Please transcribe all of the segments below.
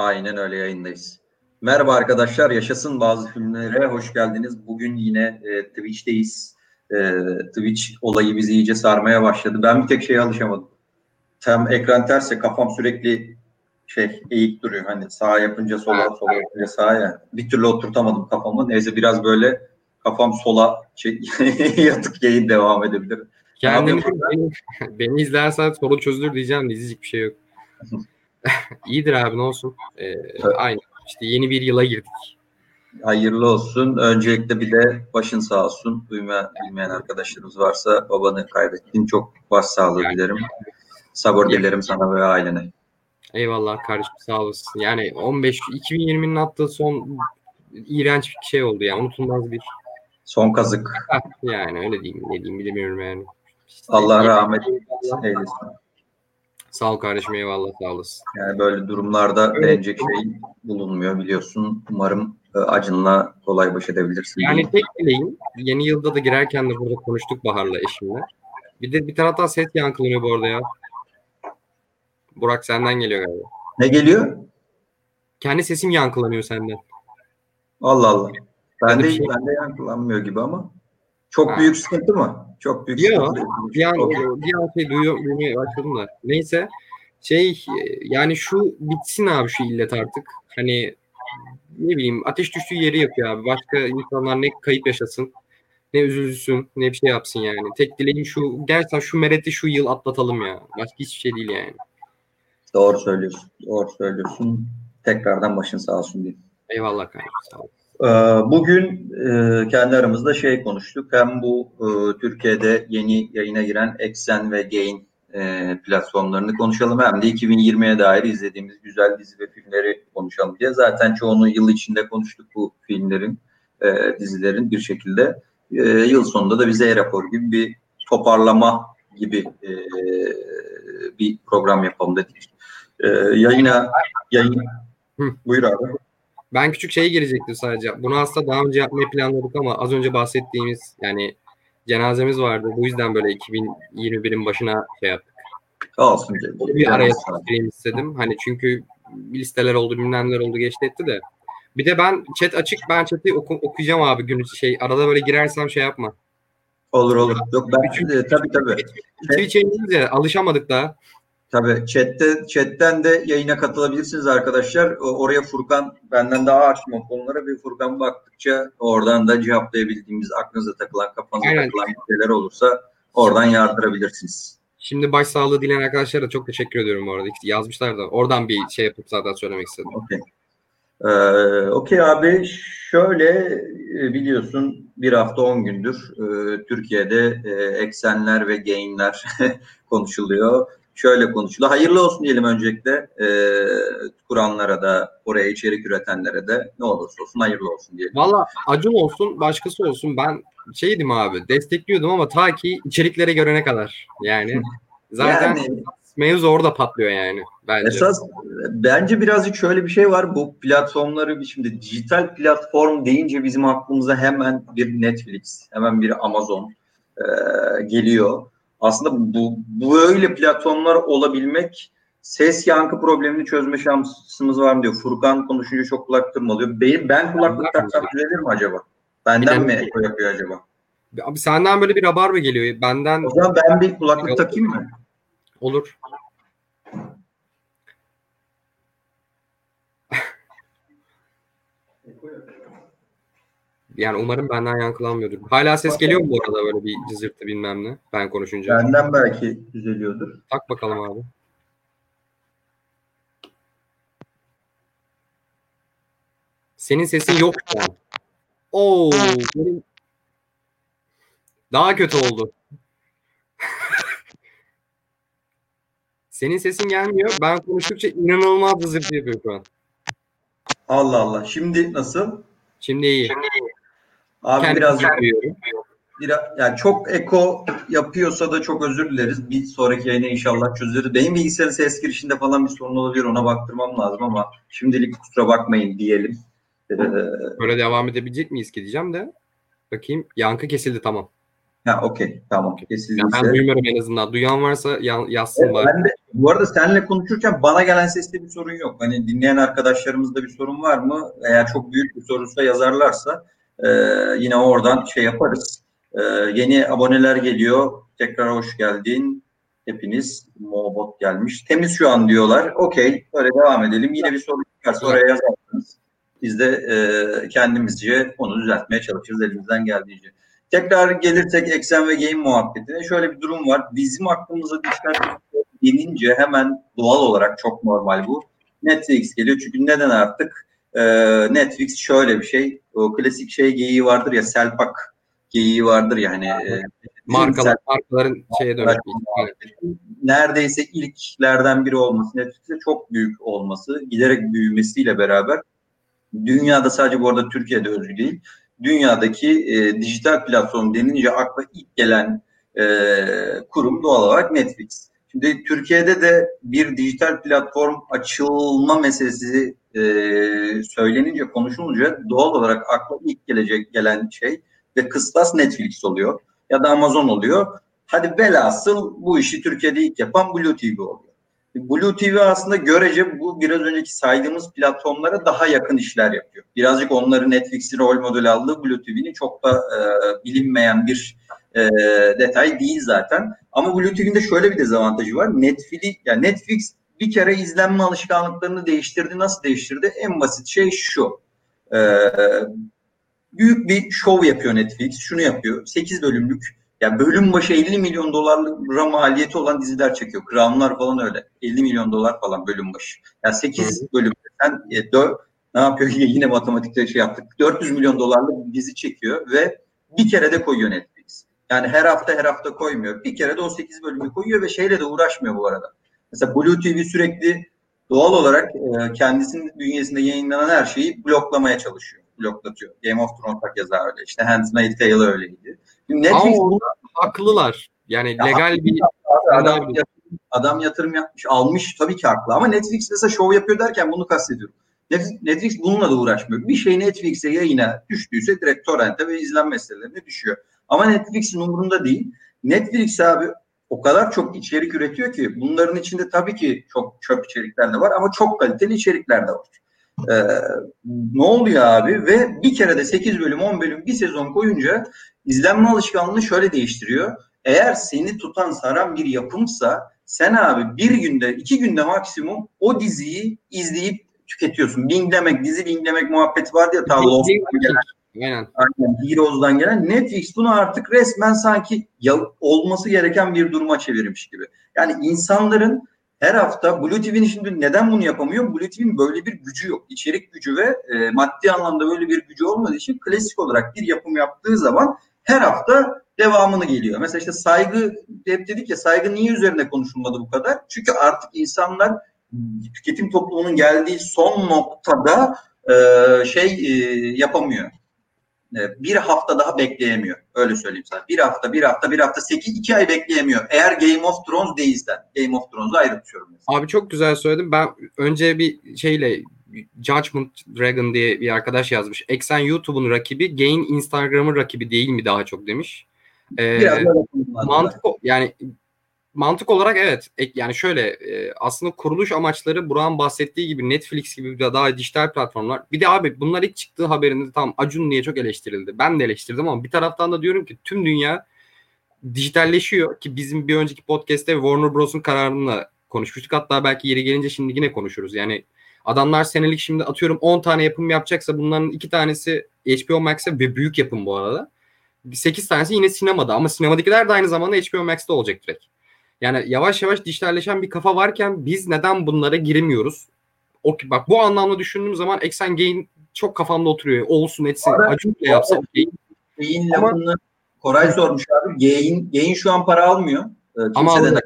Aynen öyle yayındayız. Merhaba arkadaşlar, Yaşasın Bazı Filmlere hoş geldiniz. Bugün yine e, Twitch'teyiz. E, Twitch olayı bizi iyice sarmaya başladı. Ben bir tek şeye alışamadım. Tam ekran terse kafam sürekli şey eğik duruyor. Hani sağ yapınca sola, sola yapınca sağa ya. Bir türlü oturtamadım kafamı. Neyse biraz böyle kafam sola şey, yatık yayın devam edebilir. Kendini beni, beni izlersen sorun çözülür diyeceğim de izleyecek bir şey yok. İyidir abi ne olsun. Ee, Evet. Aynı. İşte yeni bir yıla girdik. Hayırlı olsun. Öncelikle bir de başın sağ olsun. Duymayan, bilmeyen arkadaşlarımız varsa babanı kaybettin. Çok başsağlığı Yani. dilerim. Sabır dilerim sana ve ailene. Eyvallah kardeşim sağ olasın. Yani 15 2020'nin attığı son iğrenç bir şey oldu ya. Unutulmaz bir Son kazık. yani öyle diyeyim ne diyeyim bilemiyorum yani. İşte, Allah rahmet eylesin. Sağ ol kardeşim eyvallah sağ olasın. Yani böyle durumlarda denecek şey bulunmuyor biliyorsun. Umarım e, acınla kolay baş edebilirsin. Yani tek dileğim yeni yılda da girerken de burada konuştuk Bahar'la eşimle. Bir de bir taraftan ses yankılanıyor bu arada ya. Burak senden geliyor galiba. Ne geliyor? Kendi sesim yankılanıyor senden. Allah Allah. Ben Öyle de şey- ben de yankılanmıyor gibi ama. Çok Ha. büyük sıkıntı mı? Çok büyük Yok, sıkıntı. Bir an, bir an şey duyuyor, duymaya başladım da. Neyse şey e, yani şu bitsin abi şu illet artık. Hani ne bileyim ateş düştüğü yeri yapıyor abi. Başka insanlar ne kayıp yaşasın ne üzülsün ne bir şey yapsın yani. Tek dileğim şu gerçekten şu mereti şu yıl atlatalım ya. Başka hiçbir şey değil yani. Doğru söylüyorsun. Doğru söylüyorsun. Tekrardan başın sağ olsun diyeyim. Eyvallah kardeşim sağ ol. Ee, Bugün e, kendi aramızda şey konuştuk. Hem bu e, Türkiye'de yeni yayına giren Exxen ve Gain e, platformlarını konuşalım. Hem de 2020'ye dair izlediğimiz güzel dizi ve filmleri konuşalım diye. Zaten çoğunu yıl içinde konuştuk bu filmlerin, dizilerin bir şekilde. Yıl sonunda da bize rapor gibi bir toparlama gibi bir program yapalım dedik. Yayına, yayın... Buyur abi. Ben küçük şeye girecektim sadece. Bunu aslında daha önce yapmayı planladık ama az önce bahsettiğimiz yani cenazemiz vardı. Bu yüzden böyle 2021'in başına şey yaptık. Olsun bir araya sıkıştırayım istedim. Hani çünkü listeler oldu, bilmem oldu geçti etti de. Bir de ben chat açık, ben chat'i oku- okuyacağım abi gün şey. Arada böyle girersem şey yapma. Olur olur. Yok ben de tabii tabii. Twitch yayınlıyız ya, alışamadık daha. Tabii chatte chatten de yayına katılabilirsiniz arkadaşlar. Oraya Furkan benden daha hakim o konulara bir Furkan baktıkça oradan da cevaplayabildiğimiz aklınıza takılan, kafanıza Aynen. takılan şeyler olursa oradan yardırabilirsiniz. Şimdi başsağlığı dileyen arkadaşlara da çok teşekkür ediyorum bu arada. Yazmışlar da. Oradan bir şey yapıp zaten söylemek istedim. Okey. Ee, Okey abi şöyle e, biliyorsun bir hafta 10 gündür e, Türkiye'de e, eksenler ve gainler konuşuluyor. Şöyle konuşuluyor. Hayırlı olsun diyelim öncelikle e, kuranlara da oraya içerik üretenlere de ne olursa olsun hayırlı olsun diyelim. Valla Acun olsun, başkası olsun. Ben şeydim abi, destekliyordum ama ta ki içeriklere görene kadar. Yani zaten Yani mevzu orada patlıyor yani. Bence. esas bence birazcık şöyle bir şey var. Bu platformları şimdi dijital platform deyince bizim aklımıza hemen bir Netflix, hemen bir Amazon e, geliyor. Aslında bu böyle platformlar olabilmek ses yankı problemini çözme şansımız var mı diyor. Furkan konuşunca çok kulak tırmalıyor. Benim, ben kulaklık taksam düzelir mi acaba? Benden mi eko yapıyor acaba? Abi senden böyle bir rabarba geliyor. Benden O zaman ben bir kulaklık takayım mı? olur. Yani umarım benden yankılanmıyordur. Hala ses geliyor mu bu arada böyle bir cızırtı bilmem ne ben konuşunca? Benden belki düzeliyordur. Tak bakalım abi. Senin sesin yok şu an. Oo, benim... Daha kötü oldu. Senin sesin gelmiyor. Ben konuştukça inanılmaz hızlı yapıyor şu an. Allah Allah. Şimdi nasıl? Şimdi iyi. Abi Kendimi birazcık duyuyorum. biraz, yani çok eko yapıyorsa da çok özür dileriz. Bir sonraki yayına inşallah çözülür. Benim bilgisayarın ses girişinde falan bir sorun olabilir. Ona baktırmam lazım ama şimdilik kusura bakmayın diyelim. Ee, Böyle devam edebilecek miyiz ki diyeceğim de. Bakayım. Yankı kesildi tamam. Ha okey tamam. Ya Kesildiyse. ben duymuyorum en azından. Duyan varsa ya- yazsın Evet, bari. ben de bu arada seninle konuşurken bana gelen seste bir sorun yok. Hani dinleyen arkadaşlarımızda bir sorun var mı? Eğer çok büyük bir sorunsa yazarlarsa e, yine oradan şey yaparız. E, yeni aboneler geliyor. Tekrar hoş geldin. Hepiniz Mobot gelmiş. Temiz şu an diyorlar. Okey. Böyle devam edelim. Yine bir sorun çıkarsa oraya yazarsınız. Biz de e, kendimizce onu düzeltmeye çalışırız elimizden geldiğince. Tekrar gelirsek eksen ve game muhabbetine şöyle bir durum var. Bizim aklımıza dijital denince hemen doğal olarak çok normal bu. Netflix geliyor çünkü neden artık e, Netflix şöyle bir şey. O klasik şey geyiği vardır ya Selpak geyiği vardır ya hani e, Markalar, markaların şeye dönüş. Aynen. neredeyse ilklerden biri olması, Netflix'e çok büyük olması, giderek büyümesiyle beraber dünyada sadece bu arada Türkiye'de özgü değil, dünyadaki e, dijital platform denince akla ilk gelen e, kurum doğal olarak Netflix. Şimdi Türkiye'de de bir dijital platform açılma meselesi e, söylenince, konuşulunca doğal olarak akla ilk gelecek gelen şey ve kıstas Netflix oluyor ya da Amazon oluyor. Hadi velhasıl bu işi Türkiye'de ilk yapan Blue TV oluyor. Blue TV aslında görece bu biraz önceki saydığımız platformlara daha yakın işler yapıyor. Birazcık onları Netflix'in rol modeli aldığı Blue TV'nin çok da e, bilinmeyen bir e, detay değil zaten. Ama Blue TV'nin de şöyle bir dezavantajı var. Netflix, yani Netflix bir kere izlenme alışkanlıklarını değiştirdi. Nasıl değiştirdi? En basit şey şu. E, büyük bir şov yapıyor Netflix. Şunu yapıyor. 8 bölümlük yani bölüm başı 50 milyon dolarla maliyeti olan diziler çekiyor. Crown'lar falan öyle. 50 milyon dolar falan bölüm başı. Yani 8 bölüm sen e, dö, ne yapıyor yine matematikte şey yaptık. 400 milyon dolarlık bir dizi çekiyor ve bir kere de koyuyor Netflix. Yani her hafta her hafta koymuyor. Bir kere de o 8 bölümü koyuyor ve şeyle de uğraşmıyor bu arada. Mesela Blue TV sürekli doğal olarak e, kendisinin bünyesinde yayınlanan her şeyi bloklamaya çalışıyor. Bloklatıyor. Game of Thrones keza öyle. İşte Handmaid's Tale öyleydi. Netflix Ama haklılar. Yani Ya legal bir adam, Adam- yatırım, adam yatırım yapmış, almış tabii ki haklı. Ama Netflix mesela şov yapıyor derken bunu kastediyorum. Netflix, Netflix bununla da uğraşmıyor. Bir şey Netflix'e yayına düştüyse direkt torrente ve izlenme sitelerine düşüyor. Ama Netflix'in umurunda değil. Netflix abi o kadar çok içerik üretiyor ki bunların içinde tabii ki çok çöp içerikler de var ama çok kaliteli içerikler de var. Ee, ne oluyor abi ve bir kere de 8 bölüm 10 bölüm bir sezon koyunca izlenme alışkanlığını şöyle değiştiriyor. Eğer seni tutan saran bir yapımsa sen abi bir günde iki günde maksimum o diziyi izleyip tüketiyorsun. Binglemek, dizi binglemek muhabbeti vardı ya ta Aynen. aynen, Heroes'dan gelen. Netflix bunu artık resmen sanki ya, olması gereken bir duruma çevirmiş gibi. Yani insanların her hafta Blue TV'nin şimdi neden bunu yapamıyor? Blue TV'nin böyle bir gücü yok. İçerik gücü ve e, maddi anlamda böyle bir gücü olmadığı için klasik olarak bir yapım yaptığı zaman her hafta devamını geliyor. Mesela işte saygı hep dedik ya saygı niye üzerine konuşulmadı bu kadar? Çünkü artık insanlar tüketim toplumunun geldiği son noktada e, şey e, yapamıyor. E, bir hafta daha bekleyemiyor. Öyle söyleyeyim sana. Bir hafta, bir hafta, bir hafta, sekiz, iki ay bekleyemiyor. Eğer Game of Thrones değilsen. Game of Thrones'u ayrı tutuyorum. Mesela. Abi çok güzel söyledin. Ben önce bir şeyle Judgment Dragon diye bir arkadaş yazmış. Eksen YouTube'un rakibi, Gain Instagram'ın rakibi değil mi daha çok demiş. Ee, mantık yani mantık olarak evet. Yani şöyle e, aslında kuruluş amaçları Burak'ın bahsettiği gibi Netflix gibi daha dijital platformlar. Bir de abi bunlar ilk çıktığı haberinde tam Acun diye çok eleştirildi. Ben de eleştirdim ama bir taraftan da diyorum ki tüm dünya dijitalleşiyor ki bizim bir önceki podcast'te Warner Bros'un kararını konuşmuştuk. Hatta belki yeri gelince şimdi yine konuşuruz. Yani adamlar senelik şimdi atıyorum 10 tane yapım yapacaksa bunların iki tanesi HBO Max'e ve büyük yapım bu arada. 8 tanesi yine sinemada ama sinemadakiler de aynı zamanda HBO Max'te olacak direkt. Yani yavaş yavaş dijitalleşen bir kafa varken biz neden bunlara giremiyoruz? O, bak bu anlamda düşündüğüm zaman Exxon Gain çok kafamda oturuyor. Olsun etsin. Acun bile yapsa Ama- lafını Koray sormuş abi. Yayın, yayın şu an para almıyor. Ee, Ama alacak.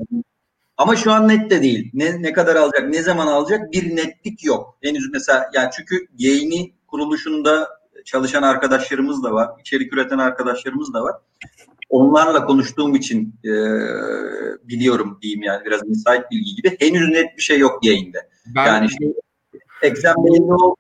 Ama şu an net de değil. Ne, ne kadar alacak, ne zaman alacak bir netlik yok. Henüz mesela yani çünkü yayını kuruluşunda çalışan arkadaşlarımız da var. içerik üreten arkadaşlarımız da var. Onlarla konuştuğum için e, biliyorum diyeyim yani biraz insight bilgi gibi. Henüz net bir şey yok yayında. Ben Yani işte eksen belli oldu.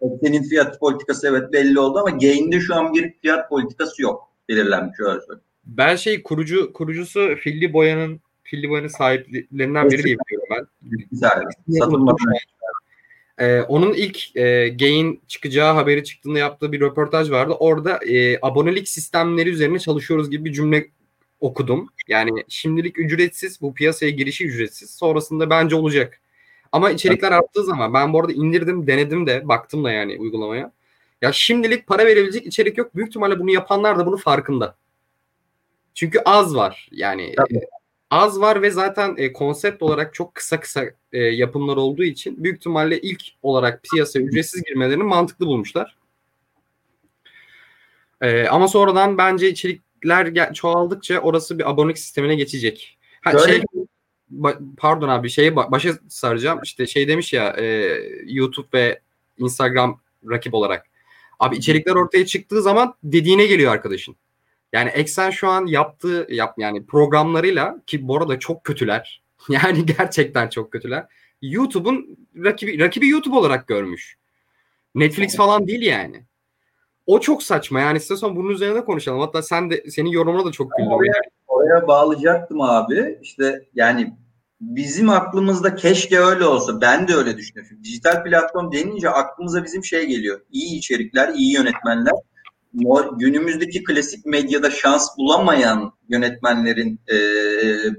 Eksenin fiyat politikası evet belli oldu ama gain'de şu an bir fiyat politikası yok belirlenmiş öyle söyleyeyim. Ben şey kurucu kurucusu Filli Boya'nın Filli Boya'nın sahiplerinden biri diye biliyorum ben. Güzel. Satılmadan Ee, onun ilk e, Gain çıkacağı haberi çıktığında yaptığı bir röportaj vardı. Orada e, abonelik sistemleri üzerine çalışıyoruz gibi bir cümle okudum. Yani şimdilik ücretsiz, bu piyasaya girişi ücretsiz. Sonrasında bence olacak. Ama içerikler arttığı zaman ben bu arada indirdim, denedim de, baktım da yani uygulamaya. Ya şimdilik para verebilecek içerik yok. Büyük ihtimalle bunu yapanlar da bunun farkında. Çünkü az var. Yani Tabii. Az var ve zaten e, konsept olarak çok kısa kısa e, yapımlar olduğu için büyük ihtimalle ilk olarak piyasaya ücretsiz girmelerini mantıklı bulmuşlar. E, ama sonradan bence içerikler çoğaldıkça orası bir abonelik sistemine geçecek. Ha, Şöyle- şey, pardon abi şeye ba- başa saracağım. İşte şey demiş ya e, YouTube ve Instagram rakip olarak. Abi içerikler ortaya çıktığı zaman dediğine geliyor arkadaşın. Yani Eksen şu an yaptığı yap yani programlarıyla ki bu arada çok kötüler. Yani gerçekten çok kötüler. YouTube'un rakibi rakibi YouTube olarak görmüş. Netflix falan değil yani. O çok saçma. Yani istiyorsan bunun üzerine konuşalım. Hatta sen de senin yorumuna da çok güldüm. Oraya, oraya bağlayacaktım abi. İşte yani bizim aklımızda keşke öyle olsa. Ben de öyle düşünüyorum. Dijital platform denince aklımıza bizim şey geliyor. İyi içerikler, iyi yönetmenler. Günümüzdeki klasik medyada şans bulamayan yönetmenlerin e,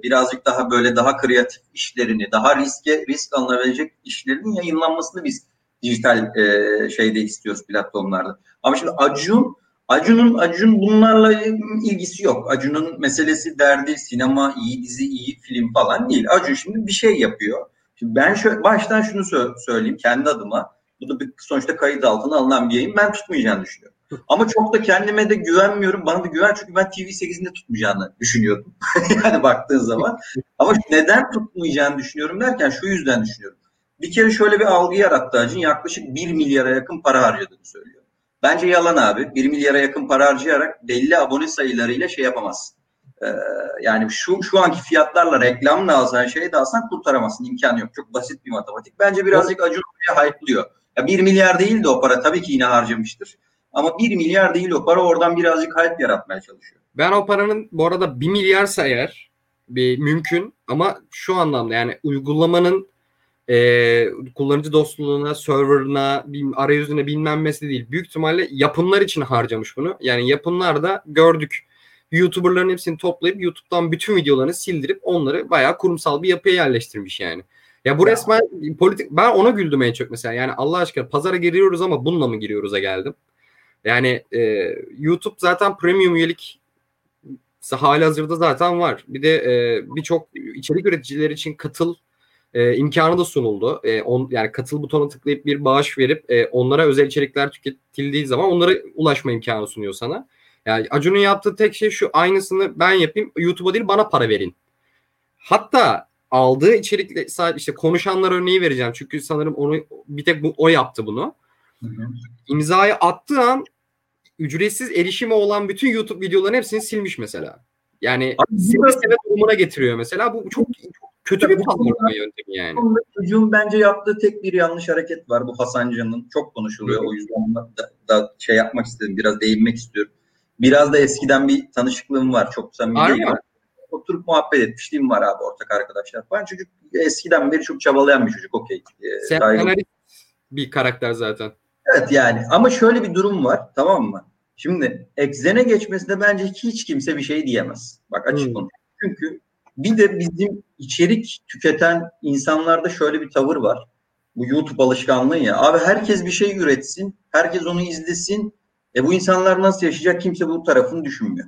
birazcık daha böyle daha kreatif işlerini, daha riske risk alınabilecek işlerin yayınlanmasını biz dijital e, şeyde istiyoruz platformlarda. Ama şimdi Acun Acun'un Acun bunlarla ilgisi yok. Acun'un meselesi derdi sinema, iyi dizi, iyi film falan değil. Acun şimdi bir şey yapıyor. Şimdi ben şöyle, baştan şunu sö- söyleyeyim kendi adıma. Bu da bir, sonuçta kayıt altına alınan bir yayın. Ben tutmayacağını düşünüyorum. Ama çok da kendime de güvenmiyorum. Bana da güven çünkü ben TV8'inde tutmayacağını düşünüyordum. yani baktığın zaman. Ama neden tutmayacağını düşünüyorum derken şu yüzden düşünüyorum. Bir kere şöyle bir algı yarattı Acun. Yaklaşık 1 milyara yakın para harcadığını söylüyor. Bence yalan abi. 1 milyara yakın para harcayarak belli abone sayılarıyla şey yapamazsın. Ee, yani şu şu anki fiyatlarla reklamla alsan şey de alsan kurtaramazsın. İmkanı yok. Çok basit bir matematik. Bence birazcık Acun oraya hype'lıyor. Ya 1 milyar değil de o para tabii ki yine harcamıştır. Ama 1 milyar değil o para oradan birazcık hype yaratmaya çalışıyor. Ben o paranın bu arada 1 milyarsa eğer bir mümkün ama şu anlamda yani uygulamanın e, kullanıcı dostluğuna, serverına, arayüzüne bilmem nesi değil. Büyük ihtimalle yapımlar için harcamış bunu. Yani yapımlar da gördük. YouTuber'ların hepsini toplayıp YouTube'dan bütün videolarını sildirip onları bayağı kurumsal bir yapıya yerleştirmiş yani. Ya bu Ya. resmen politik ben ona güldüm en çok mesela. Yani Allah aşkına pazara giriyoruz ama bununla mı giriyoruz'a geldim. Yani e, YouTube zaten premium üyelik hali hazırda zaten var. Bir de e, birçok içerik üreticileri için katıl e, imkanı da sunuldu. E, on, yani katıl butonuna tıklayıp bir bağış verip e, onlara özel içerikler tüketildiği zaman onlara ulaşma imkanı sunuyor sana. Yani Acun'un yaptığı tek şey şu aynısını ben yapayım YouTube'a değil bana para verin. Hatta aldığı içerikle işte konuşanlar örneği vereceğim. Çünkü sanırım onu bir tek bu, o yaptı bunu. İmzayı attığı an ücretsiz erişimi olan bütün YouTube videoların hepsini silmiş mesela. Yani da- seve durumuna getiriyor mesela. Bu çok, çok kötü bir pazarlama yöntemi yani. Çocuğun bence yaptığı tek bir yanlış hareket var. Bu Hasan Can'ın çok konuşuluyor. O yüzden da, da şey yapmak istedim. Biraz değinmek istiyorum. Biraz da eskiden bir tanışıklığım var. Çok samimi mı? Oturup muhabbet etmişliğim var abi ortak arkadaşlar falan. Çocuk eskiden beri çok çabalayan bir çocuk. Okey. Ee, Sen senarist bir karakter zaten. Evet yani ama şöyle bir durum var tamam mı? Şimdi Exzen'e geçmesinde bence hiç kimse bir şey diyemez. Bak açık Hmm. Çünkü bir de bizim içerik tüketen insanlarda şöyle bir tavır var. Bu YouTube alışkanlığı ya. Abi herkes bir şey üretsin. Herkes onu izlesin. E bu insanlar nasıl yaşayacak? Kimse bu tarafını düşünmüyor.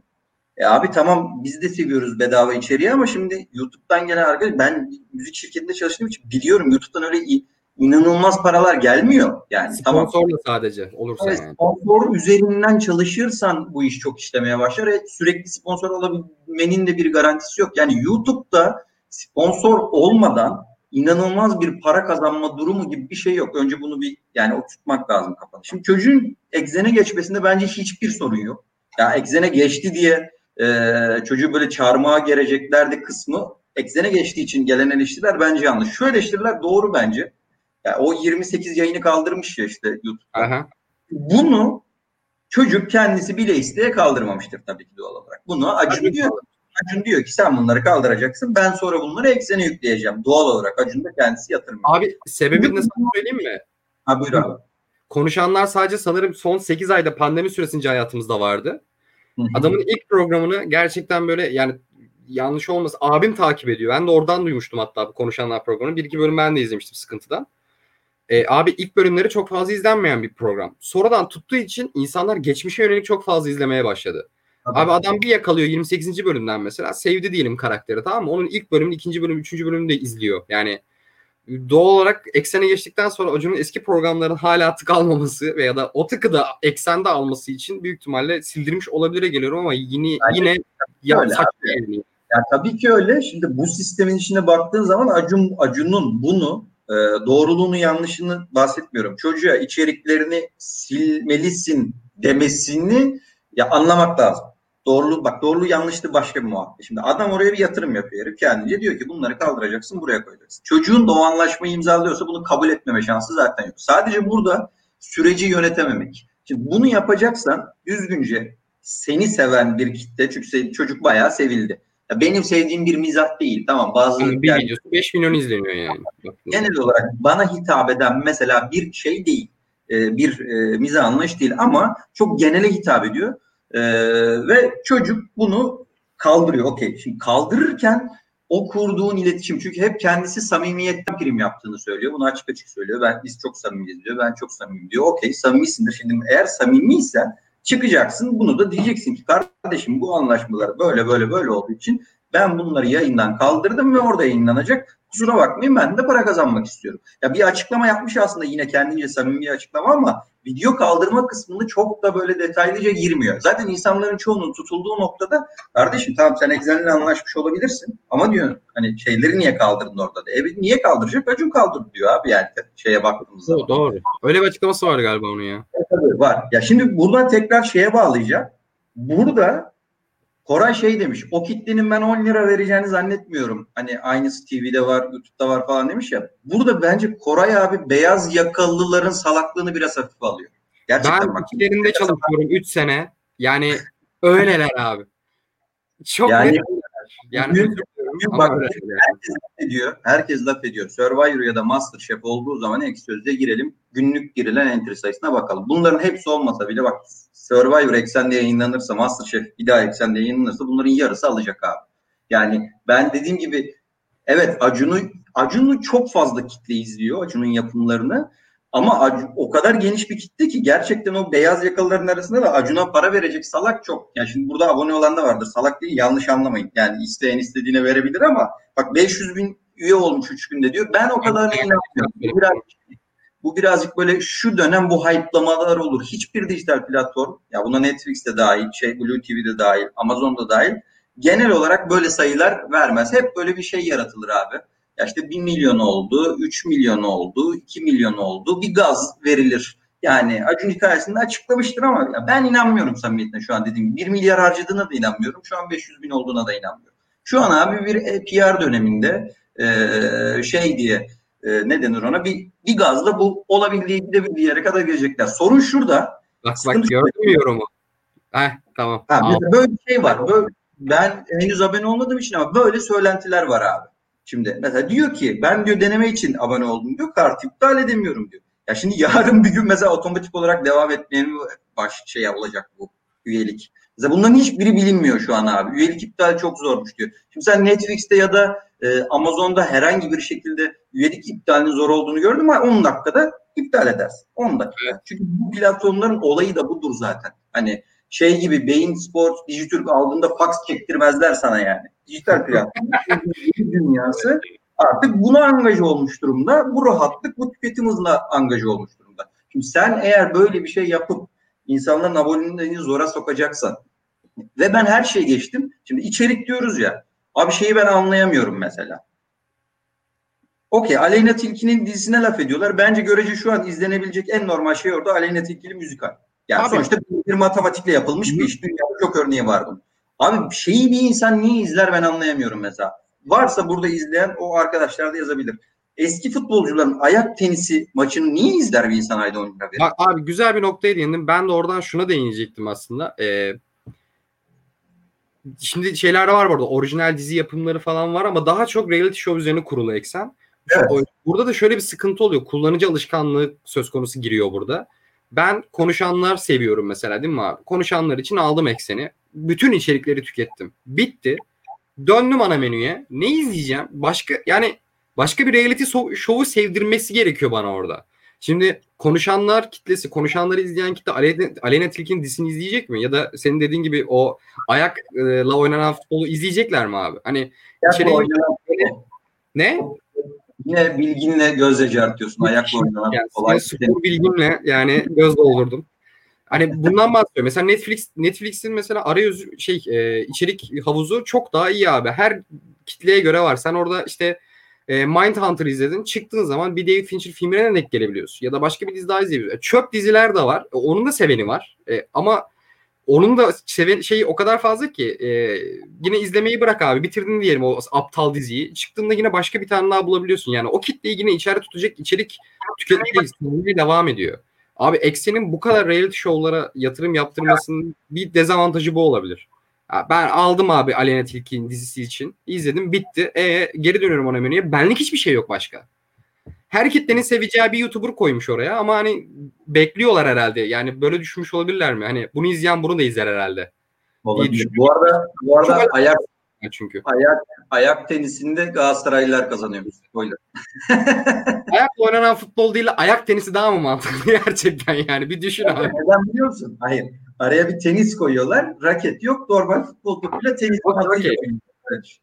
E abi tamam biz de seviyoruz bedava içeriği ama şimdi YouTube'dan gelen arkadaş ben müzik şirketinde çalıştığım için biliyorum YouTube'dan öyle i- inanılmaz paralar gelmiyor. Yani tamam. Sponsorla sadece olursa Evet, yani. sponsor üzerinden çalışırsan bu iş çok işlemeye başlar. E, sürekli sponsor olabilmenin de bir garantisi yok. Yani YouTube'da sponsor olmadan inanılmaz bir para kazanma durumu gibi bir şey yok. Önce bunu bir yani oturtmak lazım kafada. Şimdi çocuğun egzene geçmesinde bence hiçbir sorun yok. Ya egzene geçti diye e, çocuğu böyle çarmıha geleceklerdi kısmı egzene geçtiği için gelen eleştiriler bence yanlış. Şu eleştiriler doğru bence. Ya o 28 yayını kaldırmış ya işte YouTube. Aha. Bunu Çocuk kendisi bile isteye kaldırmamıştır tabii ki doğal olarak. Bunu Acun diyor. Acun diyor ki sen bunları kaldıracaksın. Ben sonra bunları eksene yükleyeceğim. Doğal olarak Acun da kendisi yatırım. Abi sebebini sana söyleyeyim mi? Ha buyur abi. Konuşanlar sadece sanırım son 8 ayda pandemi süresince hayatımızda vardı. Hı-hı. Adamın ilk programını gerçekten böyle yani yanlış olmasın abim takip ediyor. Ben de oradan duymuştum hatta bu konuşanlar programını. Bir iki bölüm ben de izlemiştim sıkıntıdan. E, abi ilk bölümleri çok fazla izlenmeyen bir program. Sonradan tuttuğu için insanlar geçmişe yönelik çok fazla izlemeye başladı. Tabii. Abi adam bir yakalıyor 28. bölümden mesela. Sevdi diyelim karakteri tamam mı? Onun ilk bölümünü, ikinci bölüm, üçüncü bölümünü de izliyor. Yani doğal olarak eksene geçtikten sonra Acun'un eski programların hala tık almaması veya da o tıkı da eksende alması için büyük ihtimalle sildirmiş olabilire geliyorum ama yine yine ya, öyle saçma yani. Ya tabii ki öyle. Şimdi bu sistemin içine baktığın zaman Acun Acun'un bunu e, doğruluğunu yanlışını bahsetmiyorum. Çocuğa içeriklerini silmelisin demesini ya anlamak lazım. Doğruluğu bak doğruluğu yanlıştı başka bir muhabbet. Şimdi adam oraya bir yatırım yapıyor herif kendince diyor ki bunları kaldıracaksın buraya koyacaksın. Çocuğun da o anlaşmayı imzalıyorsa bunu kabul etmeme şansı zaten yok. Sadece burada süreci yönetememek. Şimdi bunu yapacaksan düzgünce seni seven bir kitle çünkü çocuk bayağı sevildi. Ya benim sevdiğim bir mizah değil. Tamam bazı Yani bir yani videosu 5 milyon izleniyor yani. Genel olarak bana hitap eden mesela bir şey değil. e, bir e, mizah anlayış değil ama çok genele hitap ediyor. E, ve çocuk bunu kaldırıyor. Okey. Şimdi kaldırırken o kurduğun iletişim çünkü hep kendisi samimiyetten prim yaptığını söylüyor. Bunu açık açık söylüyor. Ben biz çok samimiyiz diyor. Ben çok samimiyim diyor. Okey samimisindir. Şimdi eğer samimiysen çıkacaksın bunu da diyeceksin ki kardeşim bu anlaşmalar böyle böyle böyle olduğu için ben bunları yayından kaldırdım ve orada yayınlanacak. Kusura bakmayın ben de para kazanmak istiyorum. Ya bir açıklama yapmış aslında yine kendince samimi bir açıklama ama video kaldırma kısmında çok da böyle detaylıca girmiyor. Zaten insanların çoğunun tutulduğu noktada kardeşim tamam sen Exxen'le anlaşmış olabilirsin ama diyor hani şeyleri niye kaldırdın orada da. Evet niye kaldıracak? Acun kaldırdı diyor abi yani şeye baktığımız zaman. Doğru, doğru. Öyle bir açıklaması vardı galiba onun ya. Tabii var. Ya şimdi buradan tekrar şeye bağlayacağım. Burada Koray şey demiş. O kitlenin ben 10 lira vereceğini zannetmiyorum. Hani aynısı TV'de var, YouTube'da var falan demiş ya. Burada bence Koray abi beyaz yakalıların salaklığını biraz hafife alıyor. Gerçekten Ben bak. ikilerinde çalışıyorum 3 sene. Yani öyleler abi. Çok Yani- net. Yani bugün ama bak- öyleler. Herkes laf ediyor. Herkes laf ediyor. Survivor ya da Masterchef olduğu zaman ek sözde girelim. Günlük girilen entry sayısına bakalım. Bunların hepsi olmasa bile bak Survivor eksende yayınlanırsa Masterchef bir daha eksende yayınlanırsa bunların yarısı alacak abi. Yani ben dediğim gibi evet Acun'u Acun'u çok fazla kitle izliyor Acun'un yapımlarını. Ama o kadar geniş bir kitle ki gerçekten o beyaz yakalıların arasında da Acun'a para verecek salak çok. Yani şimdi burada abone olan da vardır. Salak değil yanlış anlamayın. Yani isteyen istediğine verebilir ama bak 500 bin üye olmuş 3 günde diyor. Ben o kadarına inanmıyorum. Bu biraz bu birazcık böyle şu dönem bu hype'lamalar olur. Hiçbir dijital platform ya buna Netflix de dahil, şey Blue TV de dahil, Amazon da dahil genel olarak böyle sayılar vermez. Hep böyle bir şey yaratılır abi. Ya işte 1 milyon oldu, 3 milyon oldu, 2 milyon oldu. Bir gaz verilir. Yani Acun hikayesinde açıklamıştır ama ya ben inanmıyorum samimiyetine şu an dediğim gibi. 1 milyar harcadığına da inanmıyorum. Şu an 500 bin olduğuna da inanmıyorum. Şu an abi bir e, PR döneminde e, şey diye e, ne denir ona bir, bir gazla bu olabildiği gidebildiği yere kadar gelecekler. Sorun şurada. Bak bak gördün mü yorumu? Heh tamam. Ha, mesela böyle bir şey var. Böyle, ben henüz abone olmadığım için ama böyle söylentiler var abi. Şimdi mesela diyor ki ben diyor deneme için abone oldum diyor. Kart iptal edemiyorum diyor. Ya şimdi yarın bir gün mesela otomatik olarak devam etmeye baş şey olacak bu üyelik? Mesela bunların hiçbiri bilinmiyor şu an abi. Üyelik iptal çok zormuş diyor. Şimdi sen Netflix'te ya da e, Amazon'da herhangi bir şekilde üyelik iptalinin zor olduğunu gördün mü 10 dakikada iptal edersin. 10 dakika. Çünkü bu platformların olayı da budur zaten. Hani şey gibi Beyin Sports, Dijitürk aldığında fax çektirmezler sana yani. Dijital platform dünyası artık buna angaj olmuş durumda. Bu rahatlık bu tüketim hızına angaj olmuş durumda. Şimdi sen eğer böyle bir şey yapıp insanların aboneliğini zora sokacaksan ve ben her şeyi geçtim. Şimdi içerik diyoruz ya. Abi şeyi ben anlayamıyorum mesela. Okey Aleyna Tilki'nin dizisine laf ediyorlar. Bence görece şu an izlenebilecek en normal şey orada Aleyna Tilki'li müzikal. Yani Abi. sonuçta bir matematikle yapılmış bir iş. Dünyada çok örneği var bunun. Abi şeyi bir insan niye izler ben anlayamıyorum mesela. Varsa burada izleyen o arkadaşlar da yazabilir. eski futbolcuların ayak tenisi maçını niye izler bir insan ayda 10 lira verir? Bak abi güzel bir noktaya değindim. Ben de oradan şuna değinecektim aslında. Ee, şimdi şeyler var burada. Orijinal dizi yapımları falan var ama daha çok reality show üzerine kurulu eksen. Evet. Burada da şöyle bir sıkıntı oluyor. Kullanıcı alışkanlığı söz konusu giriyor burada. Ben konuşanlar seviyorum mesela değil mi abi? Konuşanlar için aldım ekseni. Bütün içerikleri tükettim. Bitti. Döndüm ana menüye. Ne izleyeceğim? Başka yani başka bir reality show'u sevdirmesi gerekiyor bana orada. Şimdi konuşanlar kitlesi, konuşanları izleyen kitle Aleyna, Aleyna Tilki'nin dizisini izleyecek mi? Ya da senin dediğin gibi o ayakla oynanan futbolu izleyecekler mi abi? Hani içeriği... Ne? Yine bilginle gözle cartıyorsun. Ayakla oynanan yani, olay. Spor bilgimle yani göz doldurdum. Hani bundan bahsediyorum. Mesela Netflix Netflix'in mesela arayüz şey e, içerik havuzu çok daha iyi abi. Her kitleye göre var. Sen orada işte e, Mindhunter izledin. Çıktığın zaman bir David Fincher filmine denk gelebiliyorsun. Ya da başka bir dizi daha izleyebiliyorsun. Çöp diziler de var. E, onun da seveni var. E, ama onun da seven şeyi o kadar fazla ki e, yine izlemeyi bırak abi bitirdin diyelim o aptal diziyi çıktığında yine başka bir tane daha bulabiliyorsun yani o kitleyi yine içeri tutacak içerik tüketmeye devam ediyor. Abi Eksen'in bu kadar reality show'lara yatırım yaptırmasının bir dezavantajı bu olabilir. ben aldım abi Aleyna Tilki'nin dizisi için. izledim bitti. E geri dönüyorum ona menüye. Benlik hiçbir şey yok başka her kitlenin seveceği bir YouTuber koymuş oraya ama hani bekliyorlar herhalde. Yani böyle düşünmüş olabilirler mi? Hani bunu izleyen bunu da izler herhalde. Olabilir. Bu arada bu arada Çok ayak çünkü. Ayak ayak tenisinde Galatasaraylılar kazanıyormuş. Spoiler. Ayakla oynanan futbol değil ayak tenisi daha mı mantıklı gerçekten yani bir düşün abi. Neden biliyor musun? Hayır. Araya bir tenis koyuyorlar. Raket yok. Normal futbol topuyla tenis okay.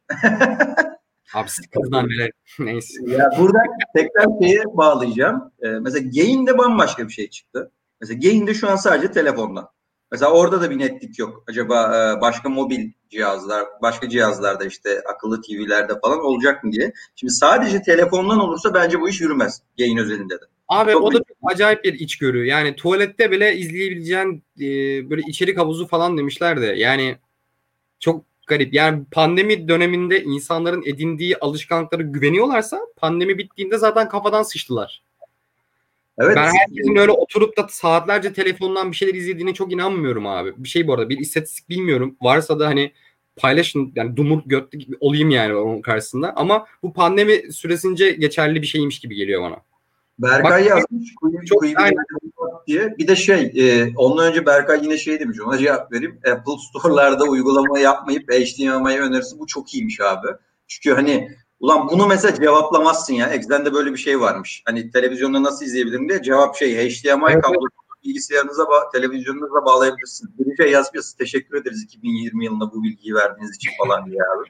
Abi sıkıntıdan neler. Neyse. Ya burada tekrar şeye bağlayacağım. Ee, mesela Gain'de bambaşka bir şey çıktı. Mesela Gain'de şu an sadece telefondan. Mesela orada da bir netlik yok. Acaba e, başka mobil cihazlar, başka cihazlarda işte akıllı TV'lerde falan olacak mı diye. Şimdi sadece telefondan olursa bence bu iş yürümez. Gain özelinde de. Abi çok o da çok acayip bir içgörü. Yani tuvalette bile izleyebileceğin e, böyle içerik havuzu falan demişler de. Yani çok garip. Yani pandemi döneminde insanların edindiği alışkanlıklara güveniyorlarsa pandemi bittiğinde zaten kafadan sıçtılar. Evet. Ben herkesin öyle oturup da saatlerce telefondan bir şeyler izlediğine çok inanmıyorum abi. Bir şey bu arada bir istatistik bilmiyorum. Varsa da hani paylaşın yani dumur götlü gibi olayım yani onun karşısında. Ama bu pandemi süresince geçerli bir şeymiş gibi geliyor bana. Berkay Bak, yazmış. Kuyu, çok, kuyu diye. Bir de şey e, ondan önce Berkay yine şey demiş ona cevap vereyim. Apple Store'larda uygulama yapmayıp HDMI önerisi bu çok iyiymiş abi. Çünkü hani ulan bunu mesela cevaplamazsın ya. Exxen'de böyle bir şey varmış. Hani televizyonda nasıl izleyebilirim diye cevap şey HDMI evet. kablo bilgisayarınıza ba- televizyonunuza bağlayabilirsiniz. Bir şey yazmıyorsun. Teşekkür ederiz 2020 yılında bu bilgiyi verdiğiniz için falan diye abi.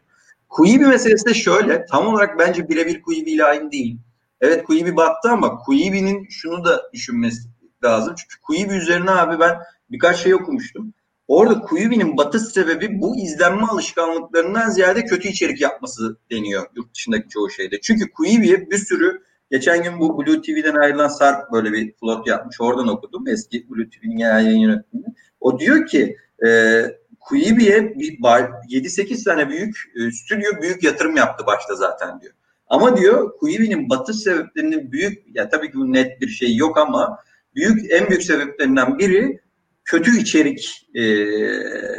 Quibi meselesi de şöyle. Tam olarak bence birebir Quibi ile aynı değil. Evet Quibi battı ama Quibi'nin şunu da düşünmesi lazım. Çünkü Quibi üzerine abi ben birkaç şey okumuştum. Orada Quibi'nin batış sebebi bu izlenme alışkanlıklarından ziyade kötü içerik yapması deniyor yurt dışındaki çoğu şeyde. Çünkü Quibi'ye bir sürü geçen gün bu Blue TV'den ayrılan Sarp böyle bir flot yapmış. Oradan okudum. Eski Blue TV'nin genel yayın yönetmeni. O diyor ki e, Quibi'ye 7-8 tane büyük e, stüdyo büyük yatırım yaptı başta zaten diyor. Ama diyor Quibi'nin batış sebeplerinin büyük ya tabii ki bu net bir şey yok ama büyük en büyük sebeplerinden biri kötü içerik e,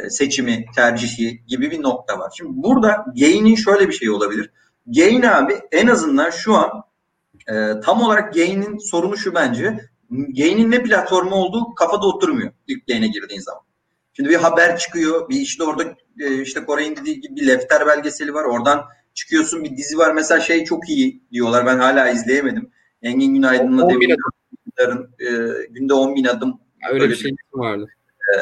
seçimi, tercihi gibi bir nokta var. Şimdi burada Gain'in şöyle bir şey olabilir. Gain abi en azından şu an e, tam olarak Gain'in sorunu şu bence. Gain'in ne platformu olduğu kafada oturmuyor ilk Gain'e girdiğin zaman. Şimdi bir haber çıkıyor, bir işte orada e, işte Koray'ın dediği gibi bir Lefter belgeseli var. Oradan çıkıyorsun bir dizi var. Mesela şey çok iyi diyorlar. Ben hala izleyemedim. Engin Günaydın'la Demir Yıldar'ın e, günde 10 bin adım. Öyle, öyle bir şey vardı. E,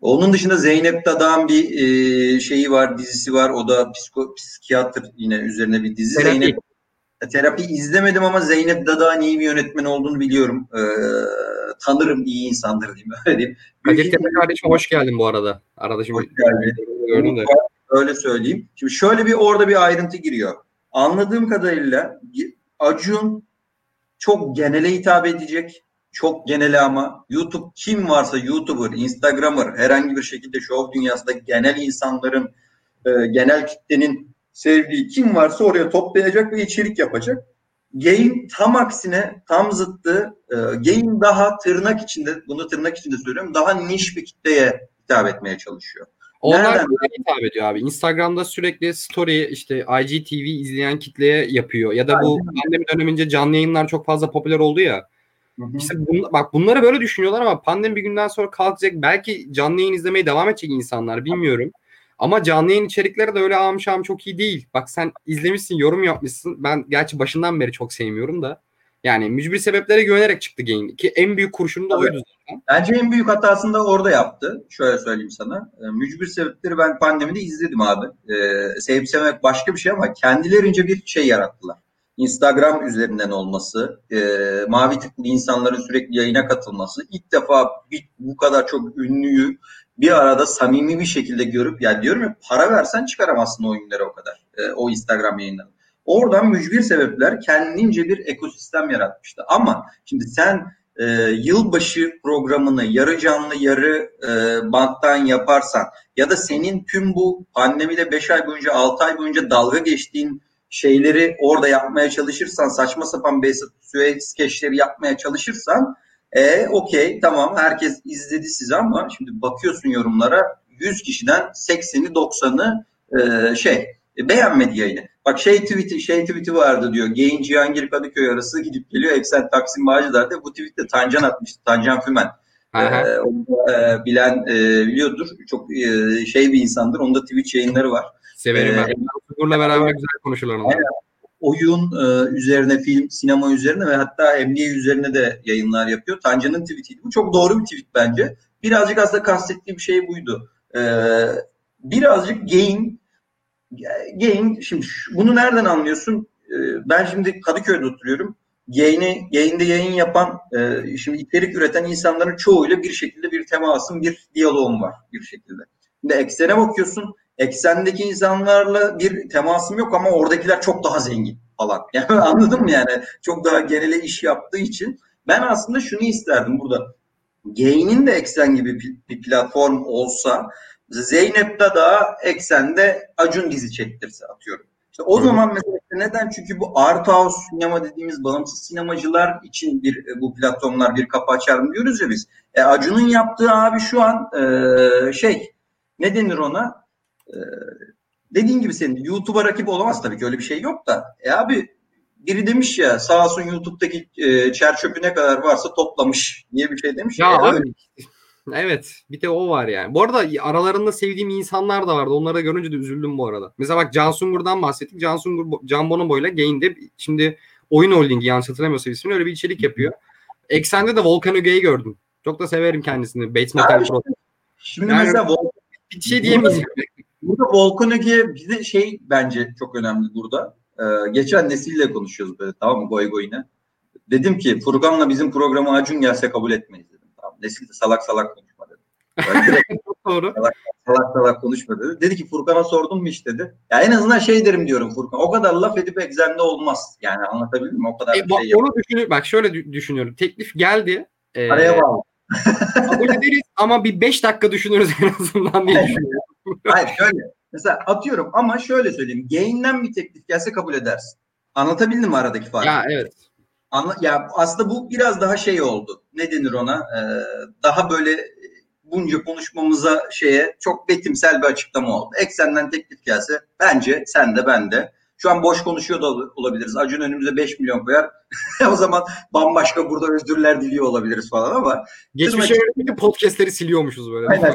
onun dışında Zeynep Dadağ'ın bir e, şeyi var, dizisi var. O da psiko, psikiyatr yine üzerine bir dizi. Terapi. Zeynep e, terapi izlemedim ama Zeynep Dadağ'ın iyi bir yönetmen olduğunu biliyorum. E, tanırım iyi insandır diyeyim öyle diyeyim. Kadir Tepe kardeşim hoş geldin bu arada. Arada şimdi hoş geldin. De. Öyle söyleyeyim. Şimdi şöyle bir orada bir ayrıntı giriyor. Anladığım kadarıyla Acun çok genele hitap edecek. Çok genele ama YouTube kim varsa YouTuber, Instagramer herhangi bir şekilde show dünyasında genel insanların e, genel kitlenin sevdiği kim varsa oraya toplayacak ve içerik yapacak. Gain tam aksine tam zıttı. E, Gain daha tırnak içinde bunu tırnak içinde söylüyorum. Daha niş bir kitleye hitap etmeye çalışıyor. Onlar hitap ediyor abi. Instagram'da sürekli story işte IGTV izleyen kitleye yapıyor. Ya da bu pandemi dönemince canlı yayınlar çok fazla popüler oldu ya. Hı hı. İşte bun, bak bunları böyle düşünüyorlar ama pandemi bir günden sonra kalkacak. Belki canlı yayın izlemeye devam edecek insanlar bilmiyorum. Ama canlı yayın içerikleri de öyle amşam çok iyi değil. Bak sen izlemişsin, yorum yapmışsın. Ben gerçi başından beri çok sevmiyorum da. Yani mücbir sebeplere güvenerek çıktı Gain. Ki en büyük kurşunu da Tabii. oydu zaten. Bence en büyük hatasını da orada yaptı. Şöyle söyleyeyim sana. E, mücbir sebepleri ben pandemide izledim abi. Ee, sevip sevmek başka bir şey ama kendilerince bir şey yarattılar. Instagram üzerinden olması, e, mavi tıklı insanların sürekli yayına katılması, ilk defa bir, bu kadar çok ünlüyü bir arada samimi bir şekilde görüp, yani diyorum ya para versen çıkaramazsın o ünlüleri o kadar, e, o Instagram yayınlarını. Oradan mücbir sebepler kendince bir ekosistem yaratmıştı. Ama şimdi sen e, yılbaşı programını yarı canlı yarı e, banttan yaparsan ya da senin tüm bu pandemide 5 ay boyunca 6 ay boyunca dalga geçtiğin şeyleri orada yapmaya çalışırsan saçma sapan Suez skeçleri yapmaya çalışırsan e okey tamam herkes izledi sizi ama şimdi bakıyorsun yorumlara 100 kişiden 80'i 90'ı e, şey e, beğenmedi yayını. Bak şey tweet'i şey tweet'i vardı diyor. Gain Cihangir Kadıköy arası gidip geliyor. Eksen Taksim Bağcılar'da bu tweet'te Tancan atmıştı. Tancan Fümen. Ee, onu e, bilen e, biliyordur. Çok e, şey bir insandır. Onda Twitch yayınları var. Severim ee, ben. Uğur'la beraber güzel konuşurlar onlar. Oyun e, üzerine, film, sinema üzerine ve hatta emniye üzerine de yayınlar yapıyor. Tancan'ın tweetiydi. Bu çok doğru bir tweet bence. Birazcık aslında kastettiğim şey buydu. E, birazcık gain gain şimdi bunu nereden anlıyorsun? E, ben şimdi Kadıköy'de oturuyorum. Yayını, yayında yayın yapan, e, şimdi içerik üreten insanların çoğuyla bir şekilde bir temasım, bir diyaloğum var bir şekilde. Şimdi eksene bakıyorsun eksendeki insanlarla bir temasım yok ama oradakiler çok daha zengin falan. Yani anladın mı yani? Çok daha genele iş yaptığı için ben aslında şunu isterdim burada. Gain'in de eksen gibi bir platform olsa Zeynep da eksende Acun dizi çektirse atıyorum. İşte o Hı. zaman mesela neden? Çünkü bu art house sinema dediğimiz bağımsız sinemacılar için bir e, bu platformlar bir kapı açar mı diyoruz ya biz. E, Acun'un yaptığı abi şu an e, şey ne denir ona? Ee, dediğin gibi senin YouTube'a rakip olamaz tabii ki öyle bir şey yok da. E abi biri demiş ya sağ olsun YouTube'daki e, çer çöpü ne kadar varsa toplamış diye bir şey demiş. Ya, ya abi. Evet bir de o var yani. Bu arada aralarında sevdiğim insanlar da vardı. Onları görünce de üzüldüm bu arada. Mesela bak Can Sungur'dan bahsettik. Can Sungur, Can Bonomo ile Gain'de şimdi oyun holdingi yanlış hatırlamıyorsam ismini öyle bir içerik yapıyor. Eksen'de de Volkan Öge'yi gördüm. Çok da severim kendisini. Bates Motel Pro. Şimdi yani, mesela Volkan bir şey diyemeyeceğim. Burada Volkan Öge'ye bize şey bence çok önemli burada. Ee, geçen nesille konuşuyoruz böyle tamam mı goy goyine. Dedim ki Furkan'la bizim programa Acun gelse kabul etmeyiz. Nesil de salak salak konuşma dedi. Doğru. Salak, salak salak konuşma dedi. Dedi ki Furkan'a sordum mu iş dedi. Ya en azından şey derim diyorum Furkan. O kadar laf edip egzende olmaz. Yani anlatabildim mi? O kadar e, bak, şey onu düşünür, bak şöyle düşünüyorum. Teklif geldi. Ee, Araya bağlı. kabul ederiz ama bir 5 dakika düşünürüz en azından diye düşünüyorum. Hayır şöyle. Mesela atıyorum ama şöyle söyleyeyim. Gain'den bir teklif gelse kabul edersin. Anlatabildim mi aradaki farkı? Ya evet. Anla, ya aslında bu biraz daha şey oldu. Ne denir ona? Ee, daha böyle bunca konuşmamıza şeye çok betimsel bir açıklama oldu. Eksenden teklif gelse bence sen de ben de şu an boş konuşuyor da olabiliriz. Acun önümüze 5 milyon koyar. o zaman bambaşka burada özürler diliyor olabiliriz falan ama. Geçmişe yönelik podcastleri siliyormuşuz böyle. Aynen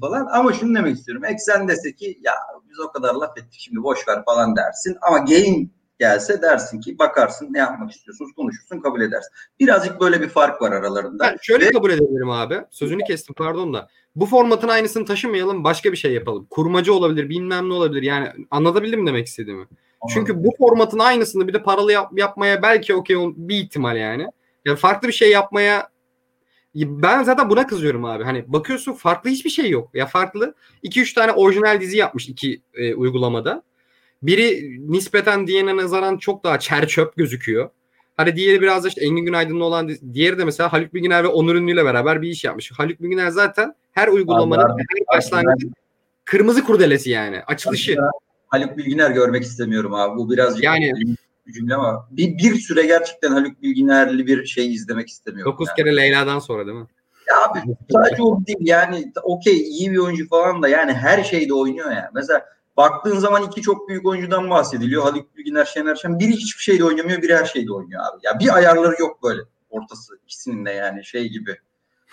falan. Ama şunu demek istiyorum. Eksen dese ki ya biz o kadar laf ettik şimdi boş ver falan dersin. Ama gain gelse dersin ki bakarsın ne yapmak istiyorsunuz konuşursun kabul edersin. Birazcık böyle bir fark var aralarında. Ben şöyle Ve... kabul edebilirim abi. Sözünü kestim pardon da. Bu formatın aynısını taşımayalım başka bir şey yapalım. Kurmacı olabilir bilmem ne olabilir. Yani anlatabildim demek istediğimi? Anladım. Çünkü bu formatın aynısını bir de paralı yap- yapmaya belki okey bir ihtimal yani. Yani farklı bir şey yapmaya ben zaten buna kızıyorum abi. Hani bakıyorsun farklı hiçbir şey yok. Ya farklı 2-3 tane orijinal dizi yapmış iki e, uygulamada. Biri nispeten diğerine nazaran çok daha çer çöp gözüküyor. Hani diğeri biraz da işte Engin Günaydın'la olan diğeri de mesela Haluk Bilginer ve Onur Ünlü ile beraber bir iş yapmış. Haluk Bilginer zaten her uygulamanın Allah, her başlangıcı kırmızı kurdelesi yani. Açılışı. Haluk Bilginer görmek istemiyorum abi. Bu birazcık yani cümle ama bir, bir süre gerçekten Haluk Bilginer'li bir şey izlemek istemiyorum. Dokuz yani. kere Leyla'dan sonra değil mi? Ya abi sadece o değil yani okey iyi bir oyuncu falan da yani her şeyde oynuyor ya. Mesela baktığın zaman iki çok büyük oyuncudan bahsediliyor. Haluk Bilginer, Şener Şen. Biri hiçbir şeyde oynamıyor, biri her şeyde oynuyor abi. Ya bir ayarları yok böyle ortası ikisinin de yani şey gibi.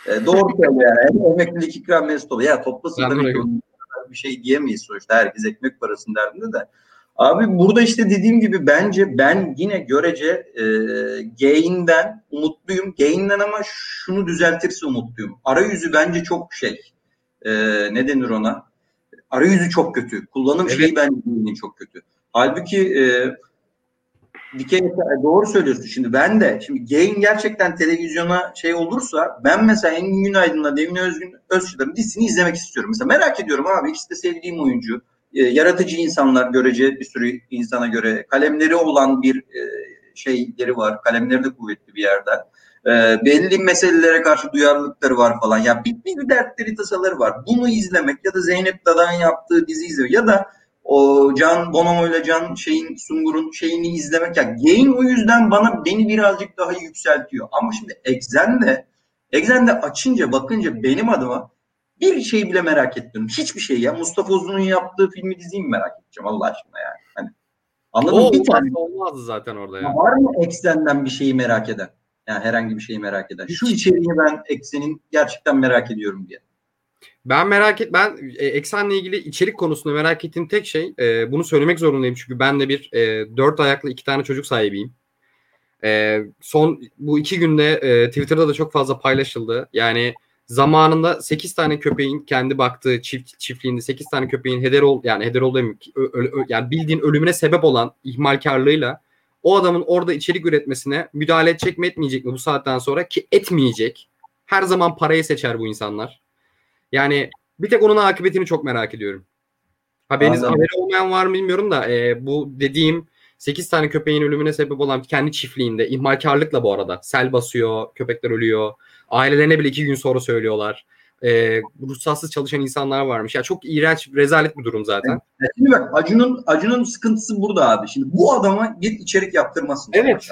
E, doğru söylüyor yani. Emeklilik ikram mesut oluyor. Ya toplasın tabii ki bir şey diyemeyiz sonuçta. Herkes ekmek parasının derdinde de. Abi burada işte dediğim gibi bence ben yine görece e, Gain'den umutluyum. Gain'den ama şunu düzeltirse umutluyum. Arayüzü bence çok şey. E, ne denir ona? Arayüzü çok kötü. Kullanım evet. şeyi bence çok kötü. Halbuki e, dikey doğru söylüyorsun. Şimdi ben de şimdi Gain gerçekten televizyona şey olursa ben mesela Engin Günaydın'la Devin Özgün Özçılar'ın dizisini izlemek istiyorum. Mesela merak ediyorum abi ikisi de sevdiğim oyuncu e, yaratıcı insanlar görece bir sürü insana göre kalemleri olan bir e, şeyleri var. Kalemleri de kuvvetli bir yerden. E, belli meselelere karşı duyarlılıkları var falan. Ya yani bir, bir dertleri tasaları var. Bunu izlemek ya da Zeynep Dadan yaptığı dizi izlemek ya da o Can Bonomo ile Can şeyin Sungur'un şeyini izlemek ya yani Gain o yüzden bana beni birazcık daha yükseltiyor. Ama şimdi Exen'de Exen'de açınca bakınca benim adıma bir şey bile merak etmiyorum. Hiçbir şey ya. Mustafa Uzun'un yaptığı filmi diziyi mi merak edeceğim Allah aşkına yani. Hani, anladın mı? Bir tane olmazdı zaten orada ya. Var mı eksenden bir şeyi merak eden? Yani herhangi bir şeyi merak eden. Şu içeriği ben eksenin gerçekten merak ediyorum diye. Ben merak et ben e, eksenle ilgili içerik konusunda merak ettiğim tek şey e, bunu söylemek zorundayım çünkü ben de bir e, dört ayaklı iki tane çocuk sahibiyim. E, son bu iki günde e, Twitter'da da çok fazla paylaşıldı. Yani zamanında 8 tane köpeğin kendi baktığı çift çiftliğinde 8 tane köpeğin heder ol yani heder ol yani bildiğin ölümüne sebep olan ihmalkarlığıyla o adamın orada içerik üretmesine müdahale edecek mi etmeyecek mi bu saatten sonra ki etmeyecek. Her zaman parayı seçer bu insanlar. Yani bir tek onun akıbetini çok merak ediyorum. Haberiniz haberi olmayan var mı bilmiyorum da e, bu dediğim 8 tane köpeğin ölümüne sebep olan kendi çiftliğinde ihmalkarlıkla bu arada sel basıyor, köpekler ölüyor. Ailelerine bile iki gün sonra söylüyorlar. E, ruhsatsız çalışan insanlar varmış. Ya çok iğrenç, rezalet bir durum zaten. Evet. Şimdi bak Acun'un Acun'un sıkıntısı burada abi. Şimdi bu adama git içerik yaptırmasın. Evet.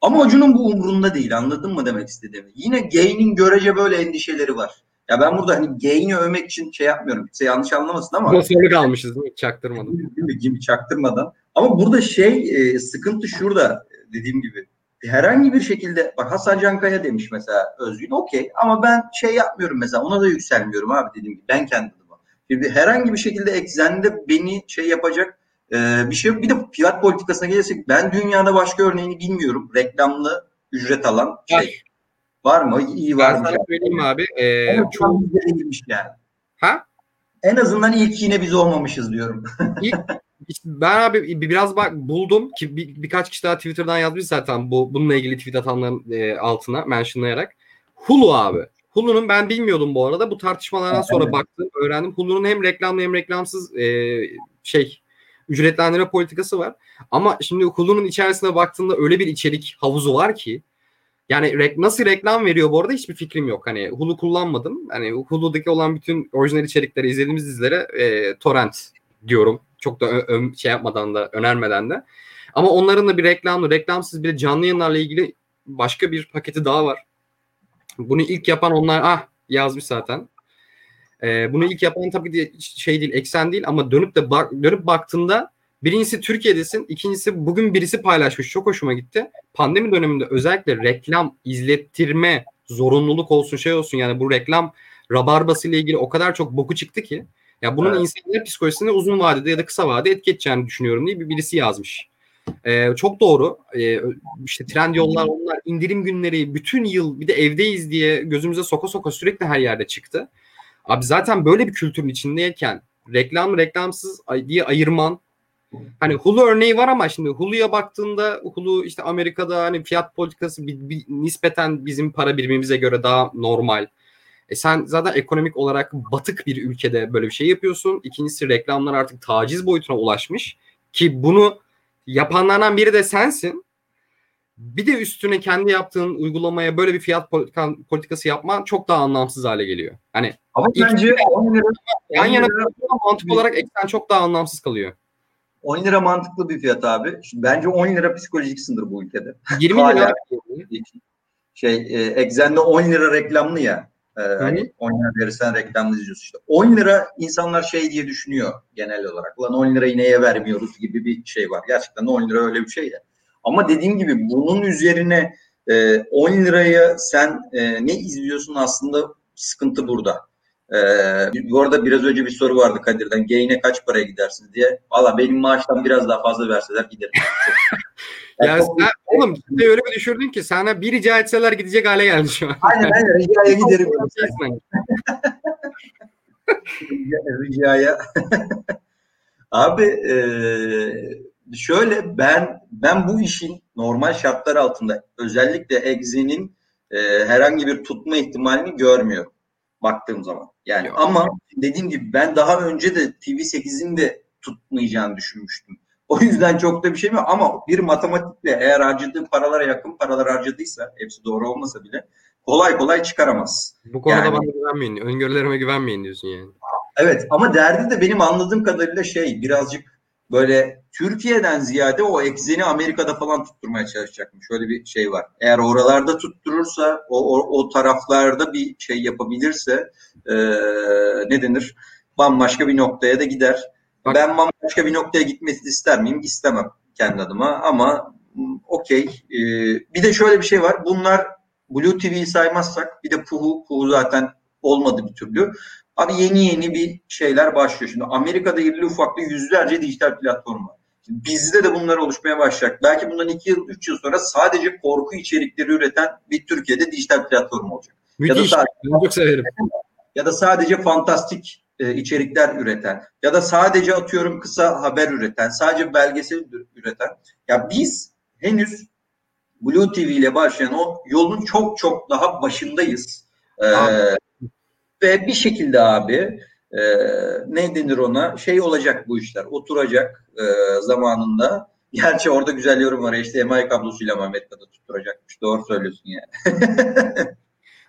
Ama Acun'un bu umrunda değil. Anladın mı demek istediğimi? Yine Gain'in görece böyle endişeleri var. Ya ben burada hani Gain'i övmek için şey yapmıyorum. Kimse yanlış anlamasın ama. Sponsorluk almışız değil mi? Çaktırmadan. Değil mi? Gibi çaktırmadan. Ama burada şey e, sıkıntı şurada dediğim gibi herhangi bir şekilde bak Hasan Cankaya demiş mesela Özgün okey ama ben şey yapmıyorum mesela ona da yükselmiyorum abi dediğim gibi ben kendim Şimdi herhangi bir şekilde eksende beni şey yapacak e, bir şey yok. Bir de fiyat politikasına gelirsek ben dünyada başka örneğini bilmiyorum. Reklamlı ücret alan şey. Var mı? İyi var ben mı? Sana söyleyeyim abi. E, evet, çok yani. Ha? En azından ilk yine biz olmamışız diyorum. İlk, ben abi biraz bak buldum ki bir, birkaç kişi daha Twitter'dan yazmış zaten bu bununla ilgili tweet atanların e, altına mentionlayarak. Hulu abi. Hulu'nun ben bilmiyordum bu arada. Bu tartışmalardan sonra evet. baktım, öğrendim. Hulu'nun hem reklamlı hem reklamsız e, şey ücretlendirme politikası var. Ama şimdi Hulu'nun içerisine baktığında öyle bir içerik havuzu var ki yani re- nasıl reklam veriyor bu arada hiçbir fikrim yok. Hani Hulu kullanmadım. Hani Hulu'daki olan bütün orijinal içerikleri izlediğimiz dizilere e, torrent diyorum. Çok da şey yapmadan da önermeden de. Ama onların da bir reklamlı, reklamsız bir canlı yayınlarla ilgili başka bir paketi daha var. Bunu ilk yapan onlar ah yazmış zaten. Ee, bunu ilk yapan tabii ki şey değil, eksen değil ama dönüp de bak, dönüp baktığında birincisi Türkiye'desin, ikincisi bugün birisi paylaşmış. Çok hoşuma gitti. Pandemi döneminde özellikle reklam izlettirme zorunluluk olsun şey olsun yani bu reklam rabarbası ile ilgili o kadar çok boku çıktı ki ya bunun evet. insanlar psikolojisine uzun vadede ya da kısa vadede etki edeceğini düşünüyorum diye bir birisi yazmış. Ee, çok doğru. Ee, işte trend yollar onlar indirim günleri bütün yıl bir de evdeyiz diye gözümüze soka soka sürekli her yerde çıktı. Abi zaten böyle bir kültürün içindeyken reklam reklamsız diye ayırman Hani Hulu örneği var ama şimdi Hulu'ya baktığında Hulu işte Amerika'da hani fiyat politikası bir, bir, nispeten bizim para birimimize göre daha normal. E sen zaten ekonomik olarak batık bir ülkede böyle bir şey yapıyorsun. İkincisi reklamlar artık taciz boyutuna ulaşmış. Ki bunu yapanlardan biri de sensin. Bir de üstüne kendi yaptığın uygulamaya böyle bir fiyat politikası yapman çok daha anlamsız hale geliyor. Hani ama bence yan yana mantık olarak eksen çok daha anlamsız kalıyor. 10 lira mantıklı bir fiyat abi. Şimdi bence 10 lira psikolojik sınır bu ülkede. 20 lira. Şey, e, Exxen'de 10 lira reklamlı ya. E, hani 10 lira verirsen reklamlı izliyorsun işte. 10 lira insanlar şey diye düşünüyor genel olarak. Lan 10 lirayı neye vermiyoruz gibi bir şey var. Gerçekten 10 lira öyle bir şey ya. Ama dediğim gibi bunun üzerine e, 10 liraya sen e, ne izliyorsun aslında sıkıntı burada. Ee, bu arada biraz önce bir soru vardı Kadir'den. Gain'e kaç paraya gidersiniz diye. Valla benim maaştan biraz daha fazla verseler giderim. Ya yani sen, oğlum sen öyle bir düşürdün ki sana bir rica etseler gidecek hale geldi şu an. Aynen aynen ricaya giderim. ricaya. Abi e, şöyle ben ben bu işin normal şartlar altında özellikle Exe'nin e, herhangi bir tutma ihtimalini görmüyorum baktığım zaman. Yani Yok. ama dediğim gibi ben daha önce de TV8'in de tutmayacağını düşünmüştüm. O yüzden çok da bir şey mi? Ama bir matematikle eğer harcadığı paralara yakın paralar harcadıysa hepsi doğru olmasa bile kolay kolay çıkaramaz. Bu konuda yani, bana güvenmeyin. Öngörülerime güvenmeyin diyorsun yani. Evet ama derdi de benim anladığım kadarıyla şey birazcık böyle Türkiye'den ziyade o ekseni Amerika'da falan tutturmaya çalışacakmış. Şöyle bir şey var. Eğer oralarda tutturursa, o, o, o taraflarda bir şey yapabilirse e, ne denir? Bambaşka bir noktaya da gider. Bak. Ben bambaşka bir noktaya gitmesini ister miyim? İstemem kendi adıma ama okey. E, bir de şöyle bir şey var. Bunlar Blue TV'yi saymazsak bir de Puhu, Puhu zaten olmadı bir türlü. Abi yeni yeni bir şeyler başlıyor. Şimdi Amerika'da irili ufaklı yüzlerce dijital platform var. Şimdi bizde de bunlar oluşmaya başlayacak. Belki bundan 2 yıl, 3 yıl sonra sadece korku içerikleri üreten bir Türkiye'de dijital platform olacak. Müthiş. Ya da sadece, çok severim. Ya da sadece fantastik e, içerikler üreten ya da sadece atıyorum kısa haber üreten, sadece belgesel üreten. Ya biz henüz Blue TV ile başlayan o yolun çok çok daha başındayız. Ee, ve bir şekilde abi e, ne denir ona şey olacak bu işler oturacak e, zamanında. Gerçi orada güzel yorum var. HDMI kablosuyla Amerika'da tutturacakmış. Doğru söylüyorsun yani.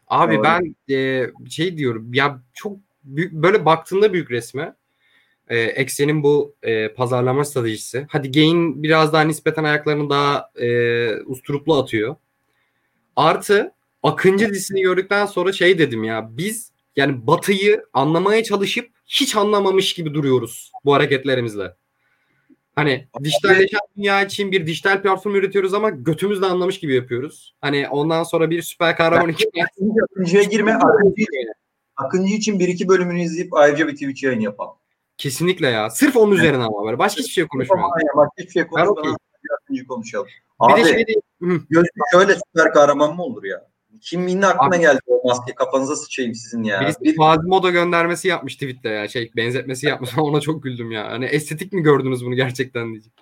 Abi Doğru. ben e, şey diyorum ya çok böyle baktığında büyük resme e, Eksen'in bu e, pazarlama stratejisi. Hadi Gain biraz daha nispeten ayaklarını daha e, usturuplu atıyor. Artı Akıncı dizisini gördükten sonra şey dedim ya biz yani Batı'yı anlamaya çalışıp hiç anlamamış gibi duruyoruz bu hareketlerimizle. Hani dijitalleşen dünya için bir dijital platform üretiyoruz ama götümüzle anlamış gibi yapıyoruz. Hani ondan sonra bir süper kahraman için Akıncı'ya girme. Akıncı, Akıncı için bir iki bölümünü izleyip ayrıca bir Twitch yayın yapalım. Kesinlikle ya. Sırf onun üzerine ama böyle. Başka hiçbir şey konuşmayalım. Başka hiçbir şey konuşmayalım. Akıncı konuşalım. Abi, bir de şey değil. şöyle süper kahraman mı olur ya? Kimin aklına Abi, geldi o maske? Kafanıza sıçayım sizin ya. Birisi bir Quasimodo göndermesi yapmış tweette ya. Şey benzetmesi yapmış. Ona çok güldüm ya. Hani estetik mi gördünüz bunu gerçekten diyecek.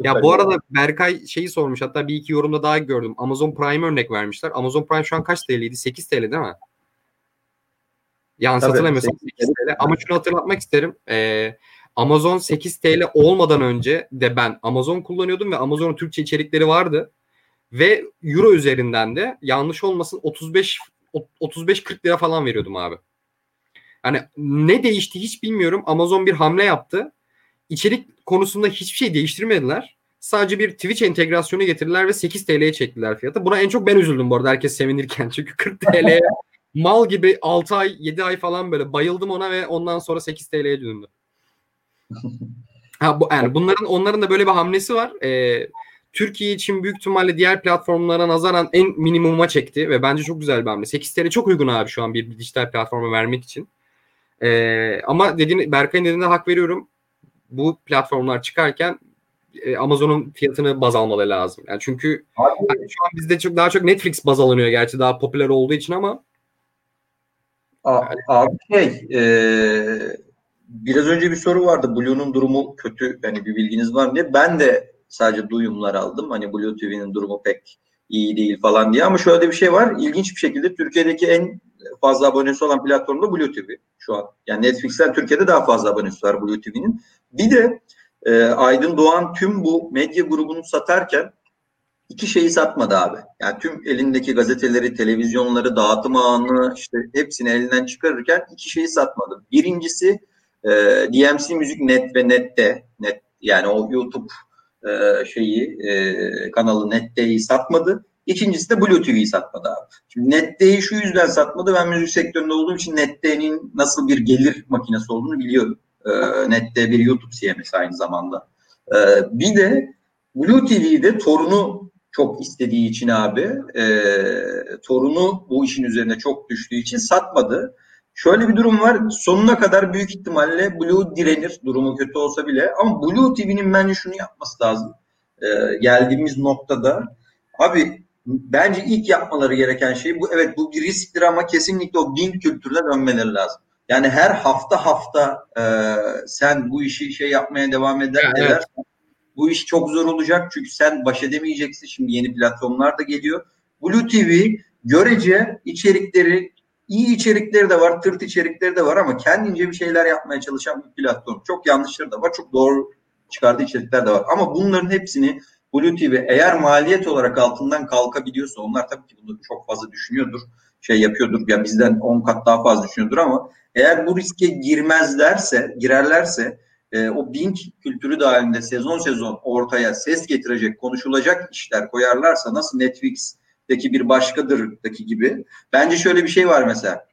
Ya bu arada Berkay şeyi sormuş. Hatta bir iki yorumda daha gördüm. Amazon Prime örnek vermişler. Amazon Prime şu an kaç TL'ydi? 8 TL değil mi? Yanlış hatırlamıyorsam 8 TL. Ama şunu hatırlatmak isterim. Ee, Amazon 8 TL olmadan önce de ben Amazon kullanıyordum ve Amazon'un Türkçe içerikleri vardı. Ve euro üzerinden de yanlış olmasın 35 35-40 lira falan veriyordum abi. Yani ne değişti hiç bilmiyorum. Amazon bir hamle yaptı. İçerik konusunda hiçbir şey değiştirmediler. Sadece bir Twitch entegrasyonu getirdiler ve 8 TL'ye çektiler fiyatı. Buna en çok ben üzüldüm bu arada herkes sevinirken. Çünkü 40 TL'ye mal gibi 6 ay 7 ay falan böyle bayıldım ona ve ondan sonra 8 TL'ye döndü. Ha, bu, yani bunların onların da böyle bir hamlesi var. Ee, Türkiye için büyük ihtimalle diğer platformlara nazaran en minimuma çekti ve bence çok güzel bir hamle. 8 TL çok uygun abi şu an bir dijital platforma vermek için. Ee, ama dediğin Berkay'ın dediğine hak veriyorum. Bu platformlar çıkarken e, Amazon'un fiyatını baz almaları lazım. Yani çünkü yani şu an bizde çok daha çok Netflix baz alınıyor gerçi daha popüler olduğu için ama abi şey e, biraz önce bir soru vardı. Blue'nun durumu kötü. Yani bir bilginiz var mı diye. Ben de sadece duyumlar aldım. Hani Blue TV'nin durumu pek iyi değil falan diye. Ama şöyle bir şey var. İlginç bir şekilde Türkiye'deki en fazla abonesi olan platform da Blue TV şu an. Yani Netflix'ten Türkiye'de daha fazla abonesi var Blue TV'nin. Bir de e, Aydın Doğan tüm bu medya grubunu satarken iki şeyi satmadı abi. Yani tüm elindeki gazeteleri, televizyonları, dağıtım ağını işte hepsini elinden çıkarırken iki şeyi satmadı. Birincisi e, DMC Müzik Net ve Net'te, Net Yani o YouTube e, şeyi e, kanalı NetD'yi satmadı. İkincisi de Blue TV'yi satmadı abi. Şimdi NetD'yi şu yüzden satmadı. Ben müzik sektöründe olduğum için NetD'nin nasıl bir gelir makinesi olduğunu biliyorum. E, NetD bir YouTube CMS aynı zamanda. E, bir de Blue TV'de torunu çok istediği için abi e, torunu bu işin üzerine çok düştüğü için satmadı. Şöyle bir durum var. Sonuna kadar büyük ihtimalle Blue direnir. Durumu kötü olsa bile. Ama Blue TV'nin bence şunu yapması lazım. Ee, geldiğimiz noktada. Abi bence ilk yapmaları gereken şey bu. Evet bu bir risktir ama kesinlikle o Bing kültürüne dönmeleri lazım. Yani her hafta hafta e, sen bu işi şey yapmaya devam eder, evet. edersen bu iş çok zor olacak. Çünkü sen baş edemeyeceksin. Şimdi yeni platformlar da geliyor. Blue TV görece içerikleri iyi içerikleri de var, tırt içerikleri de var ama kendince bir şeyler yapmaya çalışan bir platform. Çok yanlışları da var, çok doğru çıkardığı içerikler de var. Ama bunların hepsini Blue TV eğer maliyet olarak altından kalkabiliyorsa onlar tabii ki bunu çok fazla düşünüyordur. Şey yapıyordur ya bizden 10 kat daha fazla düşünüyordur ama eğer bu riske girmezlerse, girerlerse e, o Bing kültürü dahilinde sezon sezon ortaya ses getirecek, konuşulacak işler koyarlarsa nasıl Netflix'teki bir başkadır'daki gibi. Bence şöyle bir şey var mesela.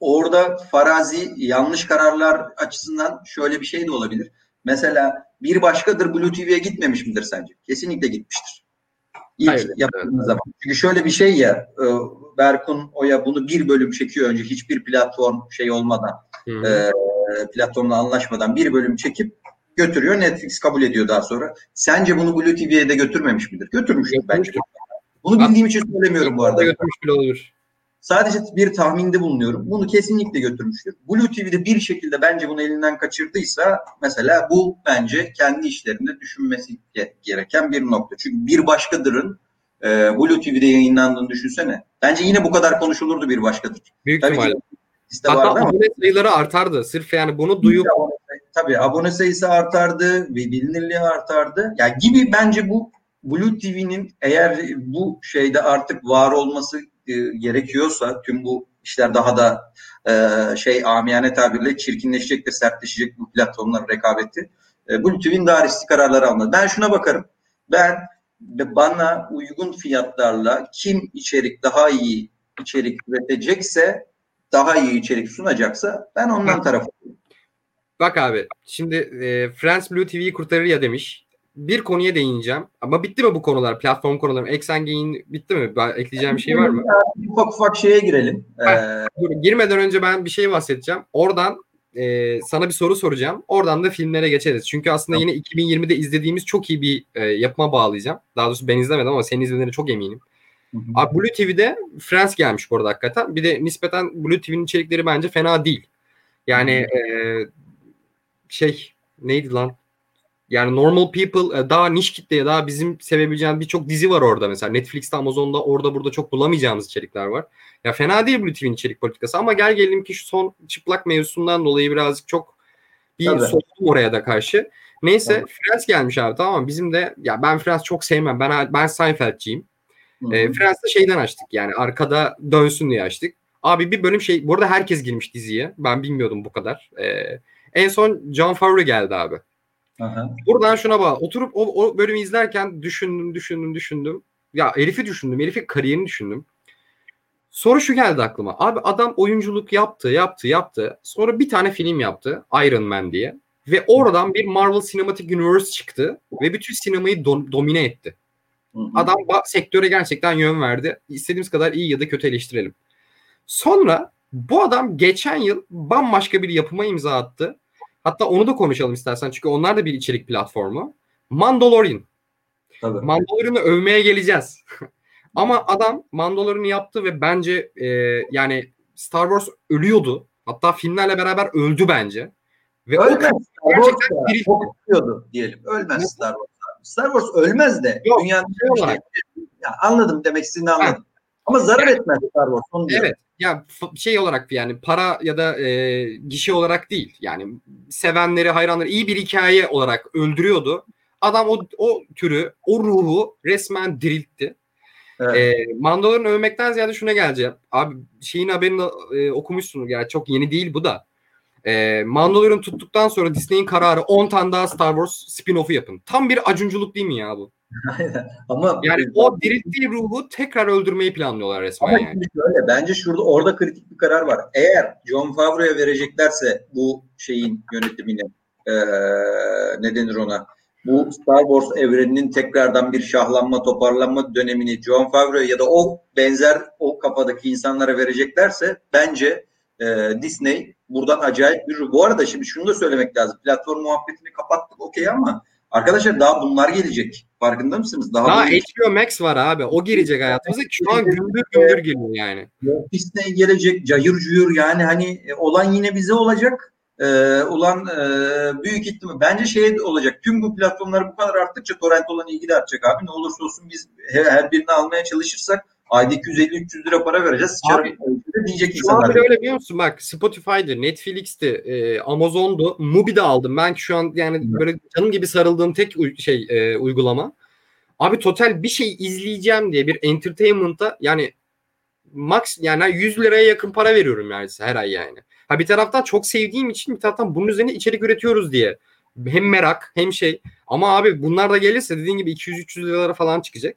Orada farazi yanlış kararlar açısından şöyle bir şey de olabilir. Mesela bir başkadır Blue TV'ye gitmemiş midir sence? Kesinlikle gitmiştir. İlk Hayır, yaptığınız evet. zaman. Çünkü şöyle bir şey ya e, Berkun Oya bunu bir bölüm çekiyor önce hiçbir platform şey olmadan. Hı. E, platformla anlaşmadan bir bölüm çekip götürüyor. Netflix kabul ediyor daha sonra. Sence bunu Blue TV'ye de götürmemiş midir? Götürmüştür bence. Bunu bildiğim için söylemiyorum bu arada. Götürmüş bile olur. Sadece bir tahminde bulunuyorum. Bunu kesinlikle götürmüştür. Blue TV'de bir şekilde bence bunu elinden kaçırdıysa mesela bu bence kendi işlerinde düşünmesi gereken bir nokta. Çünkü bir başkadırın e, Blue TV'de yayınlandığını düşünsene. Bence yine bu kadar konuşulurdu bir başkadır. Büyük Tabii ihtimalle. Liste Hatta vardı abone ama. sayıları artardı. Sırf yani bunu duyup. Tabii abone sayısı artardı ve bilinirliği artardı. Yani gibi bence bu Blue TV'nin eğer bu şeyde artık var olması e, gerekiyorsa tüm bu işler daha da e, şey amiyane tabirle çirkinleşecek ve sertleşecek bu platformların rekabeti. E, Blue TV'nin daha riskli kararları almalı. Ben şuna bakarım. Ben bana uygun fiyatlarla kim içerik daha iyi içerik üretecekse daha iyi içerik sunacaksa ben ondan tarafındayım. Bak abi şimdi e, France Blue TV'yi kurtarır ya demiş. Bir konuya değineceğim. Ama bitti mi bu konular? Platform konuları. Eksen Gain bitti mi? Ben ekleyeceğim bir şey var mı? Ufak ufak şeye girelim. Ee... Dur, girmeden önce ben bir şey bahsedeceğim. Oradan e, sana bir soru soracağım. Oradan da filmlere geçeriz. Çünkü aslında yine 2020'de izlediğimiz çok iyi bir e, yapıma bağlayacağım. Daha doğrusu ben izlemedim ama senin izlediğine çok eminim. Abi Blue TV'de Friends gelmiş bu arada hakikaten. Bir de nispeten Blue TV'nin içerikleri bence fena değil. Yani e, şey neydi lan? Yani Normal People e, daha niş kitleye daha bizim sevebileceğimiz birçok dizi var orada mesela. Netflix'te, Amazon'da orada burada çok bulamayacağımız içerikler var. Ya fena değil Blue TV'nin içerik politikası ama gel gelelim ki şu son çıplak mevzusundan dolayı birazcık çok bir Tabii. soğudum oraya da karşı. Neyse evet. Friends gelmiş abi tamam mı? Bizim de ya ben Friends çok sevmem. Ben ben Seinfeld'ciyim. E, Friends'te şeyden açtık yani arkada dönsün diye açtık. Abi bir bölüm şey bu arada herkes girmiş diziye. Ben bilmiyordum bu kadar. E, en son John Favreau geldi abi. Aha. Buradan şuna bak. Oturup o, o bölümü izlerken düşündüm, düşündüm, düşündüm. Ya herifi düşündüm. Herifin kariyerini düşündüm. Soru şu geldi aklıma. Abi adam oyunculuk yaptı, yaptı, yaptı. Sonra bir tane film yaptı. Iron Man diye. Ve oradan bir Marvel Cinematic Universe çıktı. Ve bütün sinemayı do- domine etti. Adam sektöre gerçekten yön verdi. İstediğimiz kadar iyi ya da kötü eleştirelim. Sonra bu adam geçen yıl bambaşka bir yapıma imza attı. Hatta onu da konuşalım istersen çünkü onlar da bir içerik platformu. Mandalorian. Tabii. Mandalorian'ı övmeye geleceğiz. Ama adam Mandalorian'ı yaptı ve bence e, yani Star Wars ölüyordu. Hatta filmlerle beraber öldü bence. Ve Ölmez. o gerçekten bir... diyelim. Ölmez Star Wars. Star Wars ölmez de Yok, dünyanın şey olarak. Ya anladım demek istediğini anladım. Ha. Ama zarar yani, etmez Star Wars. Onu evet. Ya şey olarak yani para ya da e, gişe olarak değil. Yani sevenleri, hayranları iyi bir hikaye olarak öldürüyordu. Adam o, o türü, o ruhu resmen diriltti. Evet. E, Mandalorian övmekten ziyade şuna geleceğim. Abi şeyin haberini e, okumuşsunuz yani çok yeni değil bu da. E, Mandalorian tuttuktan sonra Disney'in kararı 10 tane daha Star Wars spin-off'u yapın. Tam bir acunculuk değil mi ya bu? Aynen. Ama Yani o dirilttiği ruhu tekrar öldürmeyi planlıyorlar resmen Ama yani. şöyle, bence şurada orada kritik bir karar var. Eğer John Favreau'ya vereceklerse bu şeyin yönetimini eee ne denir ona? Bu Star Wars evreninin tekrardan bir şahlanma, toparlanma dönemini John Favreau ya da o benzer o kafadaki insanlara vereceklerse bence eee, Disney buradan acayip bir... Bu arada şimdi şunu da söylemek lazım. Platform muhabbetini kapattık okey ama arkadaşlar daha bunlar gelecek. Farkında mısınız? Daha, Daha bu- HBO Max var abi. O girecek hayatımıza ki şu an gümbür gümbür geliyor yani. Disney gelecek, cayır cuyur yani hani e, olan yine bize olacak. Ee, ulan e, büyük ihtimal bence şey olacak. Tüm bu platformlar bu kadar arttıkça torrent olan ilgi de artacak abi. Ne olursa olsun biz her, her birini almaya çalışırsak ayda 250-300 lira para vereceğiz. Sıçarım diyecek Şu an insanlar. bile öyle biliyor musun? Bak Spotify'dı, Netflix'ti, e, Amazon'du, Mubi'de aldım. Ben şu an yani böyle canım gibi sarıldığım tek şey e, uygulama. Abi total bir şey izleyeceğim diye bir entertainment'a yani max yani 100 liraya yakın para veriyorum yani her ay yani. Ha bir taraftan çok sevdiğim için bir taraftan bunun üzerine içerik üretiyoruz diye. Hem merak hem şey. Ama abi bunlar da gelirse dediğin gibi 200-300 liralara falan çıkacak.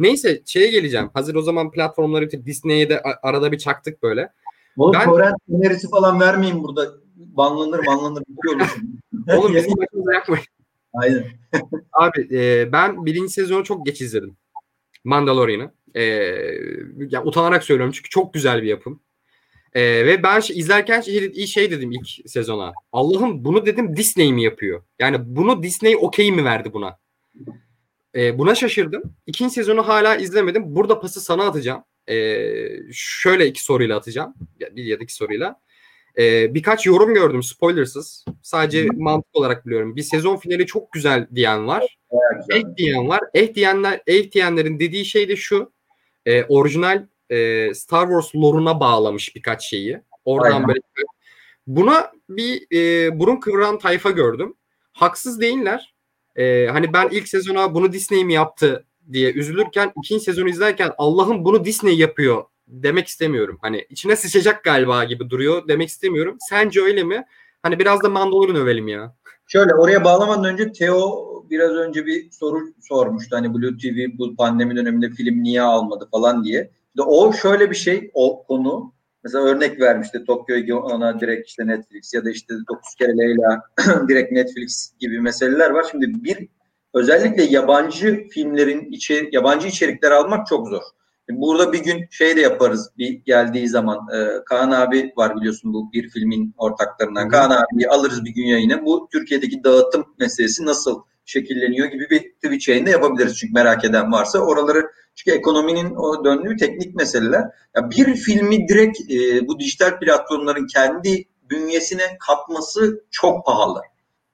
Neyse şeye geleceğim. Hazır o zaman platformları bitir. Disney'e de arada bir çaktık böyle. Oğlum Ben- torrent önerisi falan vermeyin burada. Banlanır banlanır şey. Oğlum bizim başımıza yakmayın. Aynen. Abi e, ben birinci sezonu çok geç izledim. Mandalorian'ı. E, ya utanarak söylüyorum çünkü çok güzel bir yapım. E, ve ben şey, izlerken şey, şey dedim ilk sezona. Allah'ım bunu dedim Disney mi yapıyor? Yani bunu Disney okey mi verdi buna? E, buna şaşırdım. İkinci sezonu hala izlemedim. Burada pası sana atacağım. E, şöyle iki soruyla atacağım. Ya, bir ya da iki soruyla. E, birkaç yorum gördüm spoilersız. Sadece mantık olarak biliyorum. Bir sezon finali çok güzel diyen var. Eh diyen var. Eh diyenler, eh diyenlerin dediği şey de şu. E, orijinal e, Star Wars lore'una bağlamış birkaç şeyi. Oradan Aynen. böyle buna bir e, burun kıvıran tayfa gördüm. Haksız değiller. E, hani ben ilk sezona bunu Disney mi yaptı diye üzülürken ikinci sezonu izlerken Allah'ım bunu Disney yapıyor demek istemiyorum. Hani içine sıçacak galiba gibi duruyor demek istemiyorum. Sence öyle mi? Hani biraz da Mandalorian övelim ya. Şöyle oraya bağlamadan önce Teo biraz önce bir soru sormuştu. Hani Blue TV bu pandemi döneminde film niye almadı falan diye. İşte o şöyle bir şey o konu. Mesela örnek vermişti Tokyo ona direkt işte Netflix ya da işte 9 kere Leyla direkt Netflix gibi meseleler var. Şimdi bir özellikle yabancı filmlerin içi yabancı içerikler almak çok zor. Burada bir gün şey de yaparız bir geldiği zaman e, Kaan abi var biliyorsun bu bir filmin ortaklarından. Hı. Kaan abiyi alırız bir gün yayına. Bu Türkiye'deki dağıtım meselesi nasıl şekilleniyor gibi bir Twitch yayında yapabiliriz. Çünkü merak eden varsa oraları çünkü ekonominin o döndüğü teknik meseleler. Ya bir filmi direkt e, bu dijital platformların kendi bünyesine katması çok pahalı.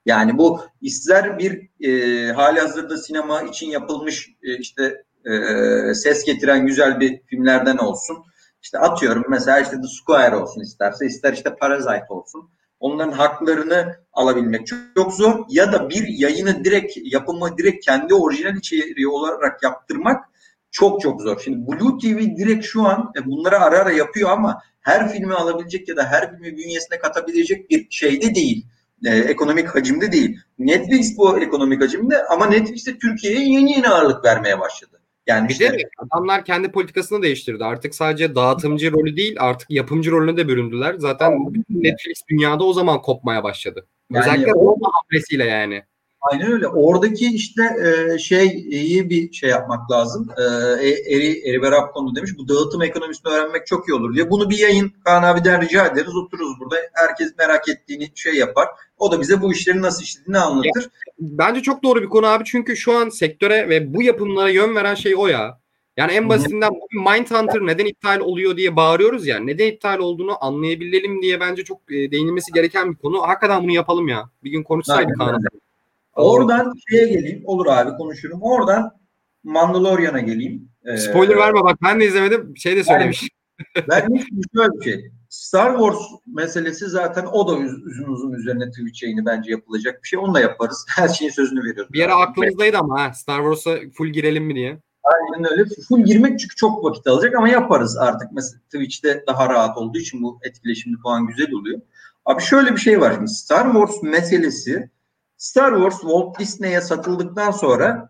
Yani bu ister bir e, hali hazırda sinema için yapılmış e, işte e, ses getiren güzel bir filmlerden olsun. İşte atıyorum mesela işte The Square olsun isterse ister işte Parasite olsun. Onların haklarını alabilmek çok, çok zor. Ya da bir yayını direkt yapımı direkt kendi orijinal içeriği olarak yaptırmak çok çok zor. Şimdi Blue TV direkt şu an e, bunları ara ara yapıyor ama her filmi alabilecek ya da her filmi bünyesine katabilecek bir şeyde değil. E, ekonomik hacimde değil. Netflix bu ekonomik hacimde ama Netflix de Türkiye'ye yeni yeni ağırlık vermeye başladı. Yani Bir işte de adamlar kendi politikasını değiştirdi. Artık sadece dağıtımcı rolü değil artık yapımcı rolüne de büründüler. Zaten Netflix dünyada o zaman kopmaya başladı. Yani Özellikle o- Roma hamlesiyle yani. Aynen öyle. Oradaki işte e, şey iyi bir şey yapmak lazım. E, Eri, Eri Berap konu demiş. Bu dağıtım ekonomisini öğrenmek çok iyi olur diye. Bunu bir yayın Kaan abiden rica ederiz. Otururuz burada. Herkes merak ettiğini şey yapar. O da bize bu işlerin nasıl işlediğini anlatır. Bence çok doğru bir konu abi çünkü şu an sektöre ve bu yapımlara yön veren şey o ya. Yani en basitinden Mindhunter neden iptal oluyor diye bağırıyoruz ya. Neden iptal olduğunu anlayabilelim diye bence çok e, değinilmesi gereken bir konu. Hakikaten bunu yapalım ya. Bir gün konuşsaydık Aynen. Oradan şeye geleyim. Olur abi konuşurum. Oradan Mandalorian'a geleyim. E, Spoiler verme bak ben de izlemedim. Şey de söylemiş. Ben hiç şöyle bir şey. Star Wars meselesi zaten o da uz- uzun uzun üzerine Twitch yayını bence yapılacak bir şey. Onu da yaparız. Her şeyin sözünü veriyoruz. Bir ara aklımızdaydı ama ha, Star Wars'a full girelim mi diye. Aynen öyle. Full girmek çünkü çok vakit alacak ama yaparız artık. Mesela Twitch'te daha rahat olduğu için bu etkileşimli falan güzel oluyor. Abi şöyle bir şey var şimdi Star Wars meselesi Star Wars Walt Disney'e satıldıktan sonra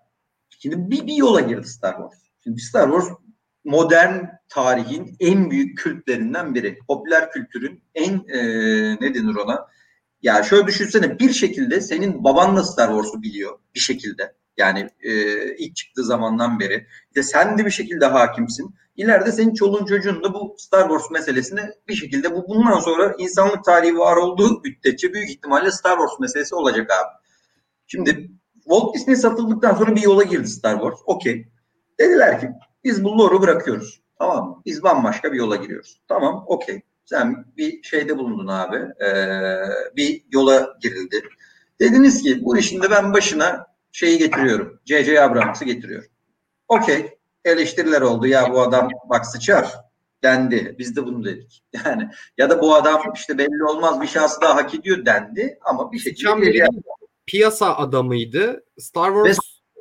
şimdi bir, bir yola girdi Star Wars. Şimdi Star Wars modern tarihin en büyük kültlerinden biri. Popüler kültürün en e, ne denir ona? Ya şöyle düşünsene bir şekilde senin baban da Star Wars'u biliyor bir şekilde. Yani e, ilk çıktığı zamandan beri. de sen de bir şekilde hakimsin. İleride senin çoluğun çocuğun da bu Star Wars meselesine bir şekilde bu bundan sonra insanlık tarihi var olduğu müddetçe büyük ihtimalle Star Wars meselesi olacak abi. Şimdi Walt Disney satıldıktan sonra bir yola girdi Star Wars. Okey. Dediler ki biz bu lore'u bırakıyoruz. Tamam mı? Biz bambaşka bir yola giriyoruz. Tamam okey. Sen bir şeyde bulundun abi. Ee, bir yola girildi. Dediniz ki bu işin de ben başına şeyi getiriyorum. J.J. Abrams'ı getiriyorum. Okey. Eleştiriler oldu. Ya bu adam bak sıçar dendi. Biz de bunu dedik. Yani ya da bu adam işte belli olmaz bir şansı daha hak ediyor dendi ama bir şekilde piyasa adamıydı. Star Wars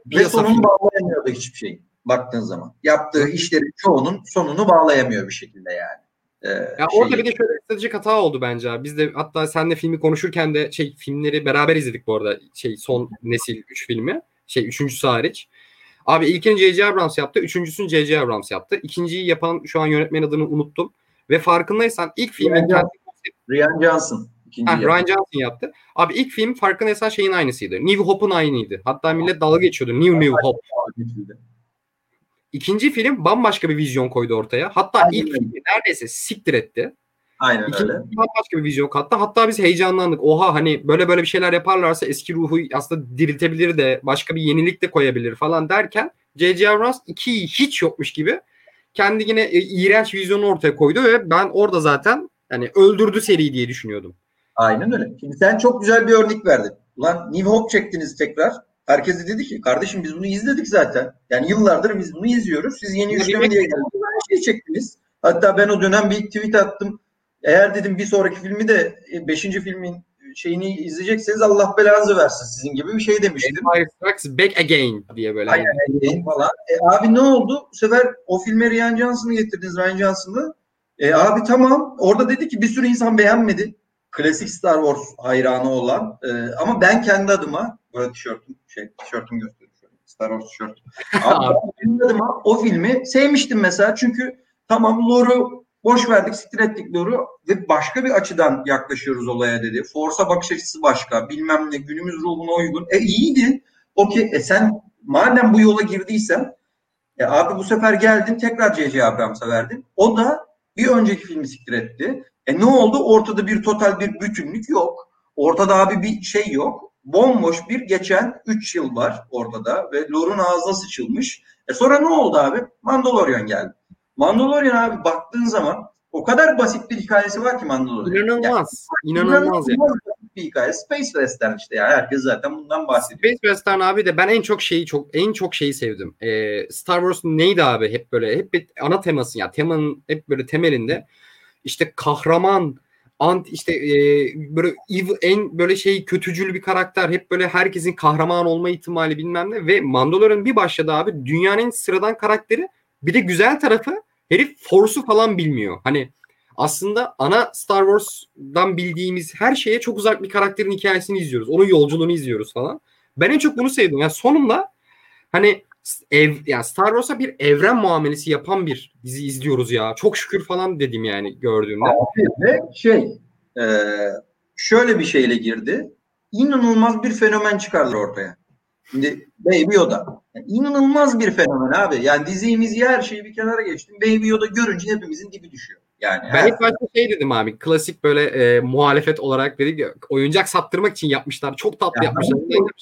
ve, ve sonunu bağlayamıyordu hiçbir şey baktığın zaman. Yaptığı işlerin çoğunun sonunu bağlayamıyor bir şekilde yani. Ee, ya şey... orada bir de şöyle bir stratejik hata oldu bence abi. Biz de hatta senle filmi konuşurken de şey filmleri beraber izledik bu arada. Şey son nesil 3 filmi. Şey üçüncüsü hariç. Abi ilkini J.J. Abrams yaptı. Üçüncüsünü J.J. Abrams yaptı. İkinciyi yapan şu an yönetmen adını unuttum. Ve farkındaysan ilk filmin Ryan, Ryan Johnson. Ha, Ryan Johnson yaptı. Abi ilk film farkındaysan şeyin aynısıydı. New Hope'un aynıydı. Hatta millet dalga geçiyordu. New New Hope. İkinci film bambaşka bir vizyon koydu ortaya. Hatta Aynen ilk film neredeyse siktir etti. Aynen İkinci öyle. Bambaşka bir vizyon kattı. Hatta biz heyecanlandık. Oha hani böyle böyle bir şeyler yaparlarsa eski ruhu aslında diriltebilir de başka bir yenilik de koyabilir falan derken J.J. Abrams 2'yi hiç yokmuş gibi kendi yine e, iğrenç vizyonu ortaya koydu ve ben orada zaten yani öldürdü seri diye düşünüyordum. Aynen öyle. Şimdi sen çok güzel bir örnek verdin. Ulan New Hope çektiniz tekrar. Herkes de dedi ki kardeşim biz bunu izledik zaten. Yani yıllardır biz bunu izliyoruz. Siz yeni üçleme diye geldiniz. Her şey çektiniz. Hatta ben o dönem bir tweet attım. Eğer dedim bir sonraki filmi de 5. E, filmin şeyini izleyecekseniz Allah belanızı versin sizin gibi bir şey demiştim. Empire Strikes Back Again diye böyle. Aynen again falan. E, abi ne oldu? Bu sefer o filme Ryan Johnson'ı getirdiniz Ryan Johnson'ı. E, abi tamam. Orada dedi ki bir sürü insan beğenmedi klasik Star Wars hayranı olan e, ama ben kendi adıma böyle tişörtüm şey tişörtüm gösteriyorum. Star Wars tişört. Ama adıma o filmi sevmiştim mesela çünkü tamam lore'u boş verdik, siktir ettik lore'u ve başka bir açıdan yaklaşıyoruz olaya dedi. Force'a bakış açısı başka, bilmem ne, günümüz ruhuna uygun. E iyiydi. Okey, e sen madem bu yola girdiysen e abi bu sefer geldin tekrar C.C. Abrams'a verdin. O da bir önceki filmi siktir etti. E ne oldu? Ortada bir total bir bütünlük yok. Ortada abi bir şey yok. Bomboş bir geçen 3 yıl var ortada ve Lore'un ağzına sıçılmış. E sonra ne oldu abi? Mandalorian geldi. Mandalorian abi baktığın zaman o kadar basit bir hikayesi var ki Mandalorian. İnanılmaz. Yani, inanılmaz, inanılmaz bir hikaye. Space Western işte ya. Herkes zaten bundan bahsediyor. Space Western abi de ben en çok şeyi çok en çok şeyi sevdim. Ee, Star Wars neydi abi? Hep böyle hep bir ana teması ya. Yani temanın hep böyle temelinde işte kahraman ant işte e, böyle evil, en böyle şey kötücül bir karakter hep böyle herkesin kahraman olma ihtimali bilmem ne ve Mandalorian bir başladı abi dünyanın sıradan karakteri bir de güzel tarafı herif Force'u falan bilmiyor. Hani aslında ana Star Wars'dan bildiğimiz her şeye çok uzak bir karakterin hikayesini izliyoruz. Onun yolculuğunu izliyoruz falan. Ben en çok bunu sevdim. Yani sonunda hani ev yani Star Wars'a bir evren muamelesi yapan bir dizi izliyoruz ya. Çok şükür falan dedim yani gördüğümde. Ve şey e, şöyle bir şeyle girdi. İnanılmaz bir fenomen çıkardılar ortaya. Şimdi Baby Yoda. Yani inanılmaz bir fenomen abi. Yani dizimizi her şeyi bir kenara geçtim. Baby Yoda görünce hepimizin dibi düşüyor. Yani ben ilk başta şey dedim abi klasik böyle e, muhalefet olarak dedik ya oyuncak sattırmak için yapmışlar. Çok tatlı ya, yapmışlar.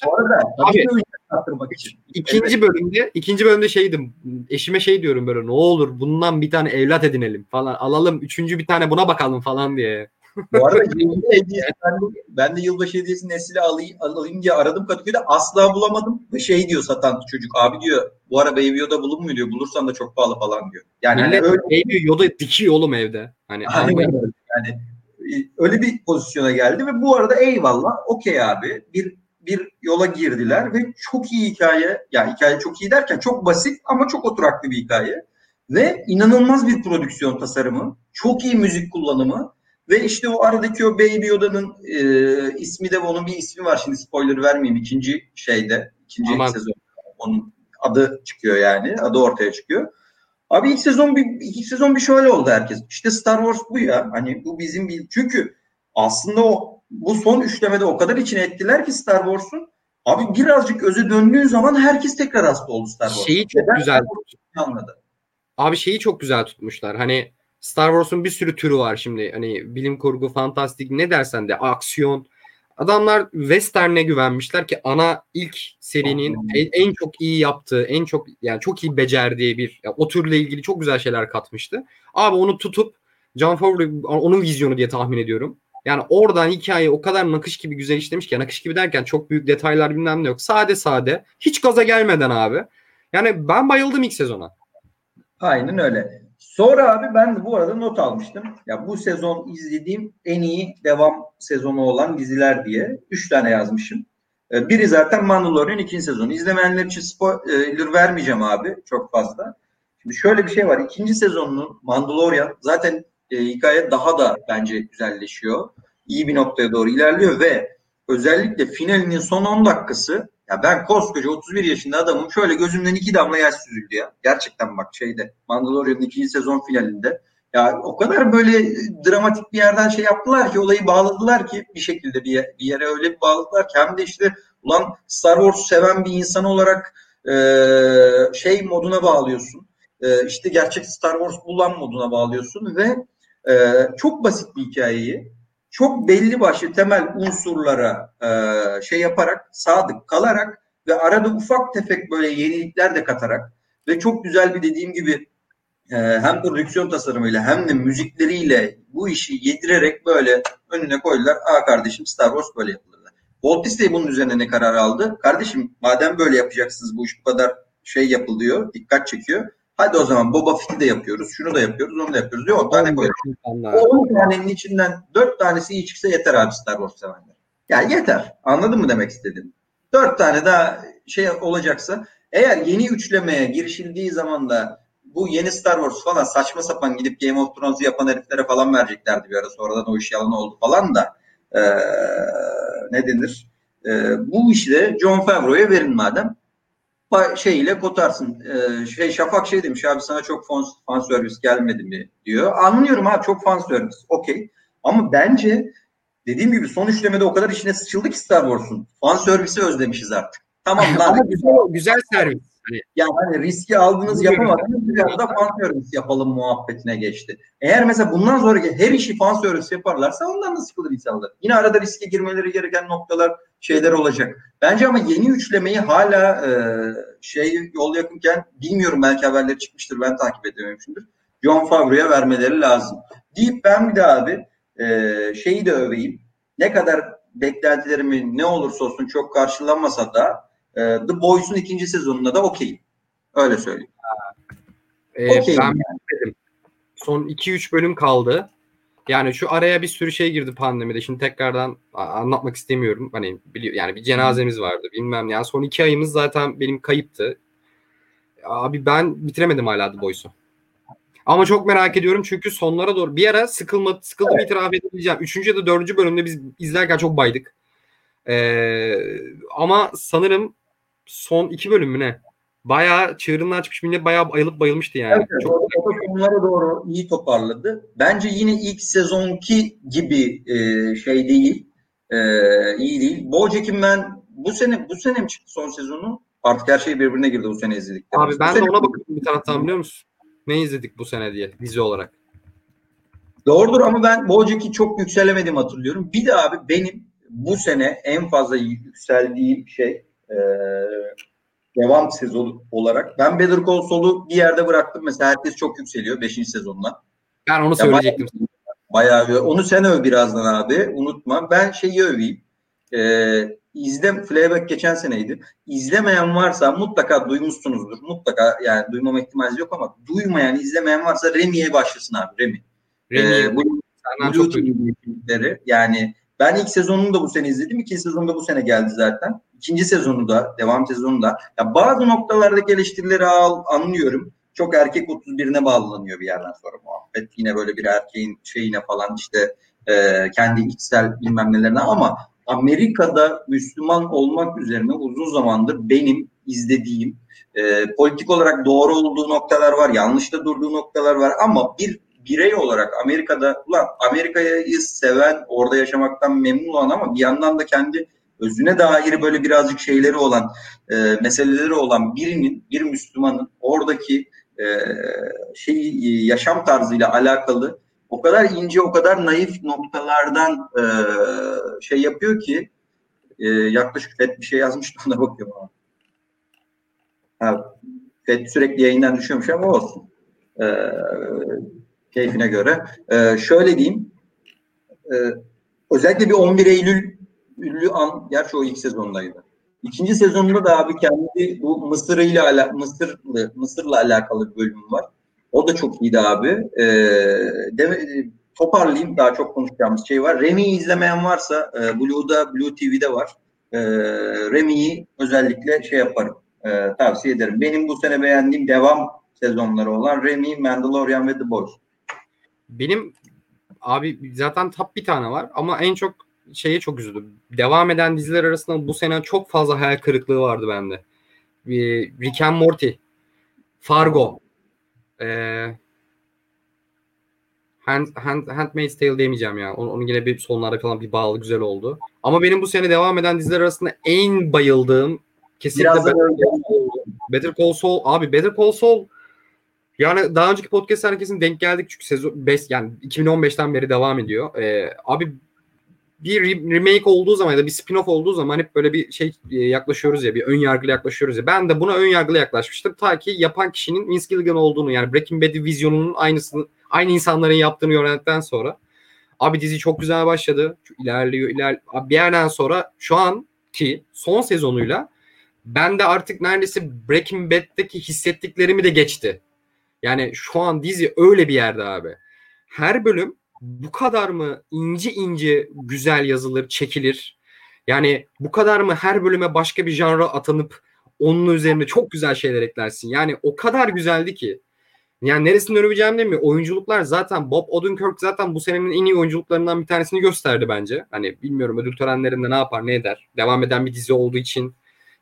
Bu arada abi, sattırmak için. İkinci evet. bölümde ikinci bölümde şeydim eşime şey diyorum böyle ne olur bundan bir tane evlat edinelim falan alalım. Üçüncü bir tane buna bakalım falan diye. Bu arada hediye, ben, de, ben de yılbaşı hediyesi nesili alayım, alayım diye aradım Kadıköy'de asla bulamadım. Ve şey diyor satan çocuk abi diyor bu ara Baby Yoda bulunmuyor diyor. Bulursan da çok pahalı falan diyor. Yani hani öyle... Baby Yoda dikiyor oğlum evde. Hani Aynen Yani e, öyle bir pozisyona geldi ve bu arada eyvallah okey abi bir bir yola girdiler ve çok iyi hikaye yani hikaye çok iyi derken çok basit ama çok oturaklı bir hikaye ve inanılmaz bir prodüksiyon tasarımı çok iyi müzik kullanımı Ve işte o aradaki o Baby Yoda'nın e, ismi de onun bir ismi var. Şimdi spoiler vermeyeyim ikinci şeyde. ikinci Aman. sezon. Onun adı çıkıyor yani. Adı ortaya çıkıyor. Abi ilk sezon bir ilk sezon bir şöyle oldu herkes. İşte Star Wars bu ya. Hani bu bizim bir çünkü aslında o bu son üçlemede o kadar içine ettiler ki Star Wars'un. Abi birazcık özü döndüğün zaman herkes tekrar hasta oldu Star Wars. Şeyi çok Neden güzel anladı. Abi şeyi çok güzel tutmuşlar. Hani Star Wars'un bir sürü türü var şimdi. Hani bilim kurgu, fantastik ne dersen de aksiyon. Adamlar Western'e güvenmişler ki ana ilk serinin en, en çok iyi yaptığı, en çok yani çok iyi becerdiği bir ya o türle ilgili çok güzel şeyler katmıştı. Abi onu tutup John Favreau onun vizyonu diye tahmin ediyorum. Yani oradan hikayeyi o kadar nakış gibi güzel işlemiş ki nakış gibi derken çok büyük detaylar bilmem ne yok. Sade sade hiç gaza gelmeden abi. Yani ben bayıldım ilk sezona. Aynen öyle. Sonra abi ben bu arada not almıştım. Ya bu sezon izlediğim en iyi devam sezonu olan diziler diye. Üç tane yazmışım. Ee, Biri zaten Mandalorian ikinci sezonu. İzlemeyenler için spoiler vermeyeceğim abi çok fazla. Şimdi şöyle bir şey var. İkinci sezonunun Mandalorian zaten e, hikaye daha da bence güzelleşiyor. İyi bir noktaya doğru ilerliyor ve özellikle finalinin son 10 dakikası ya ben koskoca 31 yaşında adamım şöyle gözümden iki damla yaş süzüldü ya. Gerçekten bak şeyde Mandalorian'ın ikinci sezon finalinde. Ya o kadar böyle dramatik bir yerden şey yaptılar ki olayı bağladılar ki bir şekilde bir, ye- bir yere öyle bir bağladılar ki hem de işte ulan Star Wars seven bir insan olarak e, şey moduna bağlıyorsun. E, işte gerçek Star Wars bulan moduna bağlıyorsun ve e, çok basit bir hikayeyi çok belli başlı temel unsurlara e, şey yaparak, sadık kalarak ve arada ufak tefek böyle yenilikler de katarak ve çok güzel bir dediğim gibi e, hem prodüksiyon tasarımıyla hem de müzikleriyle bu işi yedirerek böyle önüne koydular. Aa kardeşim Star Wars böyle yapılır. Walt Disney bunun üzerine ne karar aldı? Kardeşim madem böyle yapacaksınız bu iş bu kadar şey yapılıyor, dikkat çekiyor. Hadi o zaman Boba Fett'i de yapıyoruz, şunu da yapıyoruz, onu da yapıyoruz diyor. 10 tane koyuyor. İnsanlar. O 10 tanenin içinden 4 tanesi iyi çıksa yeter abi Star Wars sevenler. Yani yeter. Anladın mı demek istedim? 4 tane daha şey olacaksa eğer yeni üçlemeye girişildiği zaman da bu yeni Star Wars falan saçma sapan gidip Game of Thrones'u yapan heriflere falan vereceklerdi bir ara. Sonradan o iş yalan oldu falan da eee, ne denir? Eee, bu işi de John Favreau'ya verin madem pa- şeyiyle kotarsın. Ee, şey Şafak şey demiş abi sana çok fan, fan servis gelmedi mi diyor. Anlıyorum abi çok fan servis. Okey. Ama bence dediğim gibi son üçlemede o kadar içine sıçıldı ki Star Wars'un. Fan servisi özlemişiz artık. Tamam lan. Ama güzel güzel servis. Hani Yani hani riski aldınız yapamadınız biraz da fan service yapalım muhabbetine geçti. Eğer mesela bundan sonraki her işi fan service yaparlarsa ondan da sıkılır insanlar. Yine arada riske girmeleri gereken noktalar şeyler olacak. Bence ama yeni üçlemeyi hala e, şey yol yakınken bilmiyorum belki haberleri çıkmıştır ben takip edememişimdir. John Favreau'ya vermeleri lazım. Deyip ben bir de abi e, şeyi de öveyim. Ne kadar beklentilerimi ne olursa olsun çok karşılanmasa da e, The Boys'un ikinci sezonunda da okeyim. Öyle söyleyeyim. e, Okey. ben bitmedim. Son 2-3 bölüm kaldı. Yani şu araya bir sürü şey girdi pandemide. Şimdi tekrardan anlatmak istemiyorum. Hani biliyor yani bir cenazemiz vardı. Bilmem. Yani son iki ayımız zaten benim kayıptı. Abi ben bitiremedim hala The Boys'u. Ama çok merak ediyorum çünkü sonlara doğru bir ara sıkılma, sıkıldım itiraf edebileceğim. Üçüncü ya da dördüncü bölümde biz izlerken çok baydık. Ee, ama sanırım son iki bölüm mü ne? Bayağı çığırından çıkmış millet bayağı ayılıp bayılmıştı yani. Evet. Çok O- o sonlara doğru iyi toparladı. Bence yine ilk sezonki gibi e, şey değil. E, iyi değil. Bojack'in ben bu sene bu sene mi çıktı son sezonu? Artık her şey birbirine girdi bu sene izlediklerimiz. Abi ben Bu de sene- ona bakıyorum bir taraftan biliyor musun? Ne izledik bu sene diye dizi olarak. Doğrudur ama ben Bojack'i çok yükselemedim hatırlıyorum. Bir de abi benim bu sene en fazla yükseldiğim şey e, devam sezonu olarak. Ben Better Call Saul'u bir yerde bıraktım. Mesela herkes çok yükseliyor 5. sezonla. Ben onu Ya söyleyecektim. Bayağı öv. Onu sen öv birazdan abi. Unutma. Ben şeyi öveyim. Ee, izle Fleabag geçen seneydi. İzlemeyen varsa mutlaka duymuşsunuzdur. Mutlaka yani duymama ihtimali yok ama duymayan, izlemeyen varsa Remy'ye başlasın abi. Remy. Remy, Ee, bu filmleri. Yani ben ilk sezonunu da bu sene izledim. İkinci sezonu da bu sene geldi zaten. İkinci sezonu da, devam sezonu da. Ya bazı noktalardaki eleştirileri al, anlıyorum. Çok erkek 31'ine bağlanıyor bir yerden sonra muhabbet. Yine böyle bir erkeğin şeyine falan işte e, kendi içsel bilmem nelerine ama Amerika'da Müslüman olmak üzerine uzun zamandır benim izlediğim e, politik olarak doğru olduğu noktalar var, yanlış da durduğu noktalar var ama bir birey olarak Amerika'da ulan Amerika'yı seven, orada yaşamaktan memnun olan ama bir yandan da kendi özüne dair böyle birazcık şeyleri olan, e, meseleleri olan birinin, bir Müslümanın oradaki e, şey yaşam tarzıyla alakalı o kadar ince, o kadar naif noktalardan e, şey yapıyor ki e, yaklaşık FED bir şey yazmıştı ona bakıyorum ama. Ha, FED sürekli yayından düşüyormuş ama olsun. E, keyfine göre. E, şöyle diyeyim. E, özellikle bir 11 Eylül ünlü an, gerçi o ilk sezondaydı. İkinci sezonunda da abi kendi bu Mısır ile ala, Mısırlı Mısır'la alakalı bir bölüm var. O da çok iyiydi abi. Ee, de, toparlayayım daha çok konuşacağımız şey var. Remi'yi izlemeyen varsa e, Blue'da Blue TV'de var. E, Remi'yi özellikle şey yaparım. E, tavsiye ederim. Benim bu sene beğendiğim devam sezonları olan Remy, Mandalorian ve The Boys. Benim abi zaten top bir tane var ama en çok şeye çok üzüldüm. Devam eden diziler arasında bu sene çok fazla hayal kırıklığı vardı bende. Rick and Morty, Fargo, ee, Hand, Hand, Handmaid's Tale demeyeceğim ya. Onun, onun yine bir sonlarda falan bir bağlı güzel oldu. Ama benim bu sene devam eden diziler arasında en bayıldığım kesinlikle Better, Better Call Saul. Abi Better Call Saul yani daha önceki podcast herkesin denk geldik çünkü sezon 5 yani 2015'ten beri devam ediyor. Ee, abi bir remake olduğu zaman ya da bir spin-off olduğu zaman hep böyle bir şey e, yaklaşıyoruz ya bir ön yargılı yaklaşıyoruz ya. Ben de buna ön yargılı yaklaşmıştım. Ta ki yapan kişinin Vince Gilligan olduğunu yani Breaking Bad vizyonunun aynısını aynı insanların yaptığını öğrendikten sonra abi dizi çok güzel başladı. İlerliyor iler bir yerden sonra şu an ki son sezonuyla ben de artık neredeyse Breaking Bad'deki hissettiklerimi de geçti. Yani şu an dizi öyle bir yerde abi. Her bölüm bu kadar mı ince ince güzel yazılır, çekilir? Yani bu kadar mı her bölüme başka bir janra atanıp onun üzerine çok güzel şeyler eklersin? Yani o kadar güzeldi ki. Yani neresini öveceğim mi? Oyunculuklar zaten Bob Odenkirk zaten bu senenin en iyi oyunculuklarından bir tanesini gösterdi bence. Hani bilmiyorum ödül törenlerinde ne yapar ne eder. Devam eden bir dizi olduğu için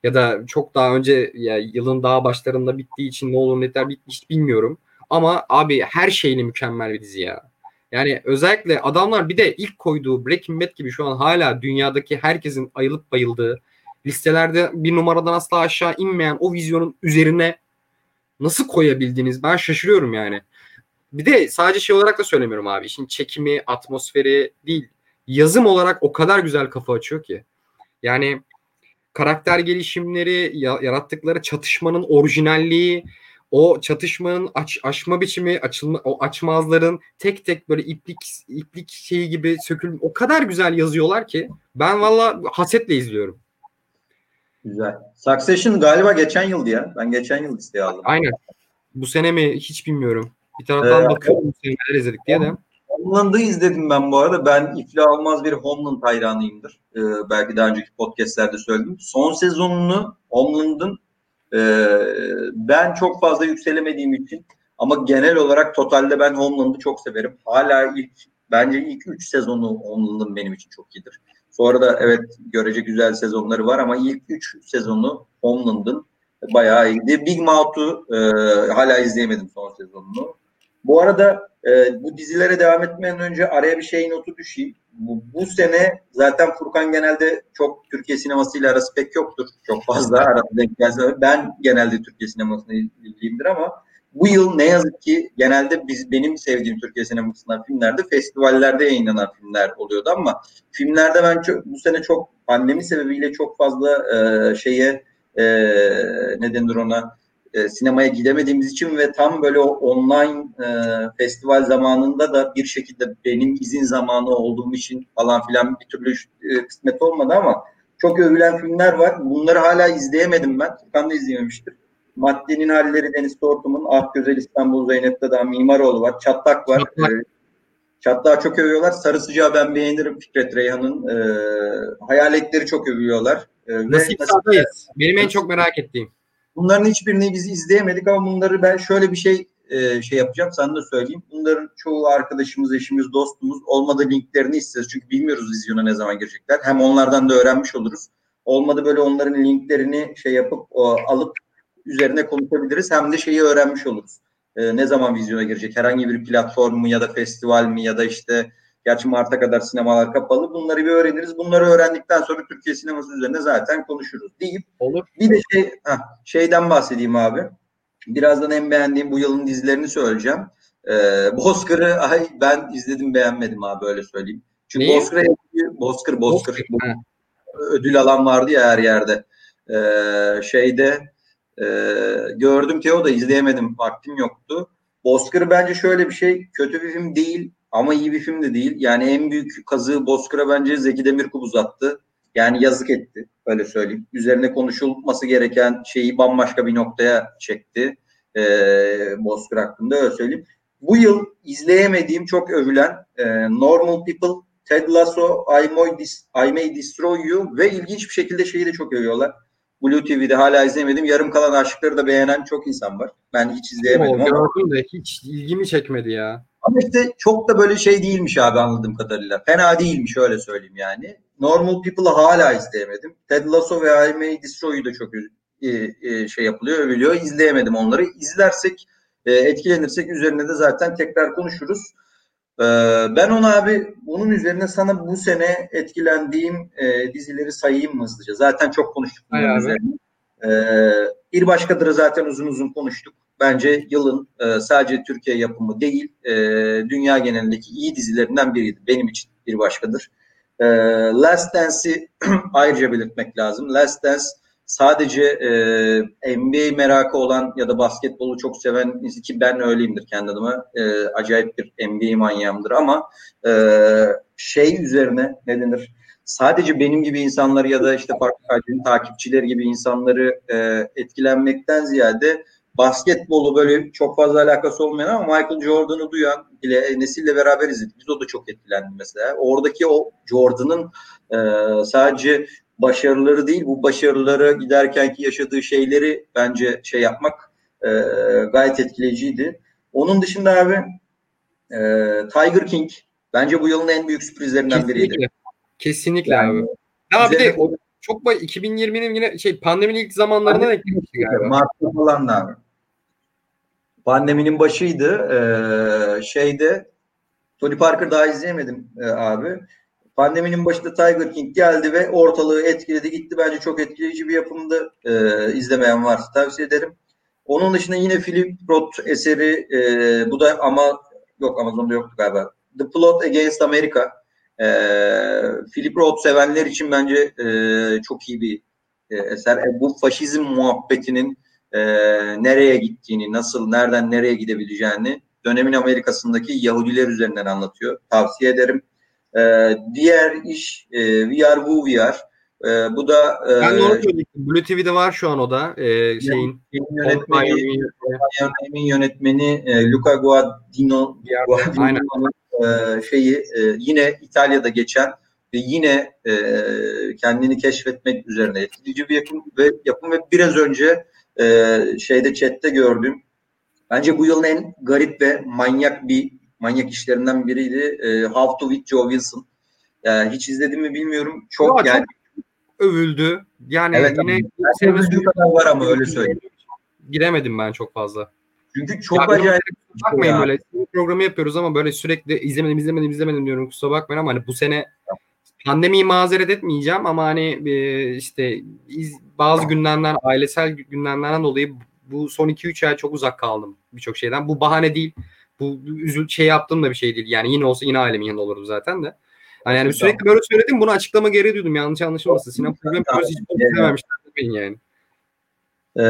ya da çok daha önce ya yılın daha başlarında bittiği için ne olur ne der hiç bilmiyorum. Ama abi her şeyini mükemmel bir dizi ya. Yani özellikle adamlar bir de ilk koyduğu Breaking Bad gibi şu an hala dünyadaki herkesin ayılıp bayıldığı listelerde bir numaradan asla aşağı inmeyen o vizyonun üzerine nasıl koyabildiniz? Ben şaşırıyorum yani. Bir de sadece şey olarak da söylemiyorum abi. İşin çekimi, atmosferi değil. Yazım olarak o kadar güzel kafa açıyor ki. Yani karakter gelişimleri, yarattıkları çatışmanın orijinalliği, o çatışmanın aç, aşma biçimi, açılma, o açmazların tek tek böyle iplik iplik şeyi gibi sökül o kadar güzel yazıyorlar ki ben valla hasetle izliyorum. Güzel. Succession galiba geçen yıldı ya. Ben geçen yıl isteği aldım. Aynen. Bu sene mi hiç bilmiyorum. Bir taraftan ee, bakıyorum bu sene neler izledik diye de. Homeland'ı izledim ben bu arada. Ben iflah olmaz bir Homeland hayranıyımdır. Ee, belki daha önceki podcastlerde söyledim. Son sezonunu Homeland'ın ee, ben çok fazla yükselemediğim için ama genel olarak totalde ben Homeland'ı çok severim. Hala ilk bence ilk 3 sezonu Homeland'ın benim için çok iyidir. Sonra da evet görece güzel sezonları var ama ilk 3 sezonu Homeland'ın bayağı iyiydi. Big Mouth'u e, hala izleyemedim son sezonunu. Bu arada e, bu dizilere devam etmeden önce araya bir şey notu düşeyim. Bu, bu sene zaten Furkan genelde çok Türkiye sinemasıyla arası pek yoktur. Çok fazla arada denk gelse. Ben genelde Türkiye sinemasını ilgiliyimdir ama bu yıl ne yazık ki genelde biz benim sevdiğim Türkiye sinemasından filmlerde festivallerde yayınlanan filmler oluyordu ama filmlerde ben çok, bu sene çok pandemi sebebiyle çok fazla e, şeye e, ne denir ona e, sinemaya gidemediğimiz için ve tam böyle o online e, festival zamanında da bir şekilde benim izin zamanı olduğum için falan filan bir türlü e, kısmet olmadı ama çok övülen filmler var. Bunları hala izleyemedim ben. Furkan da izlememiştir. Maddenin Halleri Deniz Tortum'un Ah Güzel İstanbul Zeynep'te daha Mimaroğlu var. Çatlak var. Çatlak. E, Çatlağı çok övüyorlar. Sarı Sıcağı ben beğenirim Fikret Reyhan'ın. E, hayaletleri çok övüyorlar. E, Nasip Sağ'dayız. Benim en çok merak ettiğim. Bunların hiçbirini biz izleyemedik ama bunları ben şöyle bir şey e, şey yapacağım. Sana da söyleyeyim. Bunların çoğu arkadaşımız, eşimiz, dostumuz olmadı linklerini isteriz. Çünkü bilmiyoruz vizyona ne zaman girecekler. Hem onlardan da öğrenmiş oluruz. Olmadı böyle onların linklerini şey yapıp o, alıp üzerine konuşabiliriz. Hem de şeyi öğrenmiş oluruz. E, ne zaman vizyona girecek? Herhangi bir platform mu ya da festival mi ya da işte Gerçi Mart'a kadar sinemalar kapalı. Bunları bir öğreniriz. Bunları öğrendikten sonra Türkiye sineması üzerine zaten konuşuruz deyip Olur. bir de şey heh, şeyden bahsedeyim abi. Birazdan en beğendiğim bu yılın dizilerini söyleyeceğim. Ee, Bozkır'ı ay ben izledim beğenmedim abi öyle söyleyeyim. Çünkü Neyi? Bozkır'a Bozkır Bozkır Bozkır, ödül alan vardı ya her yerde. Ee, şeyde e, gördüm ki o da izleyemedim. Vaktim yoktu. Bozkır bence şöyle bir şey. Kötü bir film değil ama iyi bir film de değil. Yani en büyük kazığı Bozkır'a bence Zeki Demirkubuz attı. Yani yazık etti. Öyle söyleyeyim. Üzerine konuşulması gereken şeyi bambaşka bir noktaya çekti. Ee, Bozkır hakkında öyle söyleyeyim. Bu yıl izleyemediğim çok övülen e, Normal People, Ted Lasso, I May, Dis- I May Destroy You ve ilginç bir şekilde şeyi de çok övüyorlar. Blue TV'de hala izleyemedim. Yarım kalan aşıkları da beğenen çok insan var. Ben hiç izleyemedim O, ama. gördüm de hiç ilgimi çekmedi ya. Ama işte çok da böyle şey değilmiş abi anladığım kadarıyla. Fena değilmiş öyle söyleyeyim yani. Normal People'ı hala izleyemedim. Ted Lasso ve I May Destroy'u da çok e, e, şey yapılıyor, övülüyor. İzleyemedim onları. İzlersek, e, etkilenirsek üzerine de zaten tekrar konuşuruz. E, ben onu abi bunun üzerine sana bu sene etkilendiğim e, dizileri sayayım mı hızlıca? Zaten çok konuştuk Hay bunların abi. üzerine. E, bir başkadırı zaten uzun uzun konuştuk. Bence yılın e, sadece Türkiye yapımı değil, e, dünya genelindeki iyi dizilerinden biriydi. Benim için bir başkadır. E, Last Dance'i ayrıca belirtmek lazım. Last Dance sadece e, NBA merakı olan ya da basketbolu çok seven ki ben öyleyimdir kendi adıma. E, acayip bir NBA manyağımdır ama e, şey üzerine ne denir? Sadece benim gibi insanları ya da işte farklı takipçileri gibi insanları e, etkilenmekten ziyade basketbolu böyle çok fazla alakası olmayan ama Michael Jordan'ı duyan bile nesille beraber izledik. Biz o da çok etkilendik mesela. Oradaki o Jordan'ın e, sadece başarıları değil bu başarılara giderkenki yaşadığı şeyleri bence şey yapmak e, gayet etkileyiciydi. Onun dışında abi e, Tiger King bence bu yılın en büyük sürprizlerinden biriydi. Kesinlikle. Kesinlikle Yani abi. Ya bir de o çok bay 2020'nin yine şey pandeminin ilk zamanlarına denk gelmişti galiba. Mart'ta falan da abi. Pandeminin başıydı. Ee, şeyde Tony Parker daha izleyemedim e, abi. Pandeminin başında Tiger King geldi ve ortalığı etkiledi gitti. Bence çok etkileyici bir yapımdı. Ee, izlemeyen varsa tavsiye ederim. Onun dışında yine Philip Roth eseri e, bu da ama yok Amazon'da yoktu galiba. The Plot Against America. Ee, Philip Roth sevenler için bence e, çok iyi bir e, eser. E, bu faşizm muhabbetinin e, nereye gittiğini, nasıl, nereden nereye gidebileceğini dönemin Amerika'sındaki Yahudiler üzerinden anlatıyor. Tavsiye ederim. E, diğer iş e, We Are Who We Are. E, bu da e, Ben de onu söyleyecektim. Blue TV'de var şu an o da. Ee, şeyin yönetmeni, yönetmeni, yönetmeni e, Luca Guadagnino, Guadagnino'nun e, şeyi e, yine İtalya'da geçen ve yine e, kendini keşfetmek üzerine etkileyici bir yapım ve yapım ve biraz önce e, şeyde chatte gördüm. Bence bu yılın en garip ve manyak bir manyak işlerinden biriydi. E, How to with Joe Wilson. Yani hiç izledim mi bilmiyorum. Çok Ya, yani övüldü. Yani Evet, yine övüldüğü kadar var ama öyle söyleyeyim. giremedim ben çok fazla. Çünkü çok Ya acayip Bakmayın ya. böyle programı yapıyoruz ama böyle sürekli izlemedim izlemedim izlemedim diyorum kusura bakmayın ama hani bu sene pandemiyi mazeret etmeyeceğim ama hani e, işte bazı gündemden ailesel gündemlerden dolayı bu son 2-3 ay çok uzak kaldım birçok şeyden. Bu bahane değil. Bu üzül şey yaptığım da bir şey değil. Yani yine olsa yine ailemin yanında olurdum zaten de. Hani yani sürekli böyle söyledim bunu açıklama gereği duydum. Yanlış anlaşılmasın. Programı yapıyoruz hiç izlememişler yani. Ee,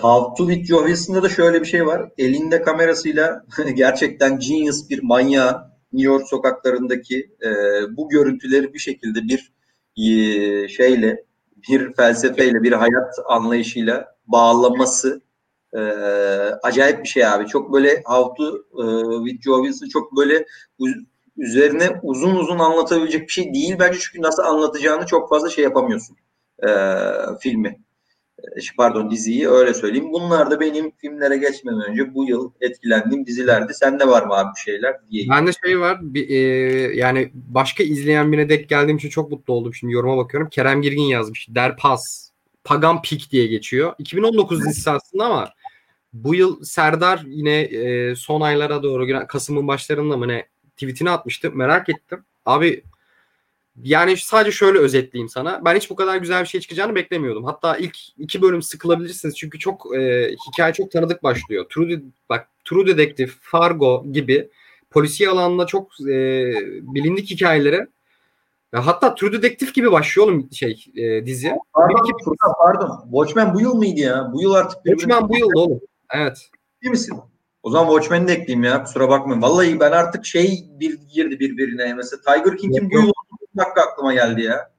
How to with Joe Wilson'da da şöyle bir şey var. Elinde kamerasıyla gerçekten genius bir manyağı New York sokaklarındaki e, bu görüntüleri bir şekilde bir e, şeyle, bir felsefeyle, bir hayat anlayışıyla bağlaması e, acayip bir şey abi. Çok böyle How to e, with Joe çok böyle üzerine uzun uzun anlatabilecek bir şey değil bence çünkü nasıl anlatacağını çok fazla şey yapamıyorsun e, filmi. E, pardon diziyi öyle söyleyeyim. Bunlar da benim filmlere geçmeden önce bu yıl etkilendiğim dizilerdi. Sende var mı abi bir şeyler? Diyeyim. Bende şey var. Bir, e, yani başka izleyen birine denk geldiğim için çok mutlu oldum. Şimdi yoruma bakıyorum. Kerem Girgin yazmış. Derpas. Pagan Peak diye geçiyor. 2019 dizisi aslında ama bu yıl Serdar yine e, son aylara doğru Kasım'ın başlarında mı ne tweetini atmıştı. Merak ettim. Abi yani sadece şöyle özetleyeyim sana. Ben hiç bu kadar güzel bir şey çıkacağını beklemiyordum. Hatta ilk iki bölüm sıkılabilirsiniz çünkü çok e, hikaye çok tanıdık başlıyor. True bak True Detective, Fargo gibi polisiye alanında çok e, bilindik hikayeleri ya hatta True Detective gibi başlıyor oğlum şey e, dizi. Pardon, iki... Furkan, pardon. Watchmen bu yıl mıydı ya? Bu yıl artık. Watchmen bu yıl oğlum. Evet. Değil misin? O zaman Watchmen'i de ekleyeyim ya. Kusura bakmayın. Vallahi ben artık şey bir girdi birbirine. Mesela Tiger King'in bu yıl dakika aklıma geldi ya.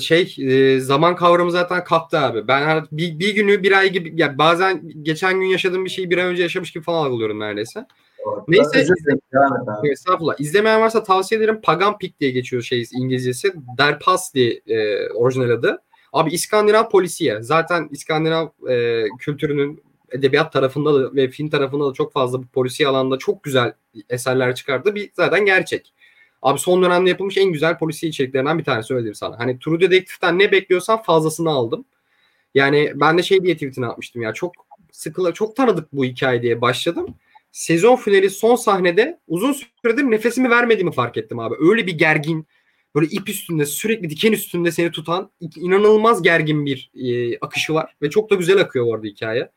Şey e, zaman kavramı zaten kalktı abi. Ben her, bir, bir günü bir ay gibi ya bazen geçen gün yaşadığım bir şeyi bir ay önce yaşamış gibi falan algılıyorum neredeyse. Doğru. Neyse. Estağfurullah. İzlemeyen varsa tavsiye ederim. Pagan Peak diye geçiyor şey İngilizcesi. Der Pass diye e, orijinal adı. Abi İskandinav polisiye. Zaten İskandinav e, kültürünün edebiyat tarafında da ve film tarafında da çok fazla bu polisiye alanda çok güzel eserler çıkardı. Bir zaten gerçek. Abi son dönemde yapılmış en güzel polisiye içeriklerinden bir tanesi söyleyeyim sana. Hani True Detective'den ne bekliyorsan fazlasını aldım. Yani ben de şey diye tweetini atmıştım ya çok sıkıla çok tanıdık bu hikaye diye başladım. Sezon finali son sahnede uzun süredir nefesimi vermediğimi fark ettim abi. Öyle bir gergin böyle ip üstünde sürekli diken üstünde seni tutan inanılmaz gergin bir e, akışı var ve çok da güzel akıyor bu hikaye.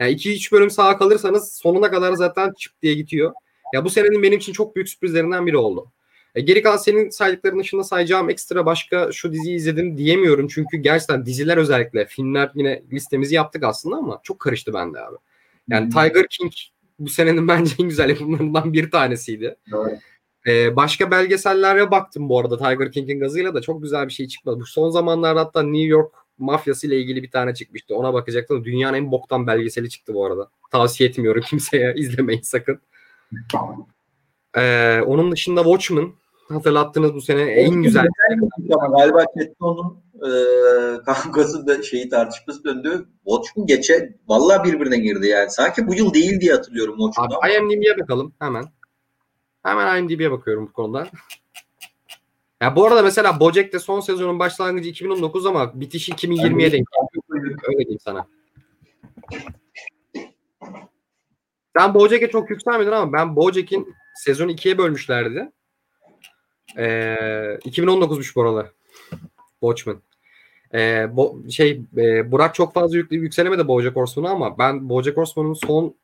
Yani 2-3 bölüm sağa kalırsanız sonuna kadar zaten çıp diye gidiyor. Ya bu senenin benim için çok büyük sürprizlerinden biri oldu. E, geri kalan senin saydıkların dışında sayacağım ekstra başka şu diziyi izledim diyemiyorum. Çünkü gerçekten diziler özellikle filmler yine listemizi yaptık aslında ama çok karıştı bende abi. Yani hmm. Tiger King bu senenin bence en güzel yapımlarından bir tanesiydi. Evet. Ee, başka belgesellere baktım bu arada Tiger King'in gazıyla da çok güzel bir şey çıkmadı. Bu son zamanlarda hatta New York mafyası ile ilgili bir tane çıkmıştı. Ona bakacaktım. Dünyanın en boktan belgeseli çıktı bu arada. Tavsiye etmiyorum kimseye. izlemeyin sakın. Ee, onun dışında Watchmen hatırlattınız bu sene en güzel. Ama galiba Ketton'un e, kankası da şeyi tartışması döndü. Watchmen geçe vallahi birbirine girdi yani. Sanki bu yıl değil diye hatırlıyorum Watchmen'ı. Abi IMDb'ye bakalım hemen. Hemen IMDb'ye bakıyorum bu konuda. Ya bu arada mesela Bojack'te son sezonun başlangıcı 2019 ama bitişi 2020'ye denk geliyor. Öyle diyeyim sana. Sen Bojack'e çok yükselmedin ama ben Bojack'in sezonu ikiye bölmüşlerdi. Ee, 2019'muş bu arada. Watchmen. Ee, bo, şey e, Burak çok fazla yük, yükselemedi Bojack Horseman'a ama ben Bojack Horseman'ın son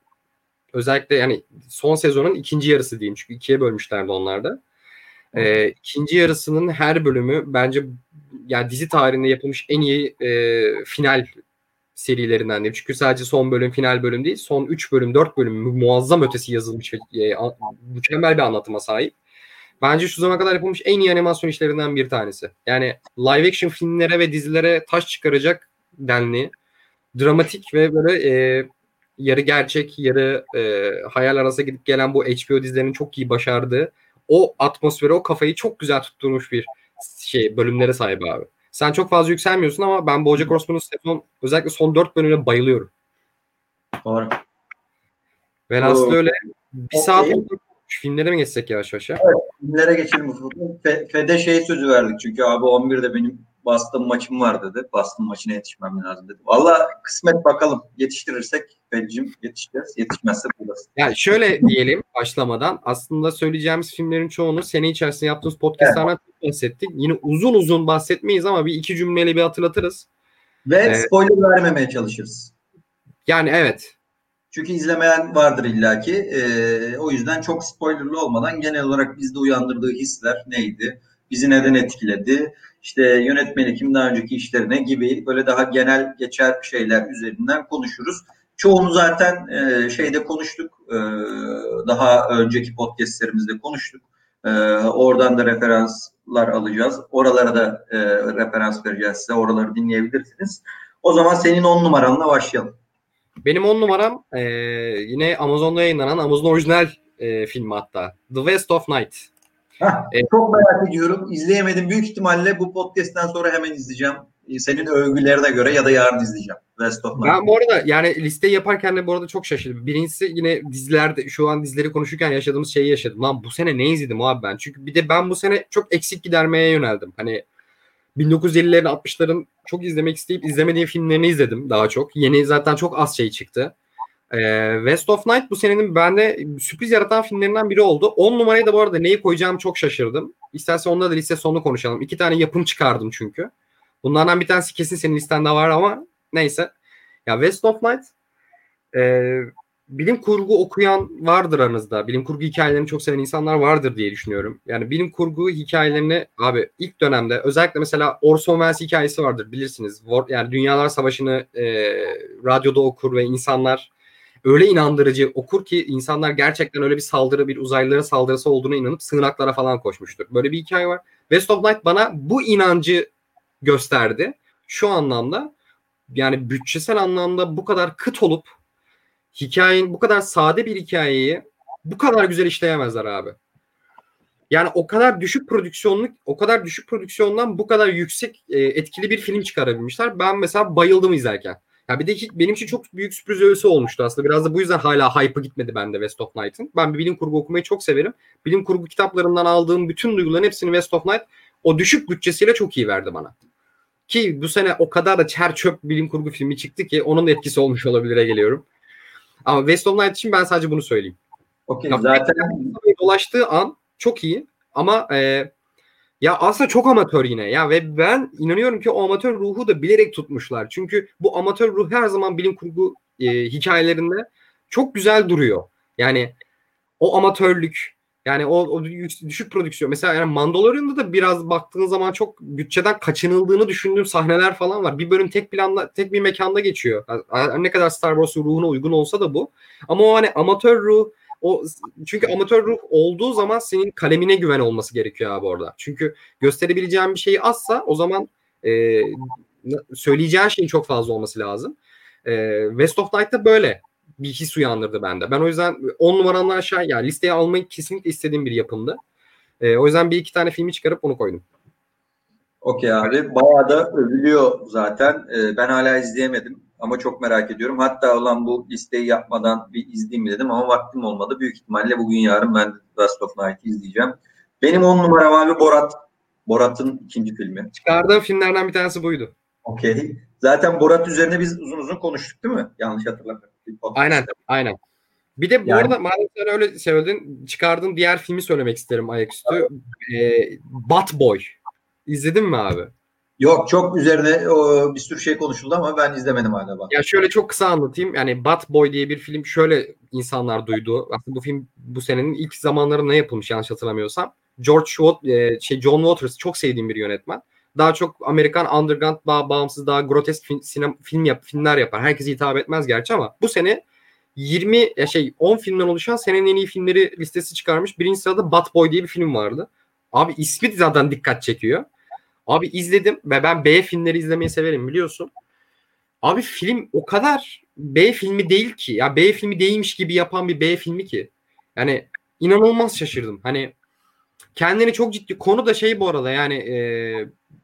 özellikle yani son sezonun ikinci yarısı diyeyim çünkü ikiye bölmüşlerdi onlarda. Ee, ikinci yarısının her bölümü bence yani dizi tarihinde yapılmış en iyi e, final serilerinden diyeyim. Çünkü sadece son bölüm final bölüm değil. Son 3 bölüm 4 bölüm muazzam ötesi yazılmış ve e, mükemmel bir anlatıma sahip. Bence şu zamana kadar yapılmış en iyi animasyon işlerinden bir tanesi. Yani live action filmlere ve dizilere taş çıkaracak denli dramatik ve böyle e, yarı gerçek yarı e, hayal arası gidip gelen bu HBO dizilerinin çok iyi başardığı o atmosferi o kafayı çok güzel tutturmuş bir şey bölümlere sahip abi. Sen çok fazla yükselmiyorsun ama ben Bojack Horseman'ın sezon özellikle son dört bölümüne bayılıyorum. Doğru. Velhasıl öyle bir saat filmlere mi geçsek yavaş yavaş ya? Evet, filmlere geçelim. Fede şey sözü verdik çünkü abi 11'de benim Boston maçım var dedi. Boston maçına yetişmem lazım dedi. Valla kısmet bakalım. Yetiştirirsek Fedcim yetişeceğiz. Yetişmezse buradasın. Yani şöyle diyelim başlamadan aslında söyleyeceğimiz filmlerin çoğunu sene içerisinde yaptığımız podcastlardan evet. bahsettik. Yine uzun uzun bahsetmeyiz ama bir iki cümleyle bir hatırlatırız. Ve ee, spoiler vermemeye çalışırız. Yani evet. Çünkü izlemeyen vardır illaki. Ee, o yüzden çok spoilerlı olmadan genel olarak bizde uyandırdığı hisler neydi? Bizi neden etkiledi? işte yönetmeni kim daha önceki işlerine gibi böyle daha genel geçer şeyler üzerinden konuşuruz. Çoğunu zaten e, şeyde konuştuk. E, daha önceki podcastlerimizde konuştuk. E, oradan da referanslar alacağız. Oralara da e, referans vereceğiz size. Oraları dinleyebilirsiniz. O zaman senin on numaranla başlayalım. Benim on numaram e, yine Amazon'da yayınlanan Amazon orijinal e, filmi hatta. The West of Night. Heh, evet. Çok merak ediyorum. İzleyemedim. Büyük ihtimalle bu podcast'ten sonra hemen izleyeceğim. Ee, senin övgülerine göre ya da yarın izleyeceğim. West of Ben bu arada yani listeyi yaparken de bu arada çok şaşırdım. Birincisi yine dizilerde şu an dizileri konuşurken yaşadığımız şeyi yaşadım. Lan bu sene ne izledim abi ben? Çünkü bir de ben bu sene çok eksik gidermeye yöneldim. Hani 1950'lerin 60'ların çok izlemek isteyip izlemediğim filmlerini izledim daha çok. Yeni zaten çok az şey çıktı. Ee, West of Night bu senenin bende sürpriz yaratan filmlerinden biri oldu. 10 numarayı da bu arada neyi koyacağım çok şaşırdım. İstersen onda da liste sonunu konuşalım. İki tane yapım çıkardım çünkü. Bunlardan bir tanesi kesin senin listende var ama neyse. Ya West of Night e, bilim kurgu okuyan vardır aranızda. Bilim kurgu hikayelerini çok seven insanlar vardır diye düşünüyorum. Yani bilim kurgu hikayelerini abi ilk dönemde özellikle mesela Orson Welles hikayesi vardır bilirsiniz. Yani Dünyalar Savaşı'nı e, radyoda okur ve insanlar öyle inandırıcı okur ki insanlar gerçekten öyle bir saldırı, bir uzaylıların saldırısı olduğuna inanıp sığınaklara falan koşmuştur. Böyle bir hikaye var. West of Night bana bu inancı gösterdi. Şu anlamda yani bütçesel anlamda bu kadar kıt olup hikayenin bu kadar sade bir hikayeyi bu kadar güzel işleyemezler abi. Yani o kadar düşük prodüksiyonluk, o kadar düşük prodüksiyondan bu kadar yüksek e, etkili bir film çıkarabilmişler. Ben mesela bayıldım izlerken. Ya bir de benim için çok büyük sürpriz öğesi olmuştu aslında. Biraz da bu yüzden hala hype'ı gitmedi bende West of Night'ın. Ben bir bilim kurgu okumayı çok severim. Bilim kurgu kitaplarından aldığım bütün duyguların hepsini West of Night o düşük bütçesiyle çok iyi verdi bana. Ki bu sene o kadar da çer çöp bilim kurgu filmi çıktı ki onun etkisi olmuş olabilire geliyorum. Ama West of Night için ben sadece bunu söyleyeyim. Okey zaten dolaştığı an çok iyi ama e, ya aslında çok amatör yine ya ve ben inanıyorum ki o amatör ruhu da bilerek tutmuşlar. Çünkü bu amatör ruh her zaman bilim kurgu e, hikayelerinde çok güzel duruyor. Yani o amatörlük yani o, o düşük prodüksiyon. Mesela yani Mandalorian'da da biraz baktığın zaman çok bütçeden kaçınıldığını düşündüğüm sahneler falan var. Bir bölüm tek planda, tek bir mekanda geçiyor. Yani ne kadar Star Wars ruhuna uygun olsa da bu. Ama o hani amatör ruh o çünkü amatör ruh olduğu zaman senin kalemine güven olması gerekiyor abi orada. Çünkü gösterebileceğin bir şeyi azsa o zaman e, söyleyeceğin şeyin çok fazla olması lazım. E, West of Night'ta böyle bir his uyandırdı bende. Ben o yüzden 10 numaranın aşağı yani listeye almayı kesinlikle istediğim bir yapımdı. E, o yüzden bir iki tane filmi çıkarıp onu koydum. Okey abi. Bayağı da övülüyor zaten. E, ben hala izleyemedim ama çok merak ediyorum. Hatta olan bu listeyi yapmadan bir izleyeyim dedim ama vaktim olmadı. Büyük ihtimalle bugün yarın ben Last of Night'ı izleyeceğim. Benim 10 numaram abi Borat. Borat'ın ikinci filmi. Çıkardığım filmlerden bir tanesi buydu. Okey. Zaten Borat üzerine biz uzun uzun konuştuk değil mi? Yanlış hatırlamıyorum. Aynen, aynen. Bir de bu yani, arada madem sen öyle söyledin, çıkardığın diğer filmi söylemek isterim ayaküstü. Ee, Bat Boy. İzledin mi abi? Yok çok üzerine o, bir sürü şey konuşuldu ama ben izlemedim hala. Bak. Ya şöyle çok kısa anlatayım. Yani Bat Boy diye bir film şöyle insanlar duydu. Aslında bu film bu senenin ilk zamanlarında yapılmış yanlış hatırlamıyorsam. George Watt, e, şey John Waters çok sevdiğim bir yönetmen. Daha çok Amerikan underground daha bağımsız daha grotesk film, sinem, film yap, filmler yapar. Herkese hitap etmez gerçi ama bu sene 20 ya şey 10 filmden oluşan senenin en iyi filmleri listesi çıkarmış. Birinci sırada Bat Boy diye bir film vardı. Abi ismi zaten dikkat çekiyor. Abi izledim ve ben B filmleri izlemeyi severim biliyorsun. Abi film o kadar B filmi değil ki. Ya B filmi değilmiş gibi yapan bir B filmi ki. Yani inanılmaz şaşırdım. Hani kendini çok ciddi konu da şey bu arada yani e,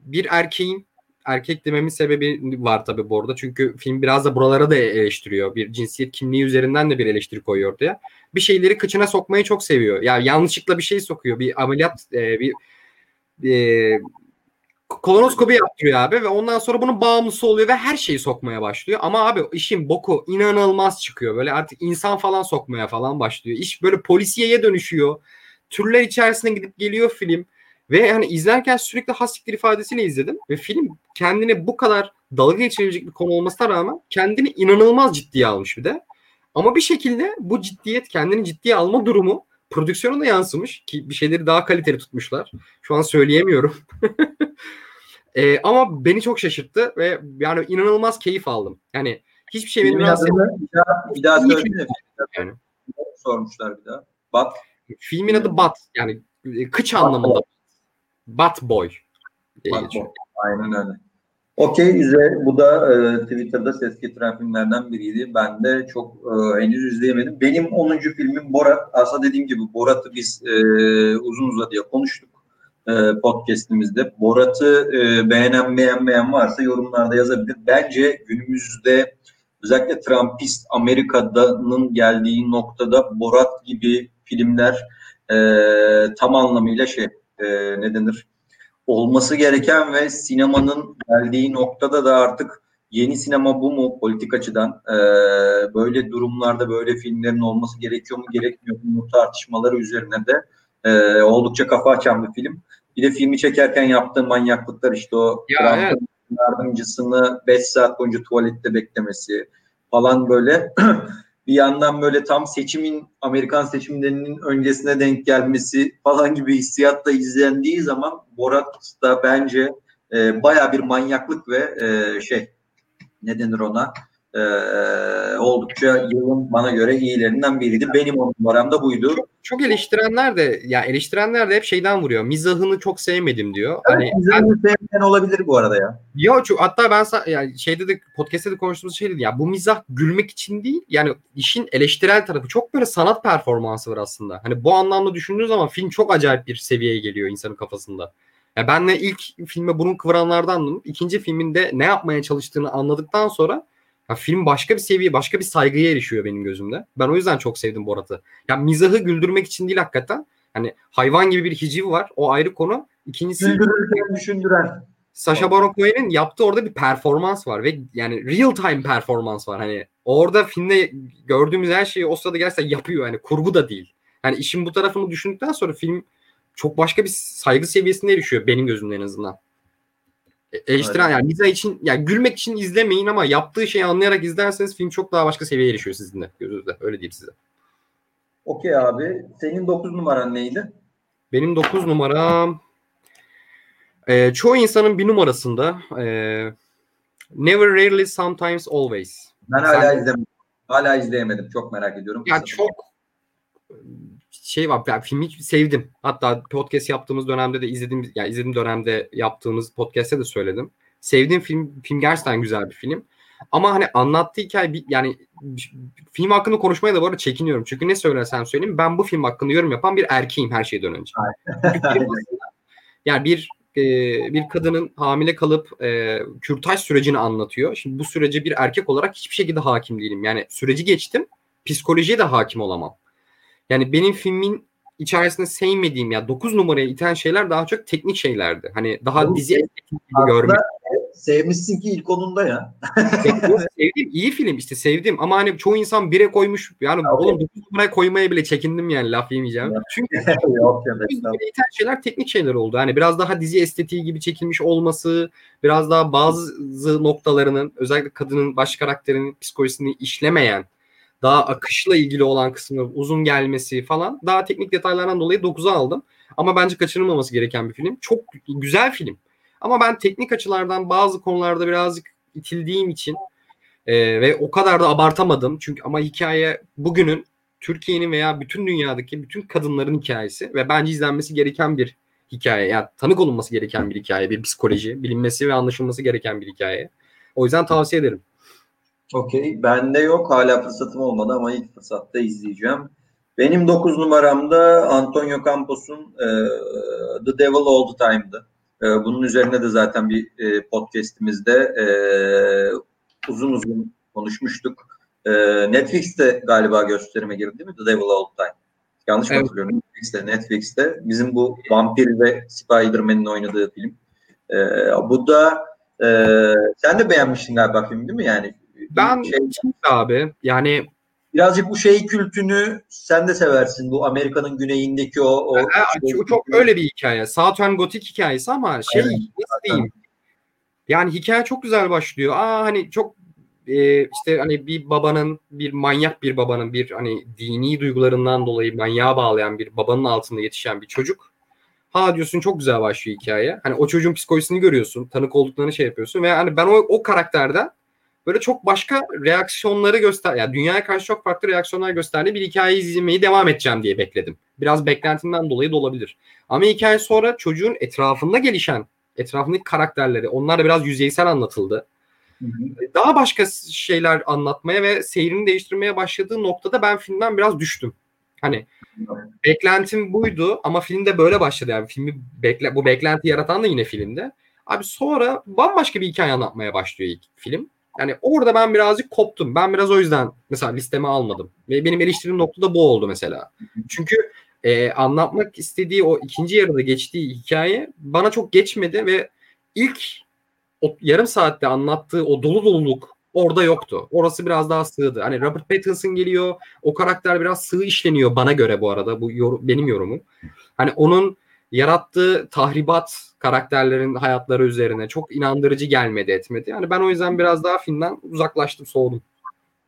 bir erkeğin erkek dememin sebebi var tabii bu arada. Çünkü film biraz da buralara da eleştiriyor. Bir cinsiyet kimliği üzerinden de bir eleştiri koyuyor ortaya. Bir şeyleri kıçına sokmayı çok seviyor. Ya yani yanlışlıkla bir şey sokuyor. Bir ameliyat e, bir e, kolonoskopi yaptırıyor abi ve ondan sonra bunun bağımlısı oluyor ve her şeyi sokmaya başlıyor. Ama abi işin boku inanılmaz çıkıyor. Böyle artık insan falan sokmaya falan başlıyor. İş böyle polisiyeye dönüşüyor. Türler içerisine gidip geliyor film. Ve hani izlerken sürekli hastiktir ifadesiyle izledim. Ve film kendini bu kadar dalga geçirecek bir konu olmasına rağmen kendini inanılmaz ciddiye almış bir de. Ama bir şekilde bu ciddiyet, kendini ciddiye alma durumu prodüksiyona da yansımış ki bir şeyleri daha kaliteli tutmuşlar. Şu an söyleyemiyorum. e, ama beni çok şaşırttı ve yani inanılmaz keyif aldım. Yani hiçbir şey beni rahatsız etmedi. Bir daha, bir daha söylesene. Yani. Sormuşlar bir daha. Bat. Filmin adı Bat. Yani kıç Bat anlamında. Bat Boy. Bat Boy. Aynen öyle. Okey İze bu da e, Twitter'da ses getiren filmlerden biriydi. Ben de çok e, henüz izleyemedim. Benim 10. filmim Borat. Aslında dediğim gibi Borat'ı biz e, uzun uzadıya konuştuk e, podcast'imizde. Borat'ı e, beğenen beğenmeyen varsa yorumlarda yazabilir. Bence günümüzde özellikle Trumpist Amerika'nın geldiği noktada Borat gibi filmler e, tam anlamıyla şey e, ne denir olması gereken ve sinemanın geldiği noktada da artık yeni sinema bu mu politik açıdan e, böyle durumlarda böyle filmlerin olması gerekiyor mu gerekmiyor mu tartışmaları üzerine de e, oldukça kafa açan bir film. Bir de filmi çekerken yaptığı manyaklıklar işte o ya, evet. yardımcısını 5 saat boyunca tuvalette beklemesi falan böyle bir yandan böyle tam seçimin Amerikan seçimlerinin öncesine denk gelmesi falan gibi hissiyatla izlendiği zaman Borat da bence e, baya bir manyaklık ve e, şey ne denir ona e, oldukça yılın bana göre iyilerinden biriydi. Benim on numaram da buydu. Çok, çok eleştirenler de ya eleştirenler de hep şeyden vuruyor. Mizahını çok sevmedim diyor. Evet, hani mizahını sevmeyen olabilir bu arada ya. Yok çok hatta ben yani şeyde de podcast'te de konuştuğumuz şeydi ya bu mizah gülmek için değil. Yani işin eleştirel tarafı çok böyle sanat performansı var aslında. Hani bu anlamda düşündüğün zaman film çok acayip bir seviyeye geliyor insanın kafasında. Ya ben de ilk filme burun kıvıranlardandım. İkinci filminde ne yapmaya çalıştığını anladıktan sonra ya film başka bir seviye, başka bir saygıya erişiyor benim gözümde. Ben o yüzden çok sevdim Borat'ı. Ya mizahı güldürmek için değil hakikaten. Hani hayvan gibi bir hiciv var. O ayrı konu. İkincisi güldürürken düşündüren. Sacha Baron Cohen'in yaptığı orada bir performans var ve yani real time performans var. Hani orada filmde gördüğümüz her şeyi o sırada gerçekten yapıyor. Hani kurgu da değil. Yani işin bu tarafını düşündükten sonra film çok başka bir saygı seviyesine erişiyor benim gözümde en azından. E, eleştiren yani Liza için yani gülmek için izlemeyin ama yaptığı şeyi anlayarak izlerseniz film çok daha başka seviyeye erişiyor sizin de gözünüzde. Öyle diyeyim size. Okey abi. Senin 9 numaran neydi? Benim 9 numaram e, çoğu insanın bir numarasında e, Never, Rarely, Sometimes, Always. Ben hala Sen... izlemedim. Hala izleyemedim. Çok merak ediyorum. Ya yani çok şey var. Ben filmi sevdim. Hatta podcast yaptığımız dönemde de izlediğim yani izlediğim dönemde yaptığımız podcast'te de söyledim. Sevdiğim film film gerçekten güzel bir film. Ama hani anlattığı hikaye yani film hakkında konuşmaya da bu arada çekiniyorum. Çünkü ne söylersem söyleyeyim ben bu film hakkında yorum yapan bir erkeğim her şeyden önce. yani bir e, bir kadının hamile kalıp e, kürtaj sürecini anlatıyor. Şimdi bu sürece bir erkek olarak hiçbir şekilde hakim değilim. Yani süreci geçtim. Psikolojiye de hakim olamam. Yani benim filmin içerisinde sevmediğim ya 9 numaraya iten şeyler daha çok teknik şeylerdi. Hani daha Oğlum, dizi gibi görmek. Sevmişsin ki ilk onunda ya. sevdim. iyi film işte sevdim ama hani çoğu insan bire koymuş. Yani okay. oğlum 9 numaraya koymaya bile çekindim yani laf yemeyeceğim. Çünkü Yok, iten şeyler teknik şeyler oldu. Hani biraz daha dizi estetiği gibi çekilmiş olması, biraz daha bazı noktalarının özellikle kadının baş karakterinin psikolojisini işlemeyen daha akışla ilgili olan kısmı uzun gelmesi falan daha teknik detaylardan dolayı 9'a aldım. Ama bence kaçırılmaması gereken bir film. Çok güzel film. Ama ben teknik açılardan bazı konularda birazcık itildiğim için e, ve o kadar da abartamadım. Çünkü ama hikaye bugünün Türkiye'nin veya bütün dünyadaki bütün kadınların hikayesi ve bence izlenmesi gereken bir hikaye. Yani tanık olunması gereken bir hikaye, bir psikoloji, bilinmesi ve anlaşılması gereken bir hikaye. O yüzden tavsiye ederim. Okey. Bende yok. Hala fırsatım olmadı ama ilk fırsatta izleyeceğim. Benim 9 numaramda Antonio Campos'un e, The Devil All the Time'dı. E, bunun üzerine de zaten bir e, podcastimizde e, uzun uzun konuşmuştuk. E, Netflix'te galiba gösterime girdi değil mi? The Devil All the Time. Yanlış mı evet. hatırlıyorum? Netflix'te, Netflix'te. Bizim bu vampir ve Spider-Man'in oynadığı film. E, bu da e, sen de beğenmiştin galiba film değil mi? Yani ben şey, abi yani birazcık bu şey kültünü sen de seversin. Bu Amerika'nın güneyindeki o o, yani, şey, çok öyle bir hikaye. Southern Gothic hikayesi ama şey evet, nasıl diyeyim? Yani hikaye çok güzel başlıyor. Aa hani çok e, işte hani bir babanın bir manyak bir babanın bir hani dini duygularından dolayı manyağa bağlayan bir babanın altında yetişen bir çocuk. Ha diyorsun çok güzel başlıyor hikaye. Hani o çocuğun psikolojisini görüyorsun. Tanık olduklarını şey yapıyorsun. Ve hani ben o, o karakterden böyle çok başka reaksiyonları göster yani dünyaya karşı çok farklı reaksiyonlar gösterdiği bir hikaye izlemeyi devam edeceğim diye bekledim. Biraz beklentimden dolayı da olabilir. Ama hikaye sonra çocuğun etrafında gelişen etrafındaki karakterleri onlar da biraz yüzeysel anlatıldı. Hı hı. Daha başka şeyler anlatmaya ve seyrini değiştirmeye başladığı noktada ben filmden biraz düştüm. Hani beklentim buydu ama filmde böyle başladı yani filmi bekle bu beklenti yaratan da yine filmde. Abi sonra bambaşka bir hikaye anlatmaya başlıyor ilk film. Yani orada ben birazcık koptum. Ben biraz o yüzden mesela listeme almadım. Ve benim eleştirim nokta da bu oldu mesela. Çünkü e, anlatmak istediği o ikinci yarıda geçtiği hikaye bana çok geçmedi ve ilk o yarım saatte anlattığı o dolu doluluk orada yoktu. Orası biraz daha sığdı. Hani Robert Pattinson geliyor. O karakter biraz sığ işleniyor bana göre bu arada. Bu yor- benim yorumum. Hani onun yarattığı tahribat karakterlerin hayatları üzerine çok inandırıcı gelmedi etmedi. Yani ben o yüzden biraz daha filmden uzaklaştım, soğudum.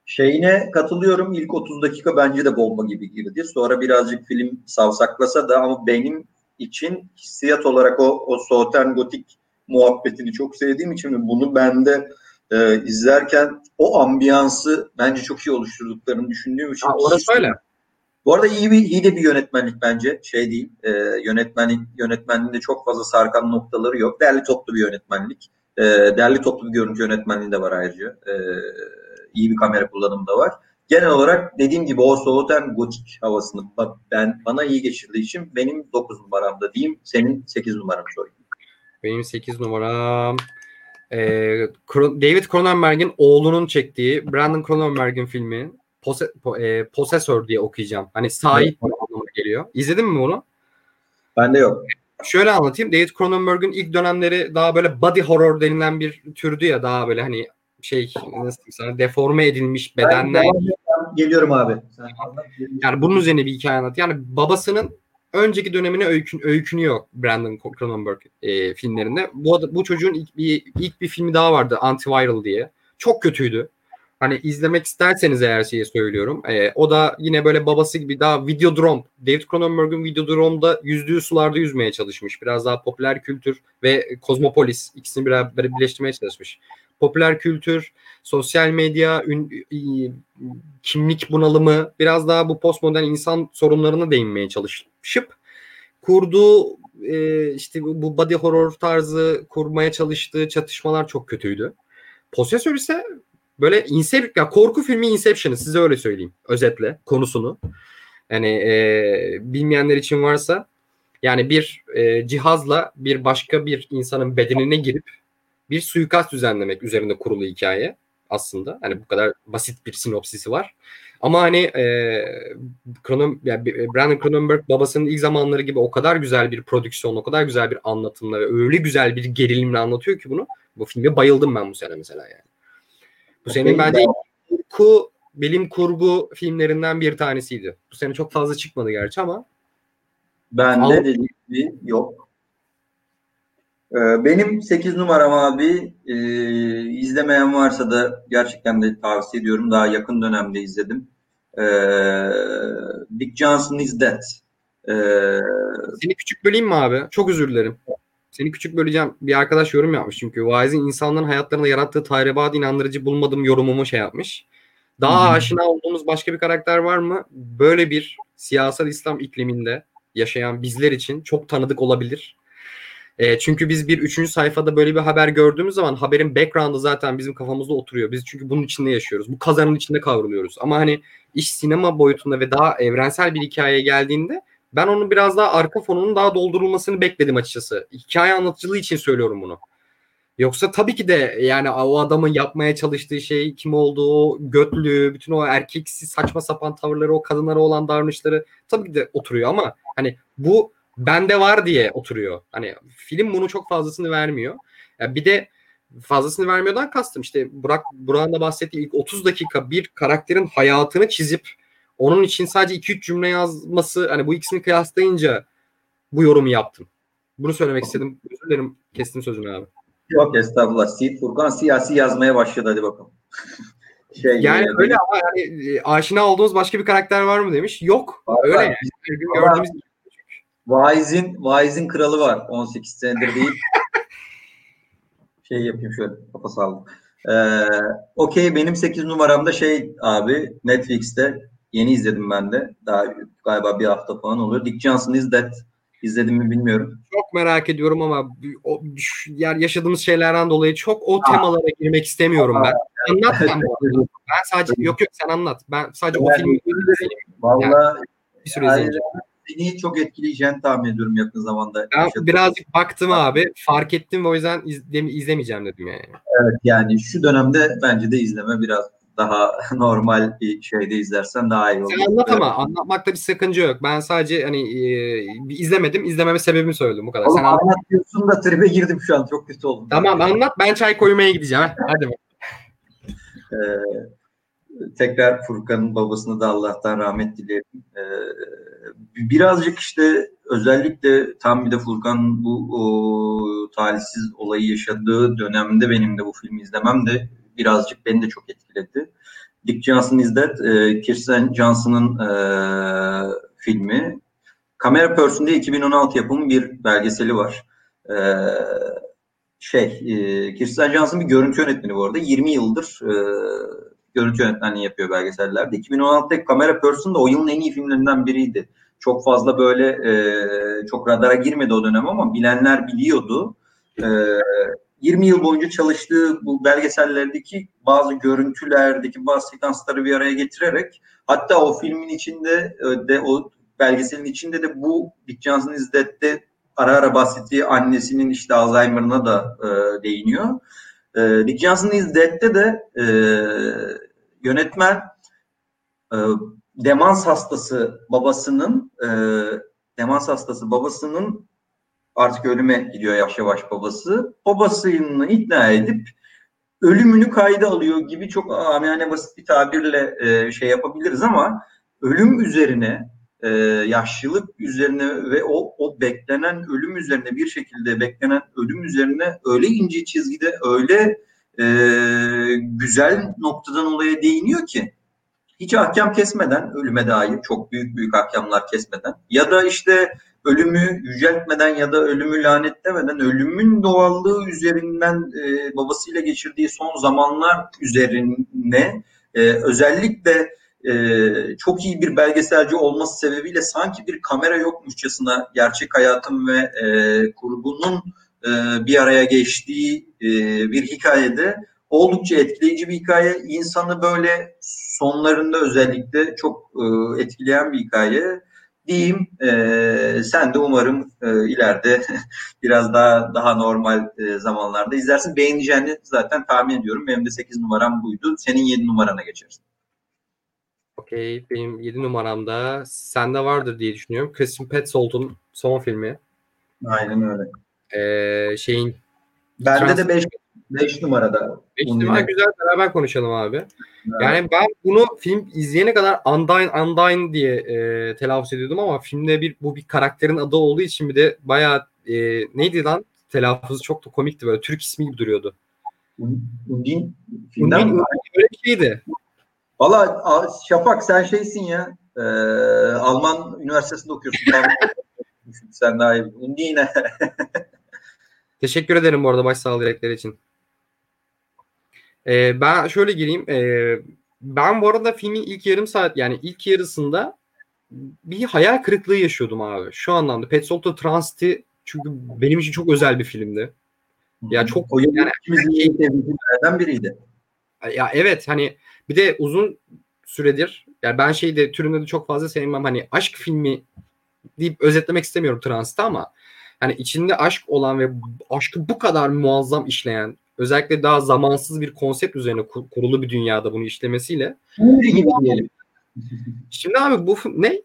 Şeyine katılıyorum. İlk 30 dakika bence de bomba gibi girdi. Sonra birazcık film savsaklasa da ama benim için hissiyat olarak o, o Southern Gotik muhabbetini çok sevdiğim için bunu bende e, izlerken o ambiyansı bence çok iyi oluşturduklarını düşündüğüm için. Ha, orası öyle. Bu arada iyi bir iyi de bir yönetmenlik bence. Şey değil. E, yönetmenlik yönetmenliğinde çok fazla sarkan noktaları yok. Derli toplu bir yönetmenlik. E, derli toplu bir görüntü yönetmenliği de var ayrıca. E, iyi bir kamera kullanımı da var. Genel olarak dediğim gibi o Southern gotik havasını ben bana iyi geçirdiği için benim 9 numaramda diyeyim. Senin 8 numaranı sorayım. Benim 8 numaram e, David Cronenberg'in oğlunun çektiği Brandon Cronenberg'in filmi Pose, e, Possessor diye okuyacağım. Hani sahip evet. anlamına geliyor. İzledin mi bunu? Bende yok. Şöyle anlatayım. David Cronenberg'in ilk dönemleri daha böyle body horror denilen bir türdü ya daha böyle hani şey nasıl sana deforme edilmiş bedenler. Geliyorum abi. yani bunun üzerine bir hikaye anlat. Yani babasının önceki dönemine öykün, öykünüyor Brandon Cronenberg e, filmlerinde. Bu, bu çocuğun ilk bir, ilk bir filmi daha vardı Antiviral diye. Çok kötüydü. Hani izlemek isterseniz eğer şeyi söylüyorum. E, o da yine böyle babası gibi daha Videodrome. David Cronenberg'in Videodrome'da yüzdüğü sularda yüzmeye çalışmış. Biraz daha popüler kültür ve Kozmopolis ikisini beraber birleştirmeye çalışmış. Popüler kültür, sosyal medya, ün, kimlik bunalımı biraz daha bu postmodern insan sorunlarına değinmeye çalışıp kurduğu e, işte bu body horror tarzı kurmaya çalıştığı çatışmalar çok kötüydü. Possessor ise böyle Inception, ya korku filmi Inception'ı size öyle söyleyeyim özetle konusunu. Yani e, bilmeyenler için varsa yani bir e, cihazla bir başka bir insanın bedenine girip bir suikast düzenlemek üzerinde kurulu hikaye aslında. Hani bu kadar basit bir sinopsisi var. Ama hani e, Cronen, yani Brandon Cronenberg babasının ilk zamanları gibi o kadar güzel bir prodüksiyon, o kadar güzel bir anlatımla ve öyle güzel bir gerilimle anlatıyor ki bunu. Bu filme bayıldım ben bu sene mesela yani. Bu senin bence kurgu, bilim kurgu filmlerinden bir tanesiydi. Bu sene çok fazla çıkmadı gerçi ama. Ben de dediğim gibi yok. Ee, benim 8 numaram abi e, izlemeyen varsa da gerçekten de tavsiye ediyorum. Daha yakın dönemde izledim. E, Dick Johnson is Dead. E, Seni küçük böleyim mi abi? Çok özür dilerim. Seni küçük böleceğim. Bir arkadaş yorum yapmış çünkü. Wise'in insanların hayatlarında yarattığı tahribat inandırıcı bulmadım yorumumu şey yapmış. Daha hmm. aşina olduğumuz başka bir karakter var mı? Böyle bir siyasal İslam ikliminde yaşayan bizler için çok tanıdık olabilir. E, çünkü biz bir üçüncü sayfada böyle bir haber gördüğümüz zaman haberin background'ı zaten bizim kafamızda oturuyor. Biz çünkü bunun içinde yaşıyoruz. Bu kazanın içinde kavruluyoruz. Ama hani iş sinema boyutunda ve daha evrensel bir hikayeye geldiğinde ben onun biraz daha arka fonunun daha doldurulmasını bekledim açıkçası. Hikaye anlatıcılığı için söylüyorum bunu. Yoksa tabii ki de yani o adamın yapmaya çalıştığı şey kim olduğu, götlüğü, bütün o erkeksi saçma sapan tavırları, o kadınlara olan davranışları tabii ki de oturuyor ama hani bu bende var diye oturuyor. Hani film bunu çok fazlasını vermiyor. Yani bir de fazlasını vermiyordan kastım işte Burak Burak'ın da bahsettiği ilk 30 dakika bir karakterin hayatını çizip onun için sadece 2-3 cümle yazması hani bu ikisini kıyaslayınca bu yorumu yaptım. Bunu söylemek istedim. Özür dilerim kestim sözünü abi. Yok estağfurullah. Seyit Furkan siyasi yazmaya başladı hadi bakalım. şey, yani, yani öyle ama yani e, aşina olduğumuz başka bir karakter var mı demiş. Yok. Var, öyle var. yani. Gün gördüğümüz Wise'in Wise'in kralı var 18 senedir değil. şey yapayım şöyle kafa saldım. Ee, Okey benim 8 numaramda şey abi Netflix'te Yeni izledim ben de. Daha galiba bir hafta falan oluyor. Dick Johnson is Dead İzledim mi bilmiyorum. Çok merak ediyorum ama o yani yaşadığımız şeylerden dolayı çok o temalara girmek istemiyorum ben. Anlat arada. Ben sadece yok yok sen anlat. Ben sadece o filmi bir süre izleyeceğim. Seni çok etkileyeceğini tahmin ediyorum yakın zamanda. Ben birazcık baktım abi. Fark ettim ve o yüzden izlemeyeceğim dedim yani. Evet yani şu dönemde bence de izleme biraz daha normal bir şeyde izlersen daha iyi olur. Sen anlat ama anlatmakta bir sakınca yok. Ben sadece hani e, izlemedim. izlememe sebebimi söyledim bu kadar. Oğlum, Sen anlat diyorsun da tribe girdim şu an. Çok kötü oldum. Tamam anlat. Ben çay koymaya gideceğim. Hadi ee, tekrar Furkan'ın babasını da Allah'tan rahmet dilerim. Ee, birazcık işte özellikle tam bir de Furkan bu o, talihsiz olayı yaşadığı dönemde benim de bu filmi izlemem de birazcık beni de çok etkiledi. Dick Johnson is Dead, e, Kirsten Johnson'ın e, filmi. Camera Person'da 2016 yapımı bir belgeseli var. E, şey, e, Kirsten Johnson bir görüntü yönetmeni bu arada. 20 yıldır e, görüntü yönetmenliği yapıyor belgesellerde. 2016'daki Camera Person o yılın en iyi filmlerinden biriydi. Çok fazla böyle e, çok radara girmedi o dönem ama bilenler biliyordu. E, 20 yıl boyunca çalıştığı bu belgesellerdeki bazı görüntülerdeki bazı sekansları bir araya getirerek hatta o filmin içinde e, de o belgeselin içinde de bu is Dead'de ara ara bahsettiği annesinin işte Alzheimer'ına da e, değiniyor. E, Dick Johnson is Dead'de de e, yönetmen e, demans hastası babasının e, demans hastası babasının artık ölüme gidiyor yavaş yavaş babası. Babasını ikna edip ölümünü kayda alıyor gibi çok amiyane basit bir tabirle e, şey yapabiliriz ama ölüm üzerine e, yaşlılık üzerine ve o, o beklenen ölüm üzerine bir şekilde beklenen ölüm üzerine öyle ince çizgide öyle e, güzel noktadan olaya değiniyor ki hiç ahkam kesmeden ölüme dair çok büyük büyük ahkamlar kesmeden ya da işte ölümü yüceltmeden ya da ölümü lanetlemeden ölümün doğallığı üzerinden e, babasıyla geçirdiği son zamanlar üzerine e, özellikle e, çok iyi bir belgeselci olması sebebiyle sanki bir kamera yokmuşçasına gerçek hayatın ve e, kurgunun e, bir araya geçtiği e, bir hikayede oldukça etkileyici bir hikaye. İnsanı böyle sonlarında özellikle çok e, etkileyen bir hikaye diyeyim. E, sen de umarım e, ileride biraz daha daha normal e, zamanlarda izlersin. Beğeneceğini zaten tahmin ediyorum. Benim de 8 numaram buydu. Senin 7 numarana geçeriz. Okey. Benim 7 numaramda sende vardır diye düşünüyorum. Christian Petzold'un son filmi. Aynen öyle. Ee, şeyin Bende de 5 5 numarada. 5 numara güzel beraber konuşalım abi. Evet. Yani ben bunu film izleyene kadar Undyne Undyne diye e, telaffuz ediyordum ama filmde bir bu bir karakterin adı olduğu için bir de bayağı e, neydi lan telaffuzu çok da komikti böyle Türk ismi gibi duruyordu. Undin filmden Undin, öyle bir şeydi. Valla Şafak sen şeysin ya e, Alman üniversitesinde okuyorsun. sen daha iyi. Undine. Teşekkür ederim bu arada başsağlığı dilekleri için. Ee, ben şöyle gireyim. Ee, ben bu arada filmin ilk yarım saat yani ilk yarısında bir hayal kırıklığı yaşıyordum abi. Şu anlamda Pet Sold'da Transit'i çünkü benim için çok özel bir filmdi. Ya çok o yani filmlerden biriydi. Ya evet hani bir de uzun süredir yani ben şeyde türünde de çok fazla sevmem hani aşk filmi deyip özetlemek istemiyorum Transit'i ama hani içinde aşk olan ve aşkı bu kadar muazzam işleyen özellikle daha zamansız bir konsept üzerine kurulu bir dünyada bunu işlemesiyle. Şiir gibi diyelim. Şimdi abi bu ne?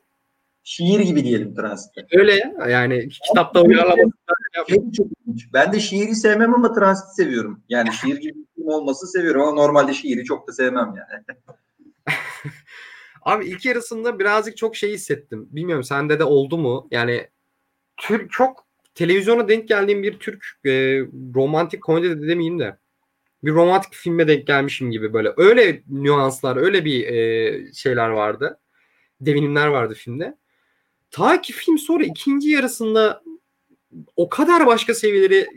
Şiir gibi diyelim transitte. Öyle ya. Yani kitapta uyarlaması. Ben de şiiri sevmem ama transit seviyorum. Yani şiir gibi olması seviyorum ama normalde şiiri çok da sevmem yani. Abi ilk yarısında birazcık çok şey hissettim. Bilmiyorum sende de oldu mu? Yani tür çok televizyona denk geldiğim bir Türk e, romantik komedi de demeyeyim de bir romantik filme denk gelmişim gibi böyle. Öyle nüanslar, öyle bir e, şeyler vardı. Devinimler vardı filmde. Ta ki film sonra ikinci yarısında o kadar başka seviyeleri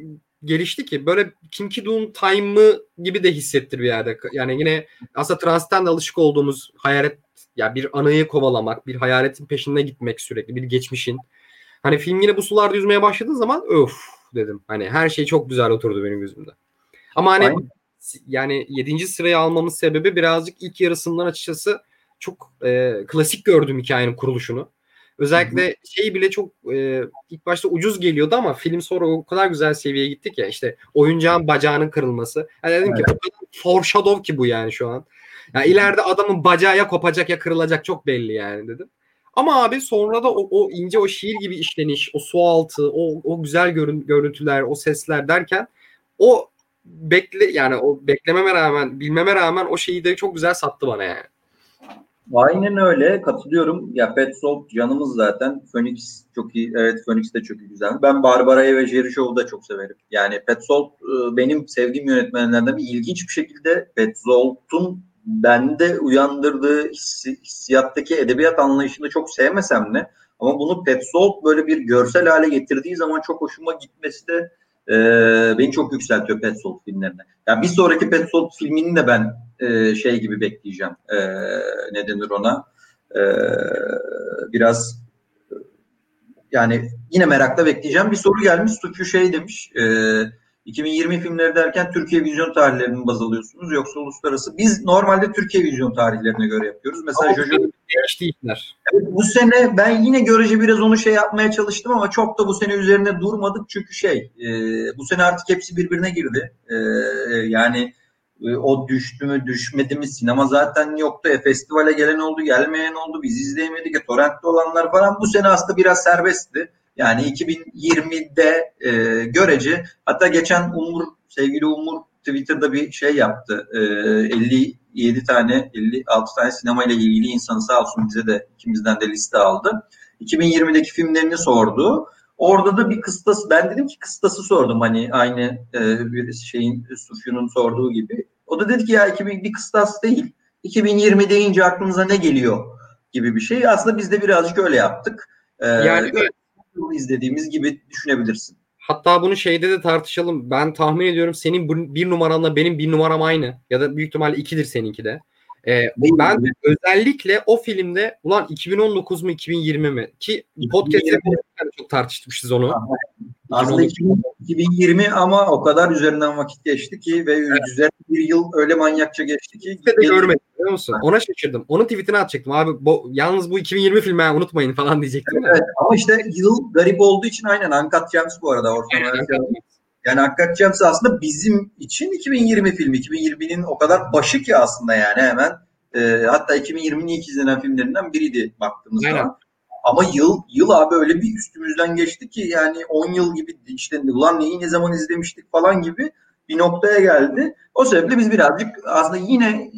gelişti ki böyle Kim Ki-doon Time'ı gibi de hissettir bir yerde. Yani yine aslında Trans'ten de alışık olduğumuz hayalet ya yani bir anıyı kovalamak, bir hayaletin peşinde gitmek sürekli, bir geçmişin Hani film yine bu sularda yüzmeye başladığı zaman öf dedim. Hani her şey çok güzel oturdu benim gözümde. Ama hani Aynen. yani 7. sıraya almamın sebebi birazcık ilk yarısından açıkçası çok e, klasik gördüm hikayenin kuruluşunu. Özellikle şey bile çok e, ilk başta ucuz geliyordu ama film sonra o kadar güzel seviyeye gittik ya işte oyuncağın bacağının kırılması. Yani dedim ki o kadar foreshadow ki bu yani şu an. Yani ileride adamın bacağı ya kopacak ya kırılacak çok belli yani dedim. Ama abi sonra da o, o ince o şiir gibi işleniş, o su altı, o, o güzel görün, görüntüler, o sesler derken o bekle yani o beklememe rağmen, bilmeme rağmen o şeyi de çok güzel sattı bana yani. Aynen öyle katılıyorum. Ya Petzold canımız zaten. Phoenix çok iyi. Evet Phoenix de çok iyi güzel. Ben Barbara'yı ve Jerry Show'u da çok severim. Yani e, benim sevdiğim yönetmenlerden ilginç bir şekilde Petzold'un bende uyandırdığı hissi, hissiyattaki edebiyat anlayışını çok sevmesem de ama bunu Petzold böyle bir görsel hale getirdiği zaman çok hoşuma gitmesi de e, beni çok yükseltiyor Petzold filmlerine. Yani bir sonraki Petzold filmini de ben e, şey gibi bekleyeceğim. E, ne denir ona? E, biraz yani yine merakla bekleyeceğim. Bir soru gelmiş. Suçu şey demiş. E, 2020 filmleri derken Türkiye vizyon tarihlerini baz alıyorsunuz yoksa uluslararası. Biz normalde Türkiye vizyon tarihlerine göre yapıyoruz. Mesela Ama Jojo değişti işler. Evet, bu sene ben yine görece biraz onu şey yapmaya çalıştım ama çok da bu sene üzerine durmadık çünkü şey e, bu sene artık hepsi birbirine girdi. E, yani e, o düştü mü düşmedi mi sinema zaten yoktu. E, festivale gelen oldu gelmeyen oldu biz izleyemedik. E, torrentte olanlar falan bu sene aslında biraz serbestti. Yani 2020'de e, görece hatta geçen Umur sevgili Umur Twitter'da bir şey yaptı. E, 57 tane 56 tane sinema ile ilgili insanı sağ olsun bize de ikimizden de liste aldı. 2020'deki filmlerini sordu. Orada da bir kıstas ben dedim ki kıstası sordum hani aynı e, bir şeyin Sufyun'un sorduğu gibi. O da dedi ki ya 2000 bir kıstas değil. 2020 deyince aklınıza ne geliyor gibi bir şey. Aslında biz de birazcık öyle yaptık. E, Yani öyle izlediğimiz gibi düşünebilirsin. Hatta bunu şeyde de tartışalım. Ben tahmin ediyorum senin bir numaranla benim bir numaram aynı. Ya da büyük ihtimalle ikidir seninki de. Ee, ben özellikle o filmde ulan 2019 mu 2020 mi? Ki podcast'te 2020. çok tartışmışız onu. Aslında 2000 2020 ama o kadar üzerinden vakit geçti ki ve üzerine bir yıl öyle manyakça geçti ki. Kimse de görmedim biliyor musun? Ona şaşırdım. Onun tweetini atacaktım. Abi bu, yalnız bu 2020 filmi ha, unutmayın falan diyecektim. de. Evet, ama işte yıl garip olduğu için aynen Uncut Gems bu arada. Orson Aynen. Yani Uncut Gems aslında bizim için 2020 filmi. 2020'nin o kadar başı ki aslında yani hemen. E, hatta 2020'nin ilk izlenen filmlerinden biriydi baktığımız Aynen. zaman. Ama yıl yıl abi öyle bir üstümüzden geçti ki yani 10 yıl gibi işte ulan neyi ne zaman izlemiştik falan gibi bir noktaya geldi. O sebeple biz birazcık aslında yine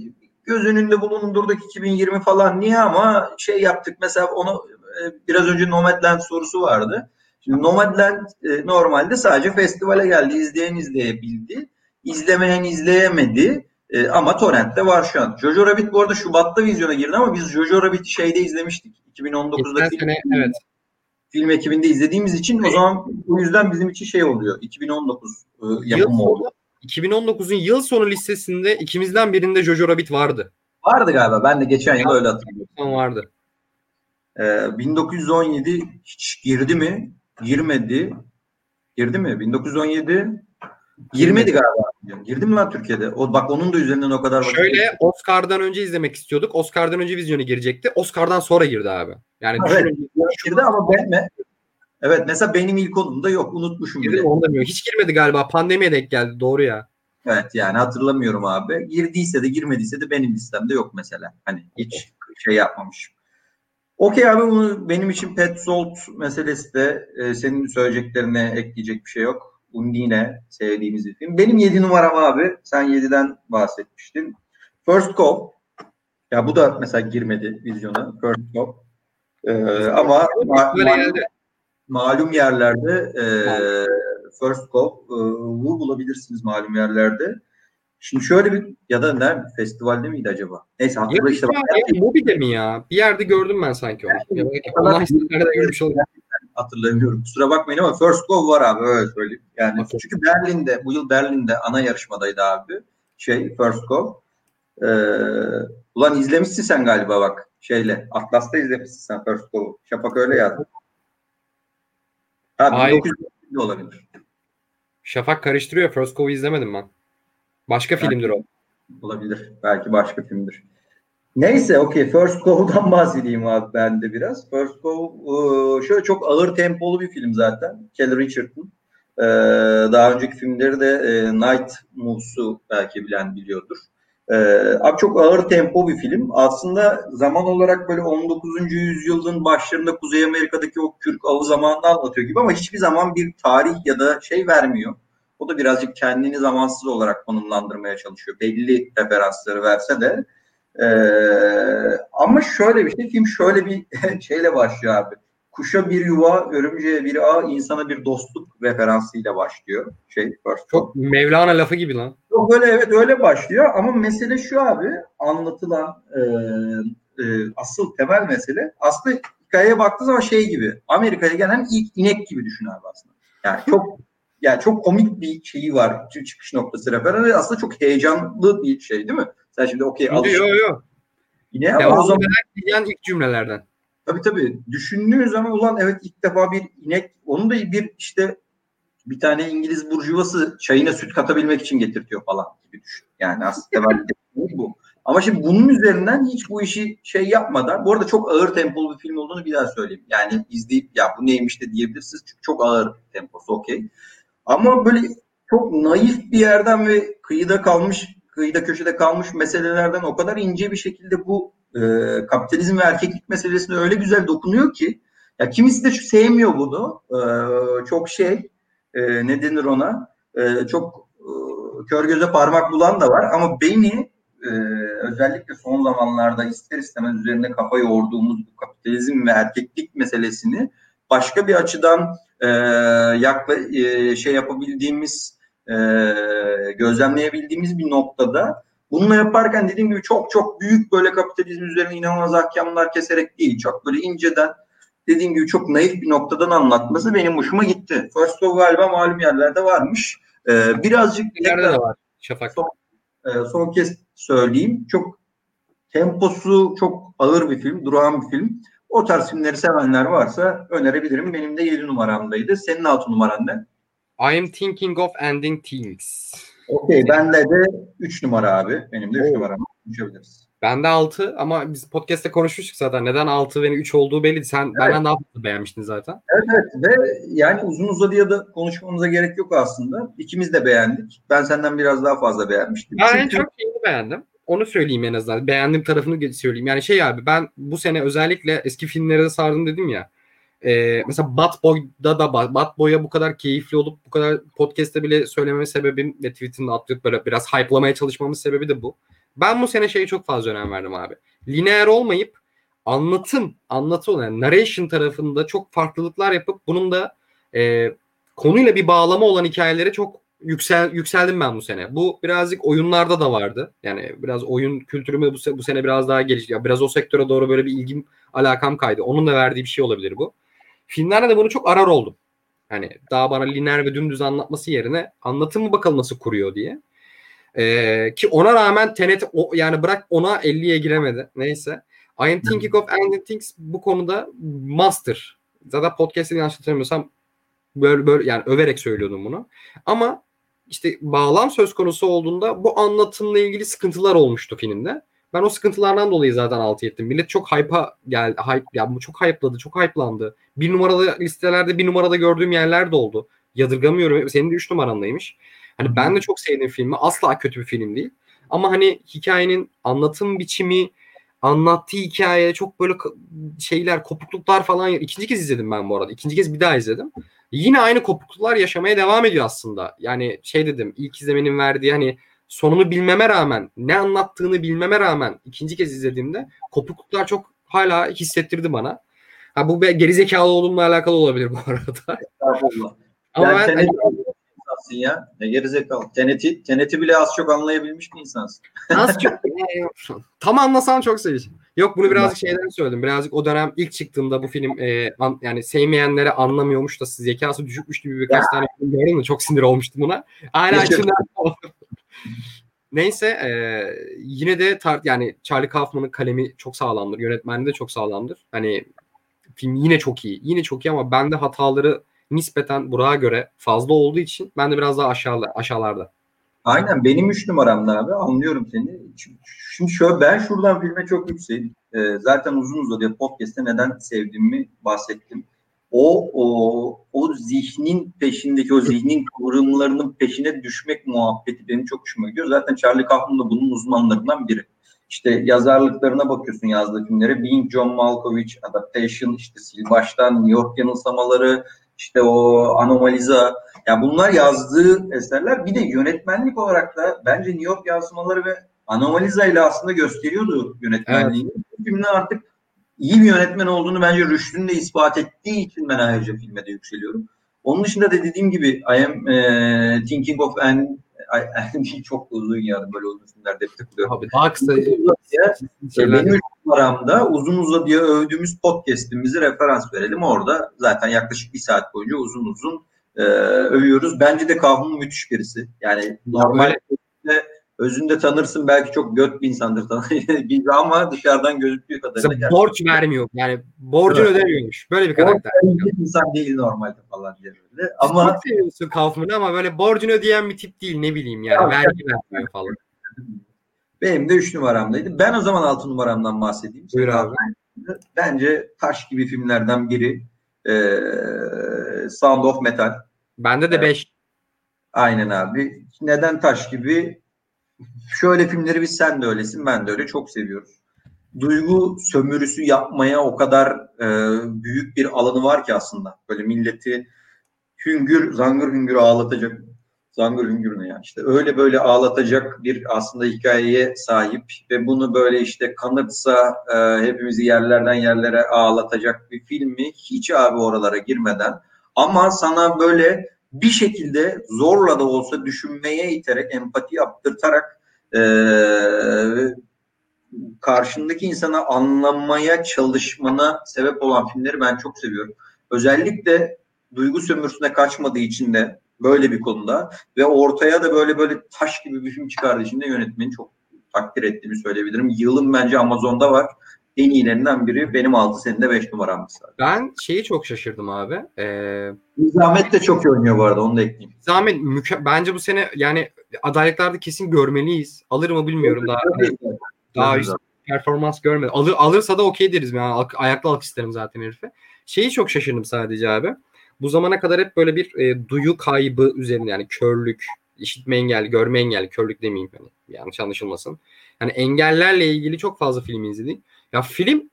göz önünde bulundurduk 2020 falan niye ama şey yaptık mesela onu e, biraz önce Nomadland sorusu vardı. Şimdi Nomadland e, normalde sadece festivale geldi. izleyen izleyebildi. İzlemeyen izleyemedi. E, ama Torrent'te var şu an. Jojo Rabbit bu arada Şubat'ta vizyona girdi ama biz Jojo Rabbit'i şeyde izlemiştik. 2019'daki Geçen sene evet. film ekibinde izlediğimiz için o zaman bu yüzden bizim için şey oluyor. 2019 e, yapımı oldu. sonu, 2019'un yıl sonu listesinde ikimizden birinde Jojo Rabbit vardı. Vardı galiba. Ben de geçen yıl öyle hatırlıyorum. Vardı. Ee, 1917 hiç girdi mi? Girmedi. Girdi mi? 1917 girmedi galiba. Girdi mi lan Türkiye'de? O bak onun da üzerinden o kadar vakit geçti. Şöyle Oscar'dan önce izlemek istiyorduk. Oscar'dan önce vizyona girecekti. Oscar'dan sonra girdi abi. Yani Evet, düşünün, girdi ama ben me- Evet mesela benim ilk onumda yok. Unutmuşum girdi bile. mi onu. Hiç girmedi galiba. Pandemiye denk geldi. Doğru ya. Evet yani hatırlamıyorum abi. Girdiyse de girmediyse de benim listemde yok mesela. Hani hiç şey yapmamışım. Okey abi bunu benim için Petzold meselesi de e, senin söyleyeceklerine ekleyecek bir şey yok. Undine sevdiğimiz bir film. Benim 7 numaram abi. Sen 7'den bahsetmiştin. First Call. Ya bu da mesela girmedi vizyona. First Call. Ee, ama ma- Böyle ma- geldi. malum yerlerde e, First Call e, bulabilirsiniz malum yerlerde. Şimdi şöyle bir ya da nerede festivalde miydi acaba? Neyse Ya, hatırla işte. ya, ya, Mobi'de mi ya? Bir yerde gördüm ben sanki onu. Ya, belki online sitelerde görmüş oldum. hatırlamıyorum. Kusura bakmayın ama First Go var abi öyle söyleyeyim. Yani Okey. çünkü Berlin'de bu yıl Berlin'de ana yarışmadaydı abi. Şey First Go. Ee, ulan izlemişsin sen galiba bak şeyle. Atlas'ta izlemişsin sen First Go. Şafak öyle yazdı. Ha, Hayır. 1900 olabilir. Şafak karıştırıyor. First Cow'u izlemedim ben. Başka filmdir o. Olabilir. Belki başka filmdir. Neyse okey. First Go'dan bahsedeyim abi ben de biraz. First Go e, şöyle çok ağır tempolu bir film zaten. Kelly Richardson. E, daha önceki filmleri de e, Night Moves'u belki bilen biliyordur. Abi çok ağır tempo bir film. Aslında zaman olarak böyle 19. yüzyılın başlarında Kuzey Amerika'daki o Kürk avı zamanını anlatıyor gibi ama hiçbir zaman bir tarih ya da şey vermiyor. O da birazcık kendini zamansız olarak konumlandırmaya çalışıyor. Belli referansları verse de. Ee, ama şöyle bir şey, film şöyle bir şeyle başlıyor abi. Kuşa bir yuva, örümceğe bir ağ, insana bir dostluk referansıyla başlıyor. Şey, first Çok Mevlana lafı gibi lan. Çok öyle evet öyle başlıyor ama mesele şu abi anlatılan e, e, asıl temel mesele aslında hikayeye baktığı zaman şey gibi Amerika'ya gelen ilk inek gibi düşün abi aslında. Yani çok yani çok komik bir şeyi var çıkış noktası referans ve aslında çok heyecanlı bir şey değil mi? Sen şimdi okey Yok yok. Yine ama Devam o zaman eden ilk cümlelerden. Tabii tabii. Düşündüğün zaman ulan evet ilk defa bir inek onu da bir işte bir tane İngiliz burjuvası çayına süt katabilmek için getirtiyor falan gibi düşün. Yani aslında ben bu. Ama şimdi bunun üzerinden hiç bu işi şey yapmadan bu arada çok ağır tempolu bir film olduğunu bir daha söyleyeyim. Yani izleyip ya bu neymiş de diyebilirsiniz çünkü çok ağır temposu okey. Ama böyle çok naif bir yerden ve kıyıda kalmış kıyıda köşede kalmış meselelerden o kadar ince bir şekilde bu e, kapitalizm ve erkeklik meselesine öyle güzel dokunuyor ki ya kimisi de sevmiyor bunu. E, çok şey e, ne denir ona? E, çok e, kör göze parmak bulan da var ama beni e, özellikle son zamanlarda ister istemez üzerine kafa yorduğumuz bu kapitalizm ve erkeklik meselesini başka bir açıdan e, yakla, e, şey yapabildiğimiz e, gözlemleyebildiğimiz bir noktada Bununla yaparken dediğim gibi çok çok büyük böyle kapitalizm üzerine inanılmaz ahkamlar keserek değil. Çok böyle inceden dediğim gibi çok naif bir noktadan anlatması benim hoşuma gitti. First of galiba malum yerlerde varmış. Ee, birazcık Nerede de var Şafak? Son, e, son kez söyleyeyim. Çok temposu çok ağır bir film, durağan bir film. O tarz filmleri sevenler varsa önerebilirim. Benim de 7 numaramdaydı. Senin 6 numaran ne? I am thinking of ending things. Okey. Bende de 3 numara abi. Benim de 3 Oo. numaram. Konuşabiliriz. Bende 6 ama biz podcast'te konuşmuştuk zaten. Neden 6 ve 3 olduğu belli. Sen benden daha fazla beğenmiştin zaten. Evet evet ve yani uzun uzadıya da konuşmamıza gerek yok aslında. İkimiz de beğendik. Ben senden biraz daha fazla beğenmiştim. Ben en Çünkü çok şeyini beğendim. Onu söyleyeyim en azından. Beğendiğim tarafını söyleyeyim. Yani şey abi ben bu sene özellikle eski filmlere de sardım dedim ya. Ee, mesela Bat Boy'da da Bat Boy'a bu kadar keyifli olup bu kadar podcast'te bile söylememe sebebim ve tweetini atlayıp böyle biraz hype'lamaya çalışmamın sebebi de bu. Ben bu sene şeye çok fazla önem verdim abi. Lineer olmayıp anlatım, anlatı olan yani narration tarafında çok farklılıklar yapıp bunun da e, konuyla bir bağlama olan hikayelere çok yüksel yükseldim ben bu sene. Bu birazcık oyunlarda da vardı. Yani biraz oyun kültürümü bu, bu sene biraz daha gelişti. Ya biraz o sektöre doğru böyle bir ilgim, alakam kaydı. Onun da verdiği bir şey olabilir bu. Filmlerde de bunu çok arar oldum. Hani daha bana lineer ve dümdüz anlatması yerine anlatımı bakalım nasıl kuruyor diye. Ee, ki ona rağmen Tenet o, yani bırak ona 50'ye giremedi. Neyse. I am thinking of ending things bu konuda master. Zaten podcast'te yanlış hatırlamıyorsam böyle böyle yani överek söylüyordum bunu. Ama işte bağlam söz konusu olduğunda bu anlatımla ilgili sıkıntılar olmuştu filmde. Ben o sıkıntılardan dolayı zaten 6 ettim. Millet çok hype'a geldi. Hype, ya bu çok hype'ladı, çok hype'landı. Bir numaralı listelerde bir numarada gördüğüm yerler de oldu. Yadırgamıyorum. Senin de 3 numarandaymış. Hani ben de çok sevdiğim filmi. Asla kötü bir film değil. Ama hani hikayenin anlatım biçimi, anlattığı hikaye çok böyle şeyler, kopukluklar falan. İkinci kez izledim ben bu arada. İkinci kez bir daha izledim. Yine aynı kopukluklar yaşamaya devam ediyor aslında. Yani şey dedim ilk izlemenin verdiği hani sonunu bilmeme rağmen ne anlattığını bilmeme rağmen ikinci kez izlediğimde kopukluklar çok hala hissettirdi bana. Ha bu be- gerizekalı olduğumla alakalı olabilir bu arada. Ama yani ben Tenet'i insansın ya. Ne gerizekalı. Tenet'i, Tenet'i bile az çok anlayabilmiş bir insansın. az çok tam anlasan çok seveceğim. Yok bunu birazcık şeyden söyledim. Birazcık o dönem ilk çıktığında bu film e, an- yani sevmeyenlere anlamıyormuş da zekası düşükmüş gibi birkaç tane film gördüm de çok sinir olmuştum buna. Hala içimden Neyse e, yine de tar- yani Charlie Kaufman'ın kalemi çok sağlamdır. Yönetmeni de çok sağlamdır. Hani film yine çok iyi. Yine çok iyi ama bende hataları nispeten Burak'a göre fazla olduğu için ben de biraz daha aşağıda, aşağılarda. Aynen benim 3 numaramda abi anlıyorum seni. Şimdi şöyle ben şuradan filme çok yükseğim. Ee, zaten uzun uzadıya podcast'te neden sevdiğimi bahsettim. O, o o zihnin peşindeki o zihnin kıvrımlarının peşine düşmek muhabbeti benim çok hoşuma gidiyor. Zaten Charlie Kaufman da bunun uzmanlarından biri. İşte yazarlıklarına bakıyorsun yazdığı filmlere. Being John Malkovich, Adaptation, işte Sil Baştan, New York Yanılsamaları, işte o Anomaliza. Yani bunlar yazdığı eserler. Bir de yönetmenlik olarak da bence New York Yansımaları ve Anomaliza ile aslında gösteriyordu yönetmenliğini. Evet. Filmin artık iyi bir yönetmen olduğunu bence Rüştü'nün de ispat ettiği için ben ayrıca filme de yükseliyorum. Onun dışında da dediğim gibi I am e, thinking of an şey çok uzun yani böyle uzun filmlerde hep takılıyor. Abi daha kısa benim numaramda uzun uzadıya övdüğümüz podcast'imizi referans verelim. Orada zaten yaklaşık bir saat boyunca uzun uzun e, övüyoruz. Bence de Kahun müthiş birisi. Yani normal özünde tanırsın belki çok göt bir insandır tanır ama dışarıdan gözüktüğü kadarıyla. borç vermiyor. Yani borcunu evet. ödemiyormuş. Böyle bir karakter. Bir insan değil normalde falan diye böyle. Ama çok seviyorsun Kaufman'ı ama böyle borcunu ödeyen bir tip değil ne bileyim yani. Ya, vergi vermiyor falan. Benim de 3 numaramdaydı. Ben o zaman 6 numaramdan bahsedeyim. Buyur abi. Bence taş gibi filmlerden biri ee, Sound of Metal. Bende de 5. Evet. Aynen abi. Neden taş gibi? Şöyle filmleri biz sen de öylesin ben de öyle çok seviyoruz. Duygu sömürüsü yapmaya o kadar e, büyük bir alanı var ki aslında. Böyle milleti hüngür, zangır hüngür ağlatacak. Zangır hüngür ne ya? İşte öyle böyle ağlatacak bir aslında hikayeye sahip ve bunu böyle işte kanıtsa e, hepimizi yerlerden yerlere ağlatacak bir filmi hiç abi oralara girmeden ama sana böyle bir şekilde zorla da olsa düşünmeye iterek, empati yaptırtarak e, karşındaki insana anlamaya çalışmana sebep olan filmleri ben çok seviyorum. Özellikle duygu sömürüsüne kaçmadığı için de böyle bir konuda ve ortaya da böyle böyle taş gibi bir film çıkardığı için de yönetmeni çok takdir ettiğimi söyleyebilirim. Yılın bence Amazon'da var en iyilerinden biri. Benim 6 senede 5 numaram mesela. Ben şeyi çok şaşırdım abi. Ee, Zahmet de çok iyi oynuyor bu arada onu da ekleyeyim. Zahmet müke- bence bu sene yani adaylıklarda kesin görmeliyiz. Alır mı bilmiyorum daha. Hani, daha üst performans görmedi. Alır, alırsa da okey deriz. Yani ayakta alk isterim zaten herife. Şeyi çok şaşırdım sadece abi. Bu zamana kadar hep böyle bir e, duyu kaybı üzerine yani körlük, işitme engelli, görme engelli, körlük demeyeyim hani yanlış anlaşılmasın. Yani engellerle ilgili çok fazla film izledik. Ya film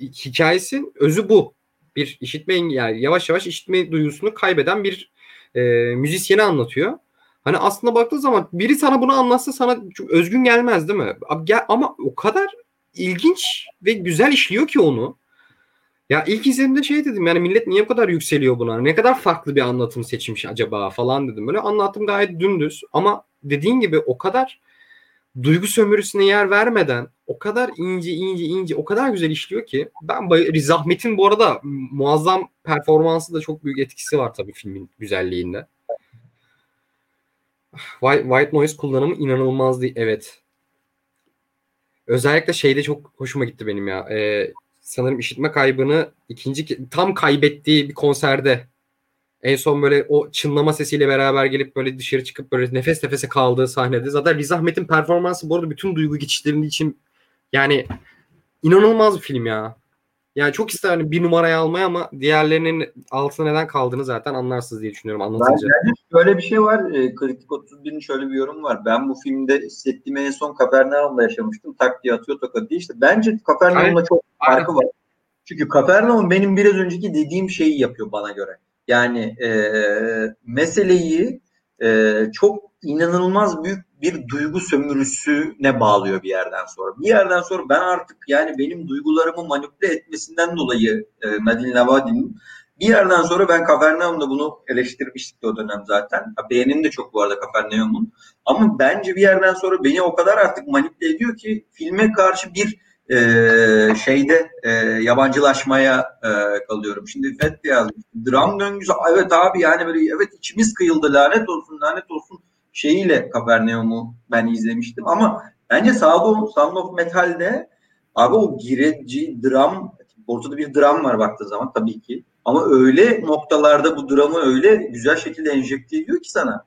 hikayesi özü bu. Bir işitme yani yavaş yavaş işitme duyusunu kaybeden bir e, müzisyeni anlatıyor. Hani aslında baktığı zaman biri sana bunu anlatsa sana özgün gelmez değil mi? Ama o kadar ilginç ve güzel işliyor ki onu. Ya ilk izlediğimde şey dedim yani millet niye bu kadar yükseliyor buna? Ne kadar farklı bir anlatım seçmiş acaba falan dedim. Böyle anlattım gayet dümdüz ama dediğin gibi o kadar duygu sömürüsüne yer vermeden o kadar ince ince ince o kadar güzel işliyor ki ben bay- Zahmet'in bu arada muazzam performansı da çok büyük etkisi var tabii filmin güzelliğinde. White, white noise kullanımı inanılmazdı. Evet. Özellikle şeyde çok hoşuma gitti benim ya. Ee, sanırım işitme kaybını ikinci tam kaybettiği bir konserde en son böyle o çınlama sesiyle beraber gelip böyle dışarı çıkıp böyle nefes nefese kaldığı sahnede. Zaten Riz Ahmet'in performansı bu arada bütün duygu geçişlerinin için yani inanılmaz bir film ya. Yani çok isterim hani bir numaraya almaya ama diğerlerinin altına neden kaldığını zaten anlarsınız diye düşünüyorum anlatınca. Yani şöyle bir şey var. E, Kritik 31'in şöyle bir yorum var. Ben bu filmde hissettiğim en son Kapernaum'da yaşamıştım. Tak diye atıyor tokat diye. İşte bence Kapernaum'la çok farkı var. Çünkü Kapernaum benim biraz önceki dediğim şeyi yapıyor bana göre. Yani e, meseleyi e, çok inanılmaz büyük bir duygu sömürüsüne bağlıyor bir yerden sonra. Bir yerden sonra ben artık yani benim duygularımı manipüle etmesinden dolayı e, Nadine Lavadin'in bir yerden sonra ben Kafernaum'da bunu eleştirmiştik o dönem zaten. Beğenim de çok bu arada Kafernaum'un. Ama bence bir yerden sonra beni o kadar artık manipüle ediyor ki filme karşı bir e, şeyde e, yabancılaşmaya e, kalıyorum. Şimdi Feth yazmış. Dram döngüsü evet abi yani böyle evet içimiz kıyıldı lanet olsun lanet olsun şeyiyle Kapernaum'u ben izlemiştim ama bence Sound of, Metal'de abi o gireci dram ortada bir dram var baktığı zaman tabii ki Ama öyle noktalarda bu dramı öyle güzel şekilde enjekte ediyor ki sana.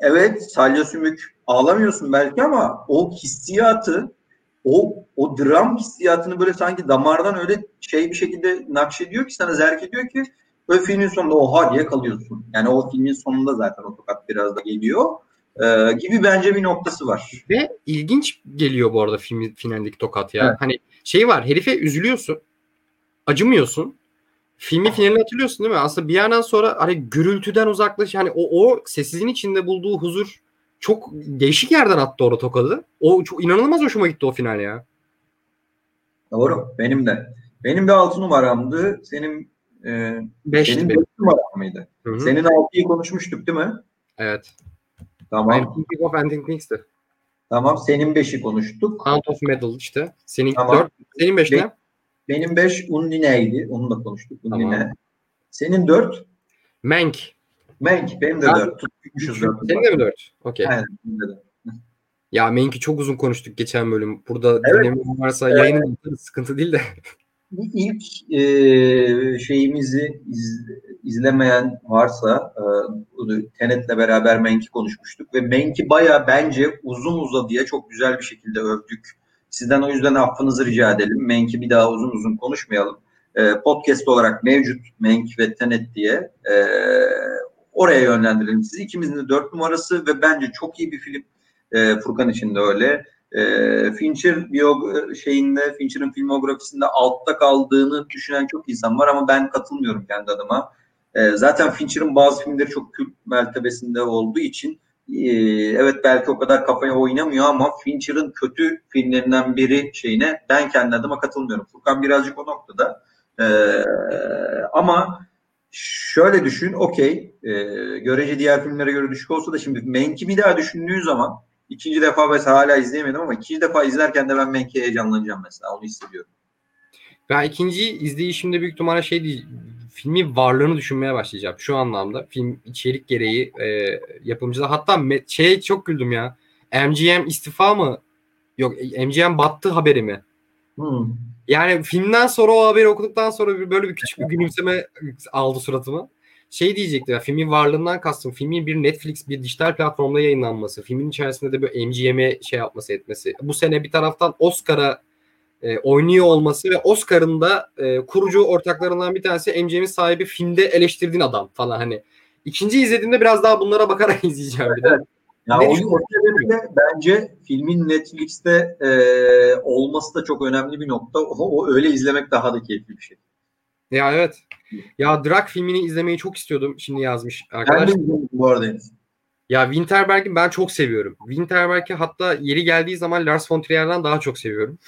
Evet salya sümük ağlamıyorsun belki ama o hissiyatı o o dram hissiyatını böyle sanki damardan öyle şey bir şekilde nakşediyor ki sana zerk ediyor ki böyle filmin sonunda oha diye kalıyorsun. Yani o filmin sonunda zaten o tokat biraz da geliyor. Ee, gibi bence bir noktası var. Ve ilginç geliyor bu arada film finaldeki tokat ya. Evet. Hani şey var herife üzülüyorsun. Acımıyorsun. Filmi finalini hatırlıyorsun değil mi? Aslında bir yerden sonra hani gürültüden uzaklaş hani o, o sessizliğin içinde bulduğu huzur çok değişik yerden attı orada tokadı. O çok inanılmaz hoşuma gitti o final ya. Doğru. Benim de. Benim bir altı numaramdı. Senin e, Beşti senin benim. dört numaran mıydı? Hı hı. Senin altıyı konuşmuştuk değil mi? Evet. Tamam. Benim Thinking of Ending Things'ti. Tamam. Senin beşi konuştuk. Sound of Metal işte. Senin Tamam. dört. Senin beş Be- ne? Benim beş Undine'ydi. Onu da konuştuk. Tamam. Undine. Senin dört Mank. Mank. Benim de Ben- dört. Tutmuşuz dört. Senin de mi dört? Okey. Aynen. benim de dört. Ya Mank'i çok uzun konuştuk geçen bölüm. Burada Evet. dinlemeyen varsa Evet. yaparız, sıkıntı değil de. İlk e, şeyimizi iz- izlemeyen varsa e, Tenet'le beraber Menk'i konuşmuştuk ve Menk'i baya bence uzun uzadıya çok güzel bir şekilde övdük. Sizden o yüzden affınızı rica edelim. Menk'i bir daha uzun uzun konuşmayalım. E, podcast olarak mevcut Menk ve Tenet diye e, oraya yönlendirelim sizi. İkimizin de dört numarası ve bence çok iyi bir film. E, Furkan için de öyle. E, Fincher biyog şeyinde Fincher'ın filmografisinde altta kaldığını düşünen çok insan var ama ben katılmıyorum kendi adıma. E, zaten Fincher'ın bazı filmleri çok kült mertebesinde olduğu için e, evet belki o kadar kafaya oynamıyor ama Fincher'ın kötü filmlerinden biri şeyine ben kendi adıma katılmıyorum. Furkan birazcık o noktada. E, ama şöyle düşün, okey, e, görece diğer filmlere göre düşük olsa da şimdi Menk'i bir daha düşündüğün zaman İkinci defa mesela hala izleyemedim ama ikinci defa izlerken de ben Menk'e heyecanlanacağım mesela. Onu hissediyorum. Ben ikinci izleyişimde büyük ihtimalle şey değil, filmin varlığını düşünmeye başlayacağım. Şu anlamda film içerik gereği e, yapımcılar hatta şeye çok güldüm ya. MGM istifa mı? Yok MGM battı haberi mi? Hmm. Yani filmden sonra o haberi okuduktan sonra böyle bir küçük bir gülümseme aldı suratıma. Şey diyecektim ya filmin varlığından kastım filmin bir Netflix bir dijital platformda yayınlanması, filmin içerisinde de böyle MGM'e şey yapması etmesi. Bu sene bir taraftan Oscar'a e, oynuyor olması ve Oscar'ın da e, kurucu ortaklarından bir tanesi MGM'in sahibi filmde eleştirdiğin adam falan hani. İkinci izlediğimde biraz daha bunlara bakarak izleyeceğim bir de. Ya Ne o, sebeple bence filmin Netflix'te e, olması da çok önemli bir nokta. O, o öyle izlemek daha da keyifli bir şey. Ya evet. Ya Drak filmini izlemeyi çok istiyordum. Şimdi yazmış Ben arkadaş. de izledim bu arada. Ya Winterberg'i ben çok seviyorum. Winterberg'i hatta yeri geldiği zaman Lars von Trier'den daha çok seviyorum.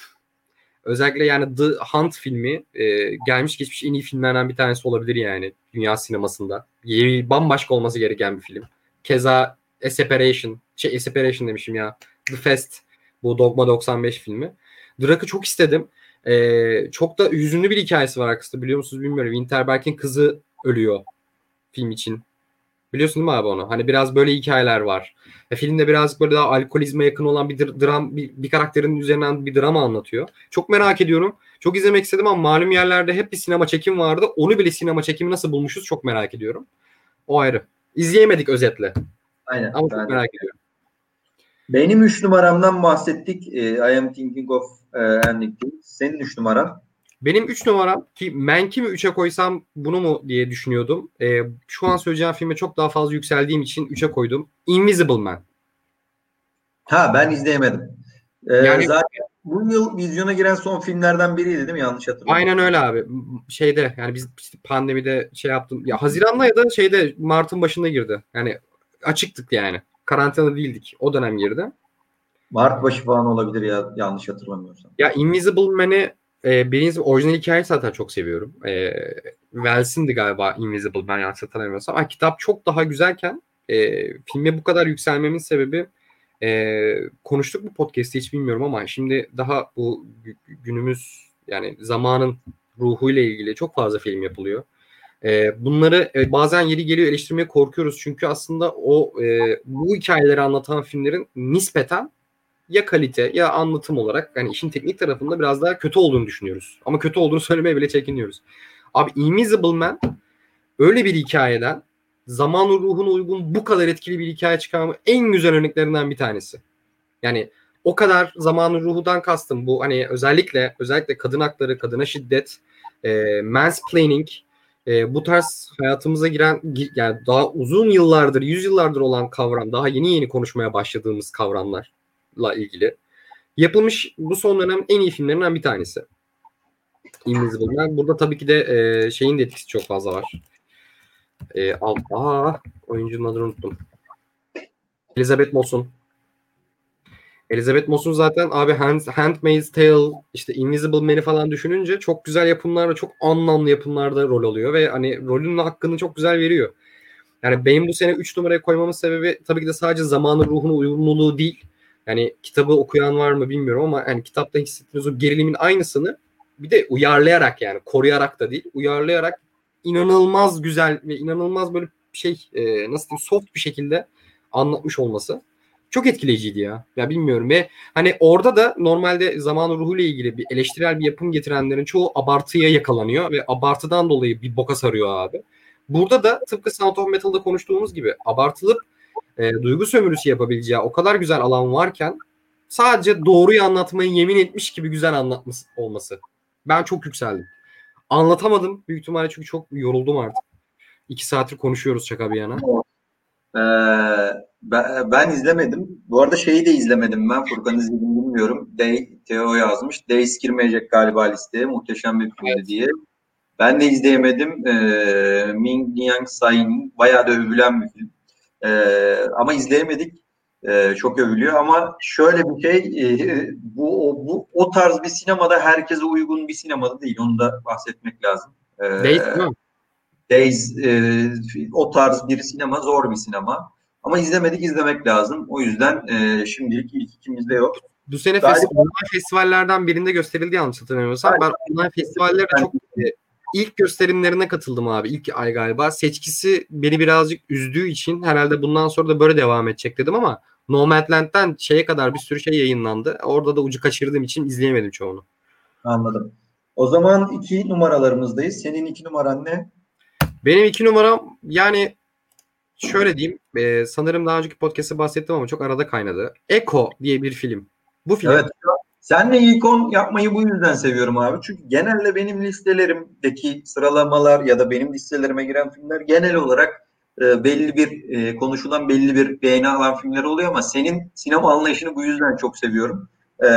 Özellikle yani The Hunt filmi e, gelmiş geçmiş en iyi filmlerden bir tanesi olabilir yani dünya sinemasında. Yeri bambaşka olması gereken bir film. Keza A Separation, şey A Separation demişim ya. The Fest bu Dogma 95 filmi. Drak'ı çok istedim. E, çok da hüzünlü bir hikayesi var arkasında biliyor musunuz bilmiyorum. Winterberg'in kızı ölüyor film için. Biliyorsun değil mi abi onu? Hani biraz böyle hikayeler var. E, filmde birazcık böyle daha alkolizme yakın olan bir dr- dram, bir, bir karakterin üzerinden bir drama anlatıyor. Çok merak ediyorum. Çok izlemek istedim ama malum yerlerde hep bir sinema çekim vardı. Onu bile sinema çekimi nasıl bulmuşuz çok merak ediyorum. O ayrı. İzleyemedik özetle. Aynen. Ama çok merak ediyorum. Benim üç numaramdan bahsettik. E, I am thinking of e, ending things. Senin üç numaran. Benim 3 numaram ki Mank'i mi 3'e koysam bunu mu diye düşünüyordum. E, şu an söyleyeceğim filme çok daha fazla yükseldiğim için 3'e koydum. Invisible Man. Ha ben izleyemedim. E, Yani- zaten bu yıl vizyona giren son filmlerden biriydi değil mi? Yanlış hatırlamıyorum. Aynen öyle abi. Şeyde yani biz pandemide şey yaptım. Ya Haziran'da ya da şeyde Mart'ın başında girdi. Yani açıktık yani. Karantina değildik. O dönem girdi. Mart başı falan olabilir ya yanlış hatırlamıyorsam. Ya Invisible Man'i e, birincisi orijinal hikayeyi zaten çok seviyorum. E, Wells'indi galiba Invisible Man yanlış hatırlamıyorsam. Ama kitap çok daha güzelken e, filme bu kadar yükselmemin sebebi e, konuştuk bu podcast'te hiç bilmiyorum ama şimdi daha bu gü- günümüz yani zamanın ruhuyla ilgili çok fazla film yapılıyor. E, bunları e, bazen yeri geliyor eleştirmeye korkuyoruz çünkü aslında o e, bu hikayeleri anlatan filmlerin nispeten ya kalite ya anlatım olarak yani işin teknik tarafında biraz daha kötü olduğunu düşünüyoruz. Ama kötü olduğunu söylemeye bile çekiniyoruz. Abi Invisible Man öyle bir hikayeden zaman ruhuna uygun bu kadar etkili bir hikaye çıkarma en güzel örneklerinden bir tanesi. Yani o kadar zamanın ruhudan kastım bu hani özellikle özellikle kadın hakları, kadına şiddet, e, mansplaining e, bu tarz hayatımıza giren yani daha uzun yıllardır, yüz yıllardır olan kavram, daha yeni yeni konuşmaya başladığımız kavramlarla ilgili yapılmış bu son dönem en iyi filmlerinden bir tanesi. Invisible Man. Burada tabii ki de e, şeyin de etkisi çok fazla var. E, aa, oyuncunun adını unuttum. Elizabeth Moss'un Elizabeth Moss'un zaten abi Hand, Handmaid's Tale, işte Invisible Man'i falan düşününce çok güzel yapımlarda, çok anlamlı yapımlarda rol alıyor ve hani rolünün hakkını çok güzel veriyor. Yani benim bu sene 3 numaraya koymamın sebebi tabii ki de sadece zamanın ruhunun uyumluluğu değil. Yani kitabı okuyan var mı bilmiyorum ama yani kitapta hissettiğiniz o gerilimin aynısını bir de uyarlayarak yani koruyarak da değil, uyarlayarak inanılmaz güzel ve inanılmaz böyle şey e, nasıl diyeyim soft bir şekilde anlatmış olması çok etkileyiciydi ya. Ya bilmiyorum ve hani orada da normalde zaman ruhuyla ilgili bir eleştirel bir yapım getirenlerin çoğu abartıya yakalanıyor ve abartıdan dolayı bir boka sarıyor abi. Burada da tıpkı Sound of Metal'da konuştuğumuz gibi abartılıp e, duygu sömürüsü yapabileceği o kadar güzel alan varken sadece doğruyu anlatmayı yemin etmiş gibi güzel anlatması olması. Ben çok yükseldim. Anlatamadım büyük ihtimalle çünkü çok yoruldum artık. İki saattir konuşuyoruz şaka bir yana. Ee, ben, ben izlemedim. Bu arada şeyi de izlemedim ben. Furkan izledim bilmiyorum. Day, Teo yazmış. Days girmeyecek galiba listeye. Muhteşem bir filmdi evet. diye. Ben de izleyemedim. Ee, Ming Liang Tsai'nin bayağı da övülen bir film. Ee, ama izleyemedik. Ee, çok övülüyor ama şöyle bir şey e, bu, o, bu o tarz bir sinemada herkese uygun bir sinemada değil. Onu da bahsetmek lazım. Ee, Days mi? Days e, o tarz bir sinema zor bir sinema. Ama izlemedik izlemek lazım. O yüzden e, şimdilik ilk ikimizde yok. Bu sene Galiba... festival, festivallerden birinde gösterildi yanlış hatırlamıyorsam. Ben online festivallere çok e, ilk gösterimlerine katıldım abi. İlk ay galiba. Seçkisi beni birazcık üzdüğü için herhalde bundan sonra da böyle devam edecek dedim ama Nomadland'den şeye kadar bir sürü şey yayınlandı. Orada da ucu kaçırdığım için izleyemedim çoğunu. Anladım. O zaman iki numaralarımızdayız. Senin iki numaran ne? Benim iki numaram yani şöyle diyeyim. E, sanırım daha önceki podcast'te bahsettim ama çok arada kaynadı. Echo diye bir film. Bu film. Evet. Senle ikon yapmayı bu yüzden seviyorum abi. Çünkü genelde benim listelerimdeki sıralamalar ya da benim listelerime giren filmler genel olarak e, belli bir e, konuşulan belli bir beğeni alan filmler oluyor ama senin sinema anlayışını bu yüzden çok seviyorum. E,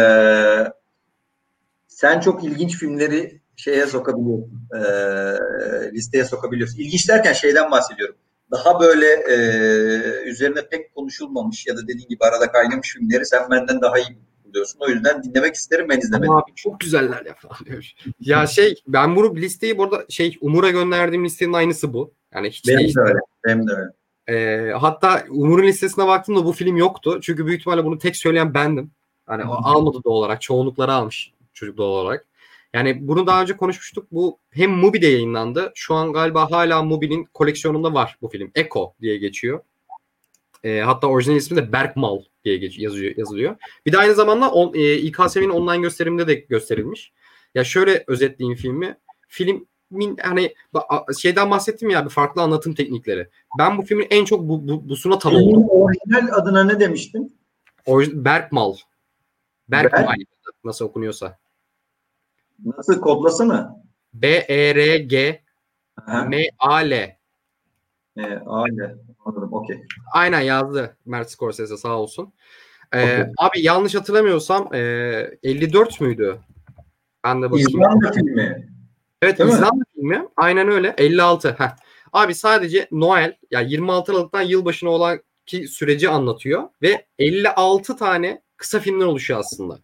sen çok ilginç filmleri şeye sokabiliyorsun. E, listeye sokabiliyorsun. İlginç derken şeyden bahsediyorum. Daha böyle e, üzerine pek konuşulmamış ya da dediğin gibi arada kaynamış filmleri sen benden daha iyi buluyorsun. O yüzden dinlemek isterim ben izlemedim. Abi çok güzeller ya falan diyor. ya şey ben bunu listeyi burada şey Umur'a gönderdiğim listenin aynısı bu. Yani hiç benim de öyle. Benim de öyle. Ee, hatta Umur'un listesine baktığımda bu film yoktu. Çünkü büyük ihtimalle bunu tek söyleyen bendim. Hani almadı doğal olarak. Çoğunlukları almış çocuk doğal olarak. Yani bunu daha önce konuşmuştuk. Bu hem Mubi'de yayınlandı. Şu an galiba hala Mubi'nin koleksiyonunda var bu film. Echo diye geçiyor. E, hatta orijinal ismi de Berkmal diye geç, yazıyor, yazılıyor. Bir de aynı zamanda on, e, İKSV'nin online gösteriminde de gösterilmiş. Ya şöyle özetleyeyim filmi. Filmin hani şeyden bahsettim ya bir farklı anlatım teknikleri. Ben bu filmin en çok bu, bu, busuna tam oldum. Orijinal adına ne demiştin? Orij- Berkmal. Berkmal Berk. nasıl okunuyorsa. Nasıl kodlasana? B E R G M A L. E A L. Anladım. Okey. Aynen yazdı Mert Scorsese sağ olsun. Ee, okay. Abi yanlış hatırlamıyorsam e, 54 müydü? Ben de bakayım. İzlanda filmi. Evet Değil İzlanda mi? filmi. Aynen öyle. 56. Heh. Abi sadece Noel ya yani 26 Aralık'tan yılbaşına olan ki süreci anlatıyor ve 56 tane kısa filmler oluşuyor aslında.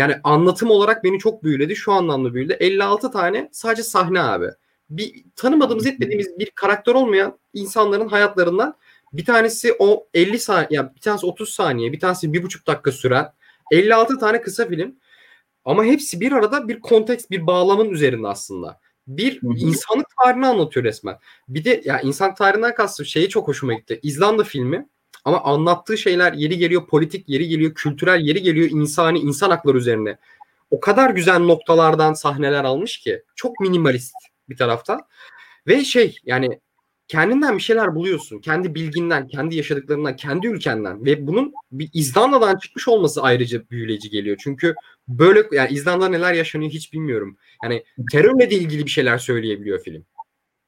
Yani anlatım olarak beni çok büyüledi. Şu anlamda büyüledi. 56 tane sadece sahne abi. Bir tanımadığımız etmediğimiz bir karakter olmayan insanların hayatlarından bir tanesi o 50 saniye, yani bir tanesi 30 saniye, bir tanesi bir buçuk dakika süren 56 tane kısa film. Ama hepsi bir arada bir konteks, bir bağlamın üzerinde aslında. Bir insanlık tarihini anlatıyor resmen. Bir de ya insan tarihinden kastım şeyi çok hoşuma gitti. İzlanda filmi ama anlattığı şeyler yeri geliyor politik, yeri geliyor kültürel, yeri geliyor insani, insan hakları üzerine. O kadar güzel noktalardan sahneler almış ki çok minimalist bir taraftan. Ve şey yani kendinden bir şeyler buluyorsun. Kendi bilginden, kendi yaşadıklarından, kendi ülkenden ve bunun bir İzlanda'dan çıkmış olması ayrıca büyüleyici geliyor. Çünkü böyle yani İzlanda neler yaşanıyor hiç bilmiyorum. Yani terörle de ilgili bir şeyler söyleyebiliyor film.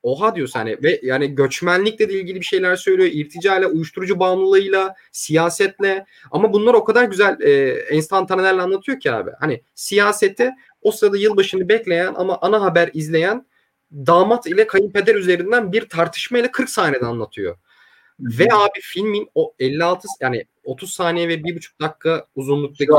Oha diyorsun hani ve yani göçmenlikle de ilgili bir şeyler söylüyor. irticayla, uyuşturucu bağımlılığıyla, siyasetle ama bunlar o kadar güzel e, enstantanelerle anlatıyor ki abi. Hani siyaseti o sırada yılbaşını bekleyen ama ana haber izleyen damat ile kayınpeder üzerinden bir tartışma ile 40 saniyede anlatıyor. Ve abi filmin o 56 yani 30 saniye ve 1,5 dakika uzunluktaki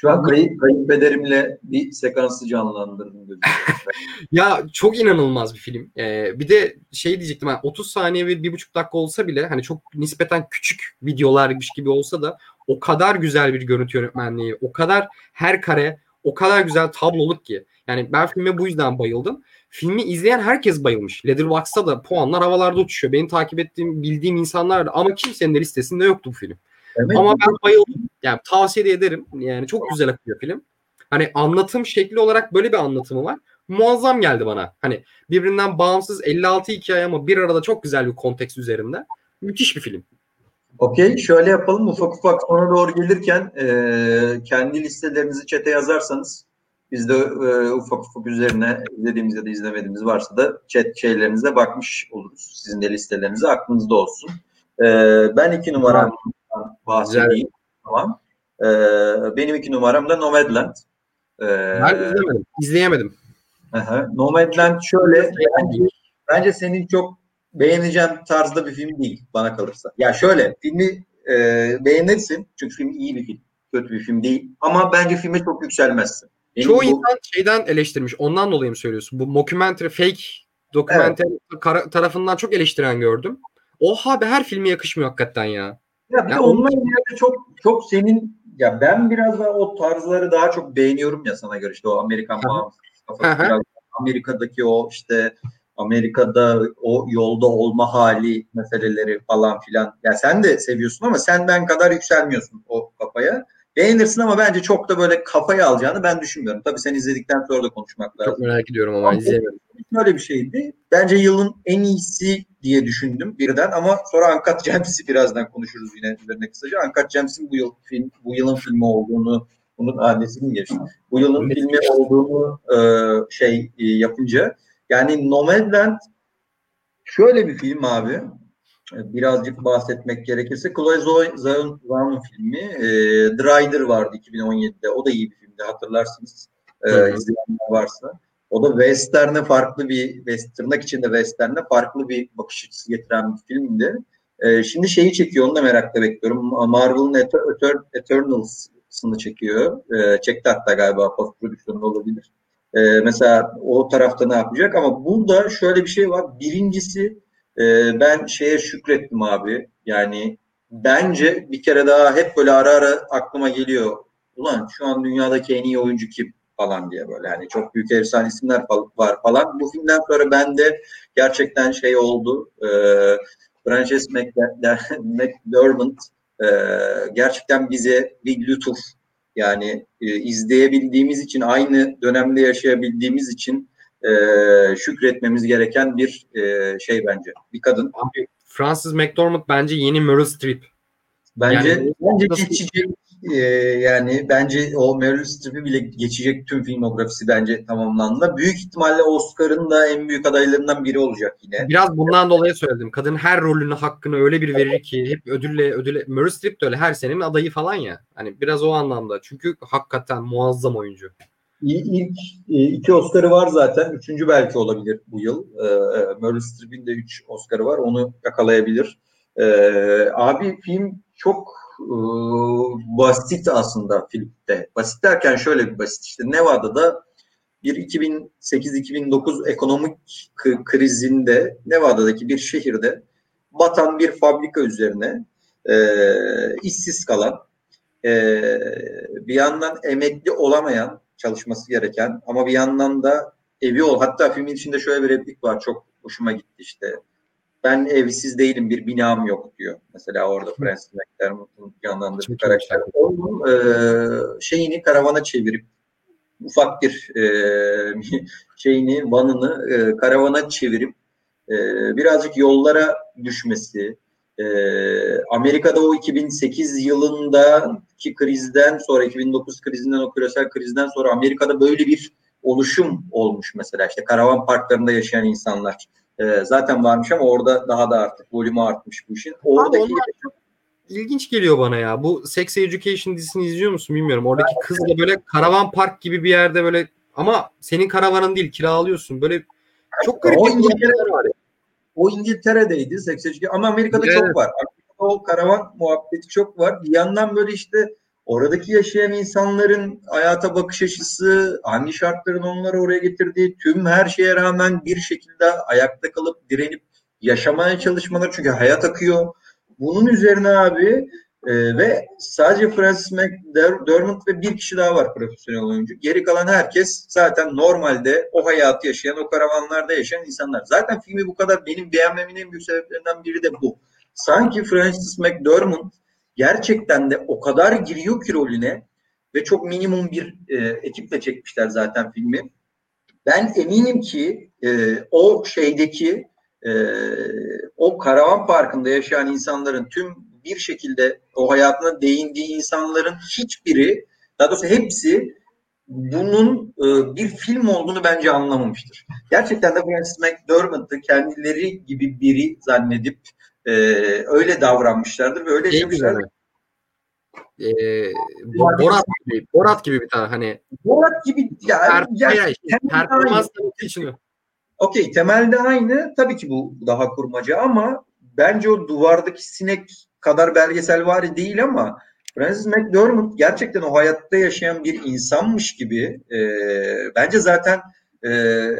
şu an, an kayıp, kayınpederimle bir sekansı canlandırdım. ya çok inanılmaz bir film. Ee, bir de şey diyecektim yani 30 saniye ve 1,5 dakika olsa bile hani çok nispeten küçük videolarmış gibi olsa da o kadar güzel bir görüntü yönetmenliği, o kadar her kare o kadar güzel tabloluk ki. Yani ben filme bu yüzden bayıldım. Filmi izleyen herkes bayılmış. Letterboxd'da da puanlar havalarda uçuşuyor. Benim takip ettiğim, bildiğim insanlar da ama kimsenin de listesinde yoktu bu film. Evet. Ama ben bayıldım. Yani tavsiye de ederim. Yani çok güzel akıyor film. Hani anlatım şekli olarak böyle bir anlatımı var. Muazzam geldi bana. Hani birbirinden bağımsız 56 hikaye ama bir arada çok güzel bir konteks üzerinde. Müthiş bir film. Okey şöyle yapalım ufak ufak sona doğru gelirken e, kendi listelerinizi çete yazarsanız biz de e, ufak ufak üzerine izlediğimiz ya da izlemediğimiz varsa da chat şeylerinize bakmış oluruz. Sizin de listelerinize aklınızda olsun. E, ben iki numaram bahsedeyim. Tamam. E, benim iki numaram da Nomadland. E, ben izlemedim. İzleyemedim. Aha. Nomadland şöyle bence, bence senin çok beğeneceğim tarzda bir film değil bana kalırsa. Ya şöyle filmi e, beğenirsin çünkü film iyi bir film. Kötü bir film değil. Ama bence filme çok yükselmezsin. Benim Çoğu bu... insan şeyden eleştirmiş. Ondan dolayı mı söylüyorsun? Bu mockumentary, fake dokumentary evet. tarafından çok eleştiren gördüm. Oha be her filme yakışmıyor hakikaten ya. Ya bir yani onunla ilgili çok çok senin ya ben biraz daha o tarzları daha çok beğeniyorum ya sana göre işte o Amerikan bağımsız Amerika'daki o işte Amerika'da o yolda olma hali meseleleri falan filan. Ya sen de seviyorsun ama senden kadar yükselmiyorsun o kafaya. Beğenirsin ama bence çok da böyle kafaya alacağını ben düşünmüyorum. Tabii sen izledikten sonra da konuşmak lazım. Çok merak ediyorum ama izleyemedim. Böyle bir şeydi. Bence yılın en iyisi diye düşündüm birden ama sonra Uncut Gems'i birazdan konuşuruz yine üzerine kısaca. Uncut Gems'in bu yıl film, bu yılın filmi olduğunu bunun adresi mi geçti? Bu yılın filmi olduğunu e, şey e, yapınca yani Nomadland şöyle bir film abi birazcık bahsetmek gerekirse Chloe Zhao'nun filmi e, The Rider vardı 2017'de. O da iyi bir filmdi hatırlarsınız. E, izleyenler varsa. O da Western'e farklı bir, West, tırnak içinde Western'e farklı bir bakış açısı getiren bir filmdi. E, şimdi şeyi çekiyor, onu da merakla bekliyorum. Marvel'ın Etern Eternals'ını çekiyor. E, çekti hatta galiba post prodüksiyonu olabilir. E, mesela o tarafta ne yapacak? Ama burada şöyle bir şey var. Birincisi ee, ben şeye şükrettim abi. Yani bence bir kere daha hep böyle ara ara aklıma geliyor. Ulan şu an dünyadaki en iyi oyuncu kim falan diye böyle. Hani çok büyük efsane isimler var falan. Bu filmden sonra ben de gerçekten şey oldu. E, Frances McDermott e, gerçekten bize bir lütuf yani e, izleyebildiğimiz için aynı dönemde yaşayabildiğimiz için e, şükretmemiz gereken bir e, şey bence. Bir kadın. Abi, Francis McDormand bence yeni Meryl Streep. Bence yani, bence geçecek e, yani bence o Meryl Streep'i bile geçecek tüm filmografisi bence tamamlandı. Büyük ihtimalle Oscar'ın da en büyük adaylarından biri olacak yine. Biraz bundan dolayı söyledim. Kadın her rolünü hakkını öyle bir verir ki hep ödülle ödülle Meryl Streep de öyle her senenin adayı falan ya. Hani biraz o anlamda. Çünkü hakikaten muazzam oyuncu. İlk e, iki Oscar'ı var zaten. Üçüncü belki olabilir bu yıl. E, e, Meryl Streep'in de üç Oscar'ı var. Onu yakalayabilir. Abi film çok basit aslında filmde. Basit derken şöyle bir basit. İşte Nevada'da bir 2008-2009 ekonomik krizinde Nevada'daki bir şehirde batan bir fabrika üzerine işsiz kalan bir yandan emekli olamayan çalışması gereken ama bir yandan da evi ol. Hatta filmin içinde şöyle bir replik var çok hoşuma gitti işte. Ben evsiz değilim bir binam yok diyor. Mesela orada Francis McDermott'un canlandırdığı karakter. Onun e, şeyini karavana çevirip ufak bir e, şeyini, vanını e, karavana çevirip e, birazcık yollara düşmesi, e, Amerika'da o 2008 yılındaki krizden sonra 2009 krizinden o küresel krizden sonra Amerika'da böyle bir oluşum olmuş mesela işte karavan parklarında yaşayan insanlar e, zaten varmış ama orada daha da artık volümü artmış bu işin. Oradaki Abi çok ilginç geliyor bana ya. Bu Sex Education dizisini izliyor musun bilmiyorum. Oradaki kız da böyle karavan park gibi bir yerde böyle ama senin karavanın değil kiralıyorsun. Böyle çok garip bir İngiltere var ya. O İngiltere'deydi Sex Education ama Amerika'da Evet. çok var. Amerika'da o karavan muhabbeti çok var. Bir yandan böyle işte oradaki yaşayan insanların hayata bakış açısı, hangi şartların onları oraya getirdiği, tüm her şeye rağmen bir şekilde ayakta kalıp direnip yaşamaya çalışmaları çünkü hayat akıyor. Bunun üzerine abi e, ve sadece Francis McDermott ve bir kişi daha var profesyonel oyuncu. Geri kalan herkes zaten normalde o hayatı yaşayan, o karavanlarda yaşayan insanlar. Zaten filmi bu kadar benim beğenmemin en büyük sebeplerinden biri de bu. Sanki Francis McDermott gerçekten de o kadar giriyor ki rolüne ve çok minimum bir e, ekiple çekmişler zaten filmi. Ben eminim ki e, o şeydeki e, o karavan parkında yaşayan insanların tüm bir şekilde o hayatına değindiği insanların hiçbiri, daha doğrusu hepsi bunun e, bir film olduğunu bence anlamamıştır. Gerçekten de Francis McDermott'ı kendileri gibi biri zannedip e, öyle davranmışlardır ve öyle şey. Ee, Bo- Borat gibi, Borat gibi bir tane hani Borat gibi ya, per, ya, ya işte, performans için? Okey temelde aynı. Tabii ki bu daha kurmaca ama bence o duvardaki sinek kadar belgesel var değil ama Francis McDermott gerçekten o hayatta yaşayan bir insanmış gibi e, bence zaten e,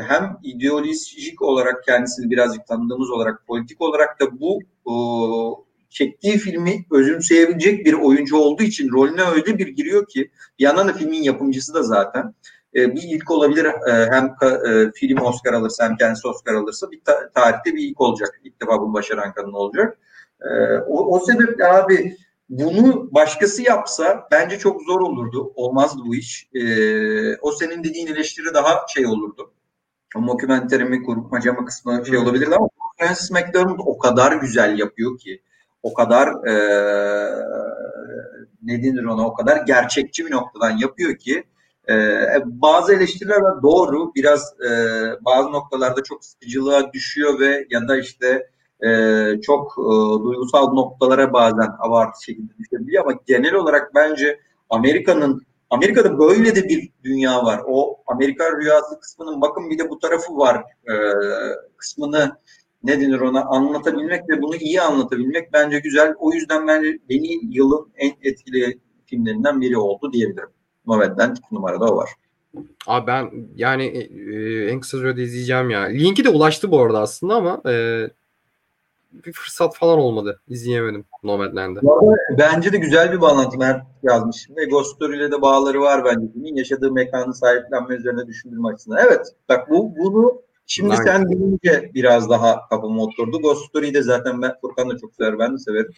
hem ideolojik olarak kendisini birazcık tanıdığımız olarak politik olarak da bu o, çektiği filmi özümseyebilecek bir oyuncu olduğu için rolüne öyle bir giriyor ki bir yandan da filmin yapımcısı da zaten e, bir ilk olabilir e, hem e, film Oscar alırsa hem kendisi Oscar alırsa bir ta- tarihte bir ilk olacak. İlk defa bunu başaran kadın olacak. E, o, o sebeple abi bunu başkası yapsa bence çok zor olurdu. Olmazdı bu iş. E, o senin dediğin eleştiri daha şey olurdu. O mockumentary mi kurmaca mı kısmı şey Hı. olabilirdi ama Francis McDermott o kadar güzel yapıyor ki o kadar e, ne denir ona o kadar gerçekçi bir noktadan yapıyor ki e, bazı eleştiriler var doğru biraz e, bazı noktalarda çok sıkıcılığa düşüyor ve ya da işte e, çok e, duygusal noktalara bazen abartı şekilde düşebiliyor ama genel olarak bence Amerika'nın Amerika'da böyle de bir dünya var. O Amerika rüyası kısmının bakın bir de bu tarafı var e, kısmını ne denir ona anlatabilmek ve bunu iyi anlatabilmek bence güzel. O yüzden bence beni yılın en etkili filmlerinden biri oldu diyebilirim. Nomadland iki numarada o var. Abi ben yani e, en kısa sürede izleyeceğim ya. Linki de ulaştı bu arada aslında ama e, bir fırsat falan olmadı. İzleyemedim Nomadland'ı. Bence de güzel bir bağlantı Mert yazmış. Ve Ghost Story ile de bağları var bence. Filmin yaşadığı mekanı sahiplenme üzerine düşündürme açısından. Evet bak bu bunu şimdi Aynen. sen deyince biraz daha kafama oturdu. Ghost Story'yi de zaten ben Furkan da çok sever. Ben de severim.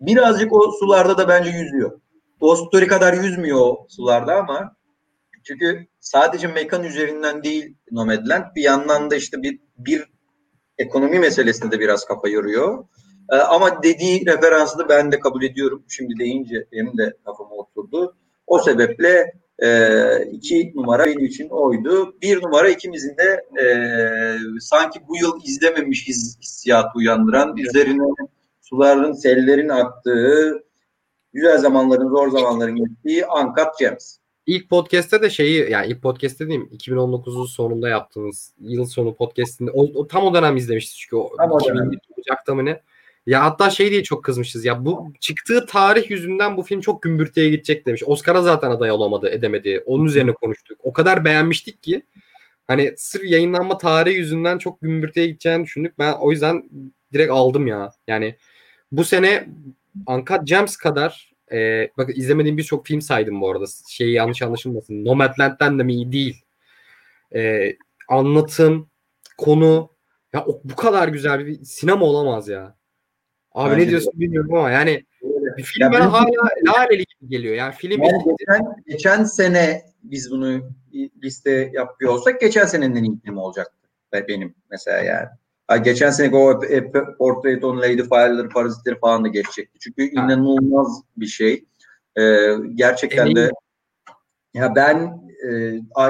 Birazcık o sularda da bence yüzüyor. Ghost Story kadar yüzmüyor o sularda ama çünkü sadece mekan üzerinden değil Nomadland bir yandan da işte bir, bir ekonomi meselesinde de biraz kafa yoruyor. Ee, ama dediği referansı da ben de kabul ediyorum. Şimdi deyince benim de kafama oturdu. O sebeple e, iki numara benim için oydu. Bir numara ikimizin de e, sanki bu yıl izlememişiz hissiyatı uyandıran, üzerine suların, sellerin aktığı, güzel zamanların, zor zamanların geçtiği Uncut Gems. İlk podcast'te de şeyi yani ilk podcast'te diyeyim 2019'un sonunda yaptığımız yıl sonu podcast'inde o, o tam o dönem izlemiştik çünkü o Tam o dönem. 2000 Ocak'ta mı ne? Ya hatta şey diye çok kızmışız ya bu çıktığı tarih yüzünden bu film çok gümbürtüye gidecek demiş. Oscar'a zaten aday olamadı edemedi. Onun üzerine konuştuk. O kadar beğenmiştik ki hani sırf yayınlanma tarihi yüzünden çok gümbürtüye gideceğini düşündük. Ben o yüzden direkt aldım ya. Yani bu sene Uncut Gems kadar e, bak izlemediğim birçok film saydım bu arada. Şey yanlış anlaşılmasın. Nomadland'den de mi iyi değil. E, anlatım, konu ya o, bu kadar güzel bir sinema olamaz ya. Abi Bence ne de. diyorsun bilmiyorum ama yani bir film Ya bana hala laleli gibi geliyor. Yani film Yani geçen, geçen sene biz bunu liste yapıyor olsak geçen senenin filmi olacaktı. Benim mesela yani. Geçen sene o Portrait on Lady Fire'ları, Parazitleri falan da geçecekti. Çünkü inanılmaz bir şey. Ee, gerçekten de ya ben e,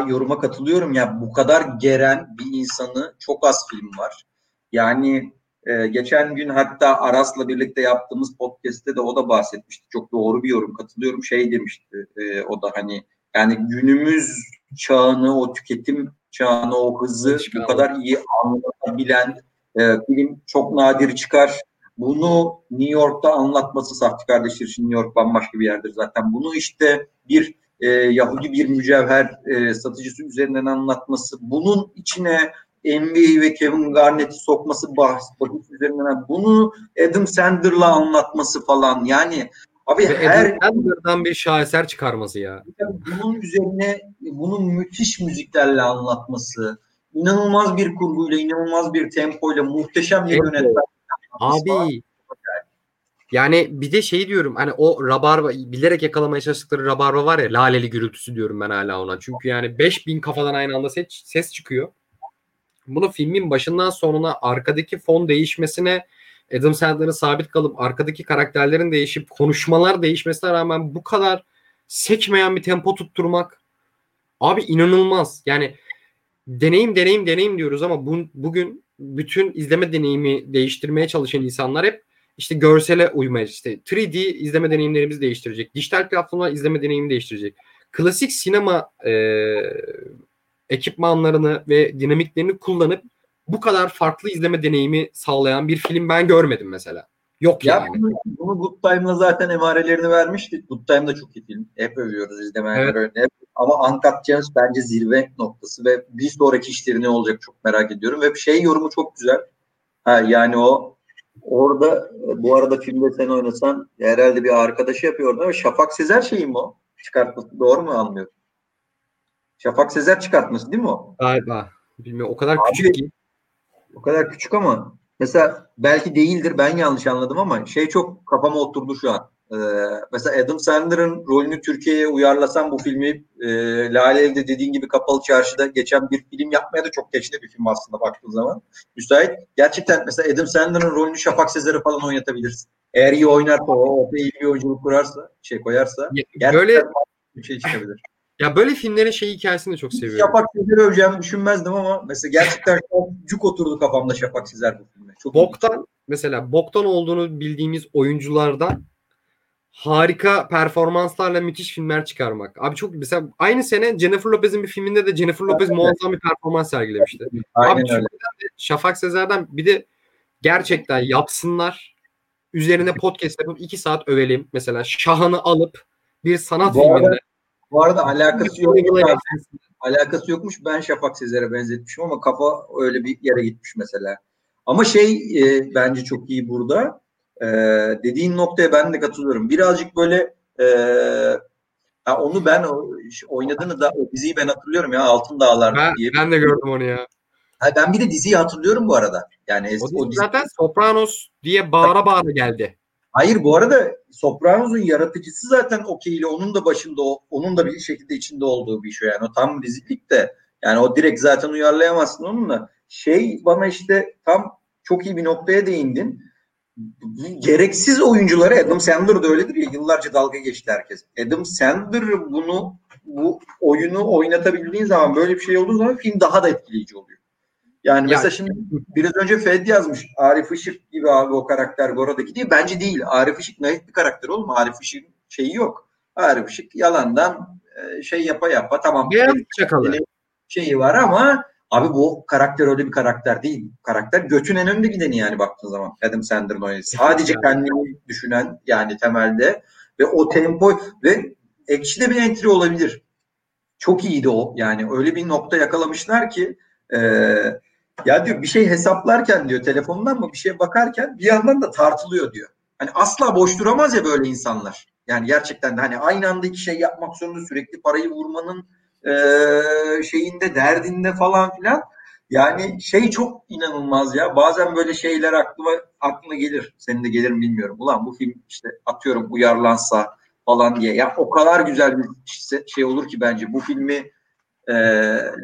yoruma katılıyorum ya bu kadar geren bir insanı çok az film var. Yani e, geçen gün hatta Aras'la birlikte yaptığımız podcast'te de o da bahsetmişti. Çok doğru bir yorum katılıyorum. Şey demişti e, o da hani yani günümüz çağını o tüketim çağını o hızı bu kadar iyi anlatabilen e, film çok nadir çıkar. Bunu New York'ta anlatması Safti kardeşler için New York bambaşka bir yerdir zaten. Bunu işte bir e, Yahudi bir mücevher e, satıcısı üzerinden anlatması, bunun içine NBA ve Kevin Garnett'i sokması bahs, bahis üzerinden bunu Adam Sandler'la anlatması falan yani abi ve her Sandler'dan bir şaheser çıkarması ya. Bunun üzerine bunun müthiş müziklerle anlatması, inanılmaz bir kurguyla, inanılmaz bir tempoyla, muhteşem bir yönetmen. Abi yani bir de şey diyorum hani o rabarba bilerek yakalamaya çalıştıkları rabarba var ya laleli gürültüsü diyorum ben hala ona. Çünkü yani 5000 kafadan aynı anda ses, ses çıkıyor. Bunu filmin başından sonuna arkadaki fon değişmesine Adam Sandler'ın sabit kalıp arkadaki karakterlerin değişip konuşmalar değişmesine rağmen bu kadar sekmeyen bir tempo tutturmak abi inanılmaz. Yani deneyim deneyim deneyim diyoruz ama bu, bugün bütün izleme deneyimi değiştirmeye çalışan insanlar hep işte görsele uymaya işte 3D izleme deneyimlerimizi değiştirecek. Dijital platformlar izleme deneyimi değiştirecek. Klasik sinema e, ekipmanlarını ve dinamiklerini kullanıp bu kadar farklı izleme deneyimi sağlayan bir film ben görmedim mesela. Yok ya yani. Bunu, bunu Good Time'la zaten emarelerini vermiştik. Good Time da çok iyi film. Hep övüyoruz izlemeyenler evet. Ama Uncut Gems bence zirve noktası ve bir sonraki işleri ne olacak çok merak ediyorum. Ve şey yorumu çok güzel. Ha, yani o orada bu arada filmde sen oynasan herhalde bir arkadaşı yapıyor orada. Şafak Sezer şeyi mi o? Çıkartması doğru mu anlıyorum? Şafak Sezer çıkartması değil mi o? Galiba. Bilmiyorum. O kadar Abi, küçük ki. O kadar küçük ama mesela belki değildir ben yanlış anladım ama şey çok kafama oturdu şu an. Ee, mesela Adam Sandler'ın rolünü Türkiye'ye uyarlasam bu filmi e, Lale Ev'de dediğin gibi Kapalı Çarşı'da geçen bir film yapmaya da çok geçti bir film aslında baktığın zaman. Müsait. Gerçekten mesela Adam Sandler'ın rolünü Şafak Sezer'e falan oynatabilirsin. Eğer iyi oynarsa o iyi bir oyunculuk kurarsa, şey koyarsa böyle bir şey çıkabilir. Ya böyle filmlerin şey hikayesini de çok seviyorum. Şafak Sezer'i öveceğimi düşünmezdim ama mesela gerçekten cuk oturdu kafamda Şafak Sezer bu filme. Çok boktan iyi. mesela boktan olduğunu bildiğimiz oyunculardan harika performanslarla müthiş filmler çıkarmak. Abi çok mesela aynı sene Jennifer Lopez'in bir filminde de Jennifer Lopez evet. muazzam bir performans sergilemişti. Aynen Abi öyle. Şafak Sezer'den bir de gerçekten yapsınlar. Üzerine podcast yapıp iki saat övelim. Mesela Şahan'ı alıp bir sanat bu filminde arada, bu arada alakası yokmuş. alakası yokmuş. Ben Şafak Sezer'e benzetmişim ama kafa öyle bir yere gitmiş mesela. Ama şey e, bence çok iyi burada. E, dediğin noktaya ben de katılıyorum. Birazcık böyle e, onu ben oynadığını da o diziyi ben hatırlıyorum ya Altın Dağlar ben, diye. Ben de gördüm onu ya. Ha, ben bir de diziyi hatırlıyorum bu arada. Yani o, o dizi... zaten Sopranos diye bağıra bağıra geldi. Hayır bu arada Sopranos'un yaratıcısı zaten okeyle onun da başında onun da bir şekilde içinde olduğu bir şey yani o tam dizilik de yani o direkt zaten uyarlayamazsın onunla. Şey bana işte tam çok iyi bir noktaya değindin. Gereksiz oyuncuları Adam Sandler da öyledir ya yıllarca dalga geçti herkes. Adam Sandler bunu bu oyunu oynatabildiğin zaman böyle bir şey olduğu zaman film daha da etkileyici oluyor. Yani, yani mesela şimdi biraz önce Fed yazmış. Arif Işık gibi abi o karakter Gora'daki diye. Bence değil. Arif Işık naif bir karakter oğlum. Arif Işık'ın şeyi yok. Arif Işık yalandan e, şey yapa yapa tamam. Beyaz çakalı. Şeyi var ama abi bu karakter öyle bir karakter değil. Karakter götün en önde gideni yani baktığın zaman. Adam Sandler'ın oyunu. Sadece kendini düşünen yani temelde ve o tempo ve ekşide bir entry olabilir. Çok iyiydi o. Yani öyle bir nokta yakalamışlar ki eee ya diyor bir şey hesaplarken diyor telefonundan mı bir şeye bakarken bir yandan da tartılıyor diyor. Hani asla boş duramaz ya böyle insanlar. Yani gerçekten de hani aynı anda iki şey yapmak zorunda sürekli parayı vurmanın e, şeyinde derdinde falan filan. Yani şey çok inanılmaz ya. Bazen böyle şeyler aklıma aklına gelir. Senin de gelir mi bilmiyorum. Ulan bu film işte atıyorum uyarlansa falan diye. Ya o kadar güzel bir şey olur ki bence bu filmi e,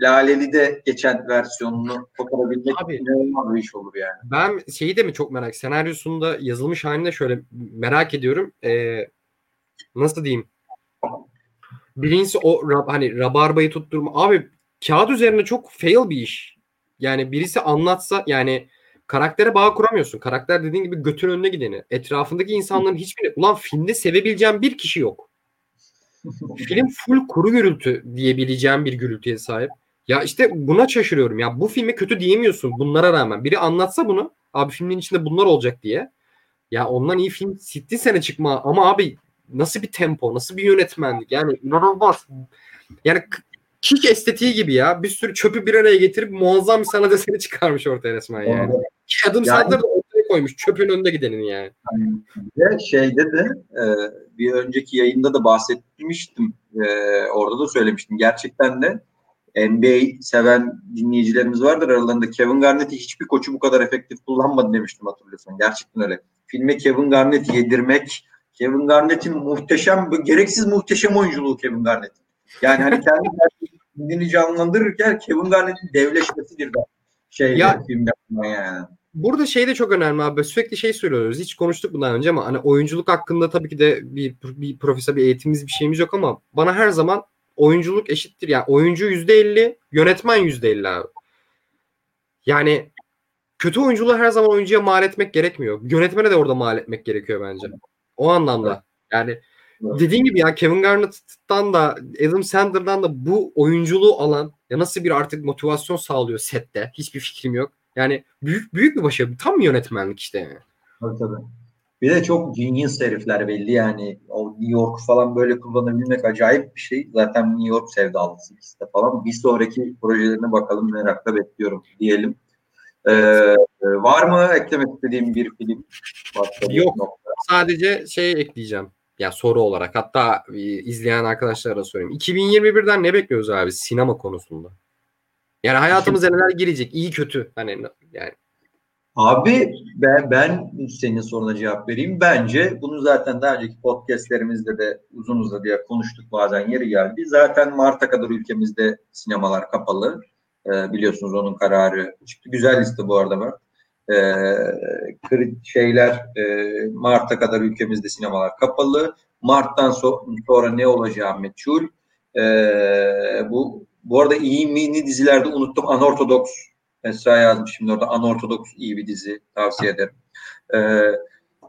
Laleli'de geçen versiyonunu koparabilmek Abi. inanılmaz bir iş olur yani. Ben şeyi de mi çok merak senaryosunda yazılmış halinde şöyle merak ediyorum. Ee, nasıl diyeyim? Birincisi o rab- hani rabarbayı tutturma. Abi kağıt üzerinde çok fail bir iş. Yani birisi anlatsa yani karaktere bağ kuramıyorsun. Karakter dediğin gibi götün önüne gideni. Etrafındaki insanların hiçbiri ulan filmde sevebileceğim bir kişi yok. Film full kuru gürültü diyebileceğim bir gürültüye sahip. Ya işte buna şaşırıyorum. Ya bu filme kötü diyemiyorsun bunlara rağmen. Biri anlatsa bunu abi filmin içinde bunlar olacak diye. Ya ondan iyi film sitti sene çıkma ama abi nasıl bir tempo, nasıl bir yönetmenlik yani inanılmaz. Yani kick estetiği gibi ya. Bir sürü çöpü bir araya getirip muazzam bir sanat eseri çıkarmış ortaya resmen yani. Adam Yani- ortaya koymuş. Çöpün önünde gidenin yani. Ve şeyde de e, bir önceki yayında da bahsetmiştim. E, orada da söylemiştim. Gerçekten de NBA seven dinleyicilerimiz vardır aralarında. Kevin Garnett'i hiçbir koçu bu kadar efektif kullanmadı demiştim hatırlıyorsan. Gerçekten öyle. Filme Kevin Garnett'i yedirmek, Kevin Garnett'in muhteşem, gereksiz muhteşem oyunculuğu Kevin Garnett. Yani hani kendi kendini canlandırırken Kevin Garnett'in devleşmesidir de şey Ya- filmde yani. Burada şey de çok önemli abi. Sürekli şey söylüyoruz. Hiç konuştuk bundan önce ama hani oyunculuk hakkında tabii ki de bir, bir profesör bir eğitimimiz bir şeyimiz yok ama bana her zaman oyunculuk eşittir. Yani oyuncu %50, yönetmen %50 abi. Yani kötü oyunculuğu her zaman oyuncuya mal etmek gerekmiyor. Yönetmene de orada mal etmek gerekiyor bence. O anlamda. Yani dediğim gibi ya Kevin Garnett'tan da Adam Sandler'dan da bu oyunculuğu alan ya nasıl bir artık motivasyon sağlıyor sette hiçbir fikrim yok. Yani büyük büyük bir başarı. Tam yönetmenlik işte yani. Tabii tabii. Bir de çok genius herifler belli yani. O New York falan böyle kullanabilmek acayip bir şey. Zaten New York sevdalısı ikisi de falan. Bir sonraki projelerine bakalım merakla bekliyorum diyelim. Ee, var mı eklemek istediğim bir film? Başka Yok. nokta? Sadece şey ekleyeceğim. Ya soru olarak hatta izleyen arkadaşlara da söyleyeyim. 2021'den ne bekliyoruz abi sinema konusunda? Yani hayatımıza neler girecek? iyi kötü. Hani yani Abi ben, ben senin soruna cevap vereyim. Bence bunu zaten daha önceki podcastlerimizde de uzun uzadıya konuştuk bazen yeri geldi. Zaten Mart'a kadar ülkemizde sinemalar kapalı. Ee, biliyorsunuz onun kararı çıktı. Güzel liste bu arada var. Ee, şeyler e, Mart'a kadar ülkemizde sinemalar kapalı. Mart'tan so- sonra ne olacağı meçhul. Ee, bu bu arada iyi mini dizilerde unuttum. Anortodoks Esra yazmış şimdi orada Anortodoks iyi bir dizi tavsiye ederim. Ee,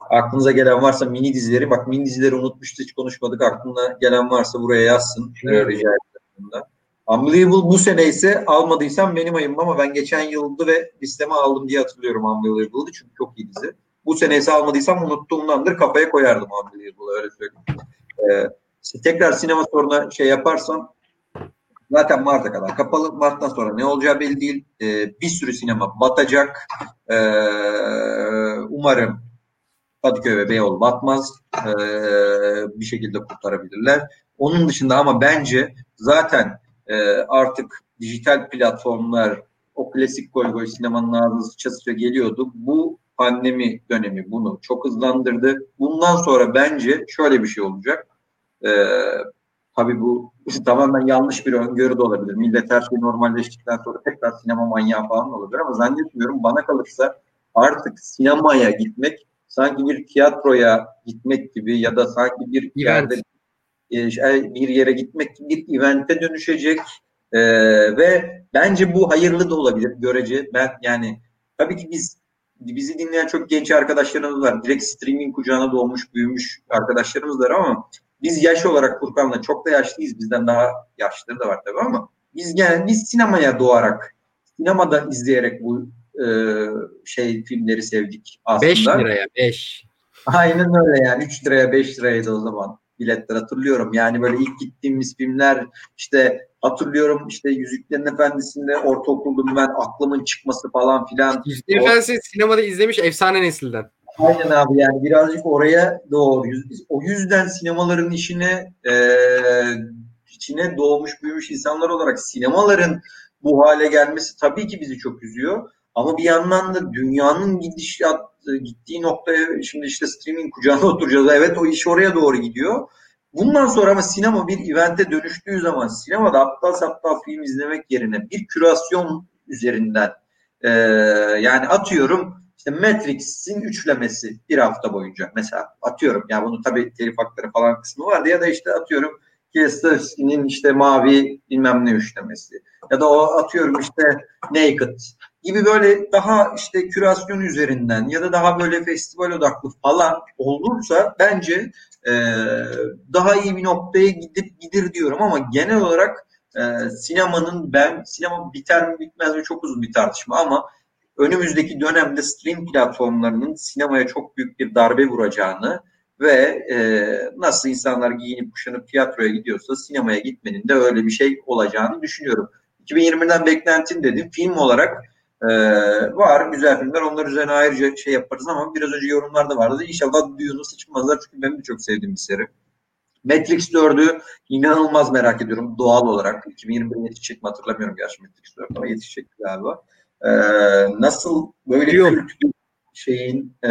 aklınıza gelen varsa mini dizileri bak mini dizileri unutmuştu hiç konuşmadık. Aklına gelen varsa buraya yazsın. Ee, rica ederim. Unbelievable bu sene ise almadıysam benim ayım ama ben geçen yıldı ve listeme aldım diye hatırlıyorum Unbelievable'ı çünkü çok iyi dizi. Bu sene ise almadıysam unuttuğumdandır kafaya koyardım Unbelievable'ı öyle söyleyeyim. Ee, tekrar sinema soruna şey yaparsam Zaten Mart'a kadar kapalı. Mart'tan sonra ne olacağı belli değil. Ee, bir sürü sinema batacak. Ee, umarım Kadıköy ve Beyoğlu batmaz. Ee, bir şekilde kurtarabilirler. Onun dışında ama bence zaten e, artık dijital platformlar o klasik goy goy sinemanın ağzı sıça geliyordu. Bu pandemi dönemi bunu çok hızlandırdı. Bundan sonra bence şöyle bir şey olacak. Ee, Tabii bu tamamen yanlış bir öngörü de olabilir. Millet her şey normalleştikten sonra tekrar sinema manyağı falan olabilir ama zannetmiyorum. Bana kalırsa artık sinemaya gitmek sanki bir tiyatroya gitmek gibi ya da sanki bir yerde e, şey, bir yere gitmek gibi bir evente dönüşecek Ee, ve bence bu hayırlı da olabilir görece. Ben yani tabii ki biz bizi dinleyen çok genç arkadaşlarımız var. Direkt streaming kucağına doğmuş, büyümüş arkadaşlarımız var ama biz yaş olarak Furkan'la çok da yaşlıyız. Bizden daha yaşlıları da var tabii ama biz yani biz sinemaya doğarak, sinemada izleyerek bu e, şey filmleri sevdik aslında. 5 liraya 5. Aynen öyle yani 3 liraya 5 liraydı o zaman biletler hatırlıyorum. Yani böyle ilk gittiğimiz filmler işte hatırlıyorum işte Yüzüklerin Efendisi'nde ortaokuldum ben aklımın çıkması falan filan. Yüzüklerin Efendisi sinemada izlemiş efsane nesilden. Aynen abi yani birazcık oraya doğru. O yüzden sinemaların işine e, içine doğmuş büyümüş insanlar olarak sinemaların bu hale gelmesi tabii ki bizi çok üzüyor. Ama bir yandan da dünyanın gidişat gittiği noktaya şimdi işte streaming kucağına oturacağız. Evet o iş oraya doğru gidiyor. Bundan sonra ama sinema bir evente dönüştüğü zaman sinemada aptal saptal film izlemek yerine bir kürasyon üzerinden e, yani atıyorum işte Matrix'in üçlemesi bir hafta boyunca mesela atıyorum. Ya bunu tabii telif hakları falan kısmı vardı ya da işte atıyorum Kieslowski'nin işte mavi bilmem ne üçlemesi ya da o atıyorum işte Naked gibi böyle daha işte kürasyon üzerinden ya da daha böyle festival odaklı falan olursa bence e, daha iyi bir noktaya gidip gidir diyorum. Ama genel olarak e, sinemanın ben sinema biter mi bitmez mi çok uzun bir tartışma ama önümüzdeki dönemde stream platformlarının sinemaya çok büyük bir darbe vuracağını ve e, nasıl insanlar giyinip kuşanıp tiyatroya gidiyorsa sinemaya gitmenin de öyle bir şey olacağını düşünüyorum. 2020'den beklentin dedim. Film olarak e, var güzel filmler. Onlar üzerine ayrıca şey yaparız ama biraz önce yorumlarda vardı. İnşallah Dune'u sıçmazlar çünkü benim de çok sevdiğim bir seri. Matrix 4'ü inanılmaz merak ediyorum doğal olarak. 2021'de yetişecek mi hatırlamıyorum gerçi Matrix 4 ama yetişecek galiba. Ee, nasıl böyle Yok. kült bir şeyin e,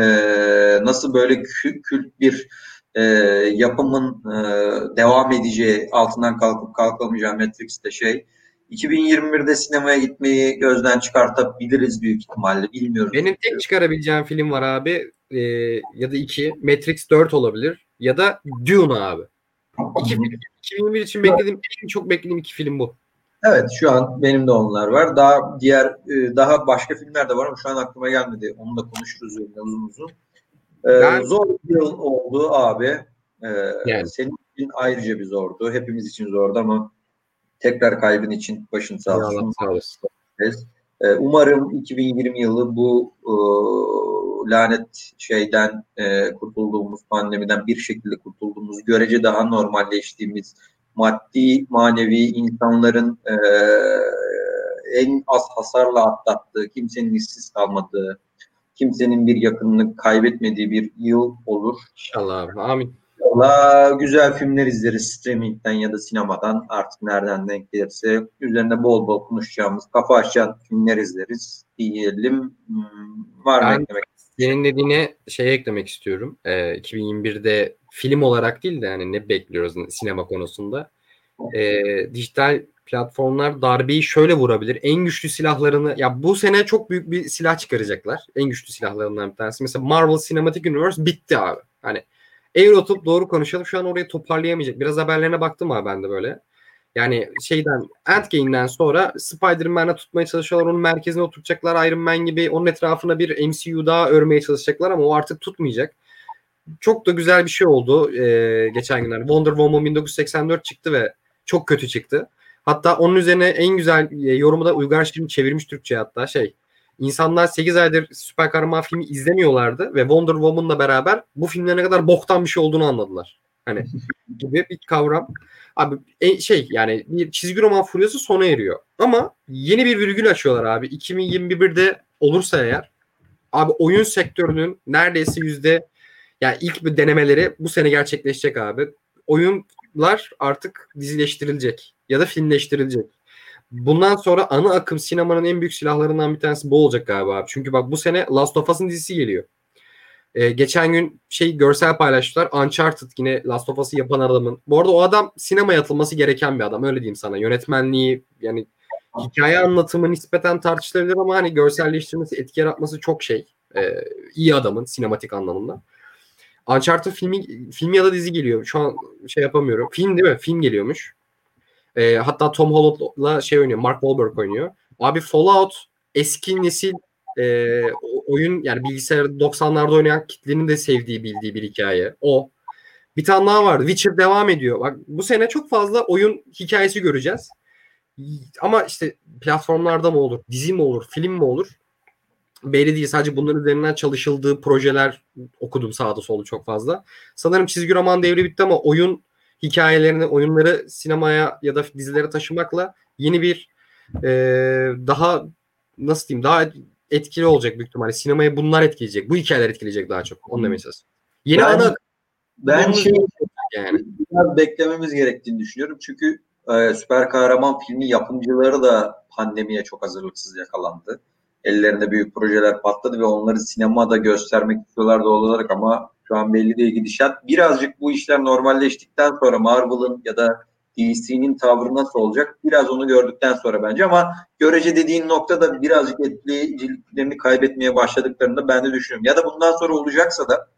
nasıl böyle kült, kült bir e, yapımın e, devam edeceği altından kalkıp kalkamayacağı Matrix'te şey 2021'de sinemaya gitmeyi gözden çıkartabiliriz büyük ihtimalle. Bilmiyorum. Benim tek çıkarabileceğim film var abi e, ya da iki. Matrix 4 olabilir ya da Dune abi. İki film. 2021 için beklediğim en çok beklediğim iki film bu. Evet şu an benim de onlar var. Daha diğer e, daha başka filmler de var ama şu an aklıma gelmedi. Onu da konuşuruz uzun uzun. Ee, Zor bir yıl oldu abi. Ee, Yani. Senin için ayrıca bir zordu. Hepimiz için zordu ama tekrar kaybın için başın sağ olsun. Sağ olasın. Ee, Umarım 2020 yılı bu e, lanet şeyden e, kurtulduğumuz, pandemiden bir şekilde kurtulduğumuz, görece daha normalleştiğimiz, maddi, manevi insanların e, en az hasarla atlattığı, kimsenin işsiz kalmadığı, kimsenin bir yakınını kaybetmediği bir yıl olur. İnşallah abi. Amin. Valla güzel filmler izleriz streamingden ya da sinemadan artık nereden denk gelirse. Üzerinde bol bol konuşacağımız, kafa açan filmler izleriz diyelim. Hmm, var mı eklemek? Senin dediğine şey eklemek istiyorum. Ee, 2021'de film olarak değil de yani ne bekliyoruz sinema konusunda. Ee, dijital platformlar darbeyi şöyle vurabilir. En güçlü silahlarını ya bu sene çok büyük bir silah çıkaracaklar. En güçlü silahlarından bir tanesi. Mesela Marvel Cinematic Universe bitti abi. Hani eğri doğru konuşalım. Şu an orayı toparlayamayacak. Biraz haberlerine baktım abi ben de böyle. Yani şeyden Endgame'den sonra Spider-Man'e tutmaya çalışıyorlar. Onun merkezine oturacaklar Iron Man gibi. Onun etrafına bir MCU daha örmeye çalışacaklar ama o artık tutmayacak. Çok da güzel bir şey oldu e, geçen günler. Wonder Woman 1984 çıktı ve çok kötü çıktı. Hatta onun üzerine en güzel e, yorumu da Uygar Şirin çevirmiş Türkçe hatta şey. İnsanlar 8 aydır süper kahraman filmi izlemiyorlardı ve Wonder Woman'la beraber bu filmlerin ne kadar boktan bir şey olduğunu anladılar. Hani gibi bir kavram. Abi e, şey yani bir çizgi roman furyası sona eriyor. Ama yeni bir virgül açıyorlar abi. 2021'de olursa eğer abi oyun sektörünün neredeyse yüzde yani ilk bir denemeleri bu sene gerçekleşecek abi. Oyunlar artık dizileştirilecek ya da filmleştirilecek. Bundan sonra ana akım sinemanın en büyük silahlarından bir tanesi bu olacak galiba abi. Çünkü bak bu sene Last of Us'ın dizisi geliyor. Ee, geçen gün şey görsel paylaştılar. Uncharted yine Last of Us'ı yapan adamın. Bu arada o adam sinemaya atılması gereken bir adam. Öyle diyeyim sana. Yönetmenliği yani hikaye anlatımı nispeten tartışılabilir ama hani görselleştirmesi, etki yaratması çok şey. Ee, iyi adamın sinematik anlamında. Uncharted filmi, film ya da dizi geliyor. Şu an şey yapamıyorum. Film değil mi? Film geliyormuş. Ee, hatta Tom Holland'la şey oynuyor. Mark Wahlberg oynuyor. Abi Fallout eski nesil e, oyun yani bilgisayar 90'larda oynayan kitlenin de sevdiği bildiği bir hikaye. O. Bir tane daha vardı. Witcher devam ediyor. Bak bu sene çok fazla oyun hikayesi göreceğiz. Ama işte platformlarda mı olur, dizi mi olur, film mi olur? Belli değil. Sadece bunların üzerinden çalışıldığı projeler okudum sağda solda çok fazla. Sanırım çizgi roman devri bitti ama oyun hikayelerini, oyunları sinemaya ya da dizilere taşımakla yeni bir e, daha nasıl diyeyim daha etkili olacak büyük ihtimalle. Sinemaya bunlar etkileyecek. Bu hikayeler etkileyecek daha çok. Onu demeye çalışıyorum. Yeni Ben- ana Ben şey yani. biraz beklememiz gerektiğini düşünüyorum. Çünkü e, süper kahraman filmi yapımcıları da pandemiye çok hazırlıksız yakalandı. Ellerinde büyük projeler patladı ve onları sinemada göstermek istiyorlar doğal olarak ama Şu an belli değil gidişat. Birazcık bu işler normalleştikten sonra Marvel'ın ya da DC'nin tavrı nasıl olacak? Biraz onu gördükten sonra bence ama görece dediğin noktada birazcık etkileyiciliklerini kaybetmeye başladıklarını ben de düşünüyorum. Ya da bundan sonra olacaksa da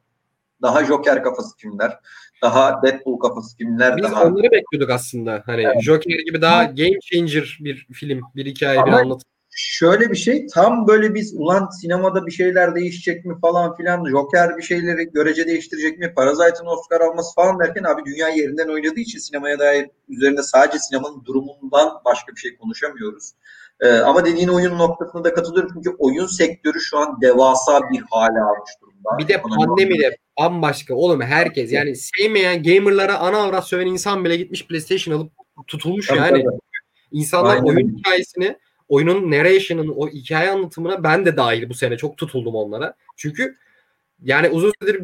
daha Joker kafası kimler, daha Deadpool kafası kimler. Biz daha... onları bekliyorduk aslında. Hani evet. Joker gibi daha game changer bir film, bir hikaye, Ama bir anlatım. Şöyle bir şey, tam böyle biz ulan sinemada bir şeyler değişecek mi falan filan, Joker bir şeyleri görece değiştirecek mi, Parasite'ın Oscar alması falan derken abi dünya yerinden oynadığı için sinemaya dair üzerinde sadece sinemanın durumundan başka bir şey konuşamıyoruz. Ee, ama dediğin oyun noktasına da katılıyorum çünkü oyun sektörü şu an devasa bir hale almış durumda. Bir de pandemide bambaşka oğlum herkes yani sevmeyen gamerlara ana avrat söven insan bile gitmiş PlayStation alıp tutulmuş tabii, yani. Tabii. İnsanlar Aynen. oyun hikayesini oyunun narration'ın o hikaye anlatımına ben de dahil bu sene çok tutuldum onlara. Çünkü yani uzun süredir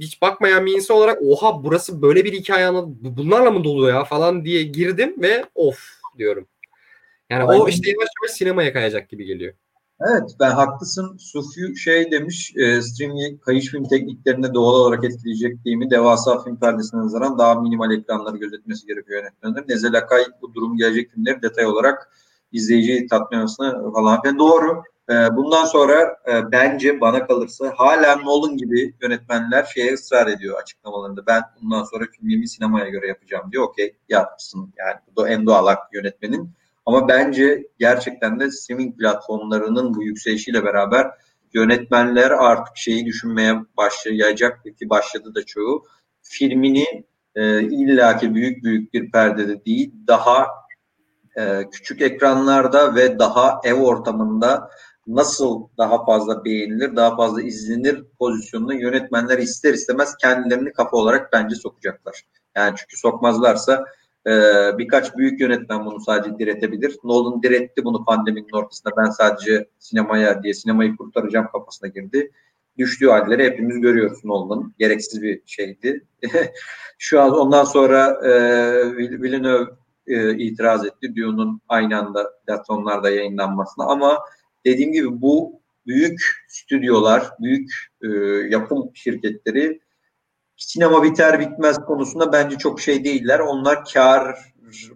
hiç bakmayan bir insan olarak oha burası böyle bir hikaye anlat bunlarla mı dolu ya falan diye girdim ve of diyorum. Yani Aynen. o işte yavaş yavaş sinemaya kayacak gibi geliyor. Evet ben haklısın. Sufi şey demiş e, streaming kayış film tekniklerinde doğal olarak etkileyecek değil mi? Devasa film perdesine nazaran daha minimal ekranları gözetmesi gerekiyor yönetmenlerin. Nezel Akay bu durum gelecek filmleri detay olarak izleyiciyi tatmin falan filan. Doğru. E, bundan sonra e, bence bana kalırsa hala Nolan gibi yönetmenler şeye ısrar ediyor açıklamalarında. Ben bundan sonra filmimi sinemaya göre yapacağım diyor. Okey yapsın yani bu da en doğal hak yönetmenin. Ama bence gerçekten de streaming platformlarının bu yükselişiyle beraber yönetmenler artık şeyi düşünmeye başlayacak ki başladı da çoğu. Filmini e, illaki büyük büyük bir perdede değil daha e, küçük ekranlarda ve daha ev ortamında nasıl daha fazla beğenilir, daha fazla izlenir pozisyonunda yönetmenler ister istemez kendilerini kafa olarak bence sokacaklar. Yani çünkü sokmazlarsa e, birkaç büyük yönetmen bunu sadece diretebilir. Nolan diretti bunu pandeminin ortasında. Ben sadece sinemaya diye sinemayı kurtaracağım kafasına girdi. Düştüğü halleri hepimiz görüyoruz Nolan'ın. Gereksiz bir şeydi. Şu an ondan sonra e, Villeneuve e, itiraz etti. Dune'un aynı anda platformlarda yayınlanmasına ama dediğim gibi bu büyük stüdyolar, büyük e, yapım şirketleri sinema biter bitmez konusunda bence çok şey değiller. Onlar kar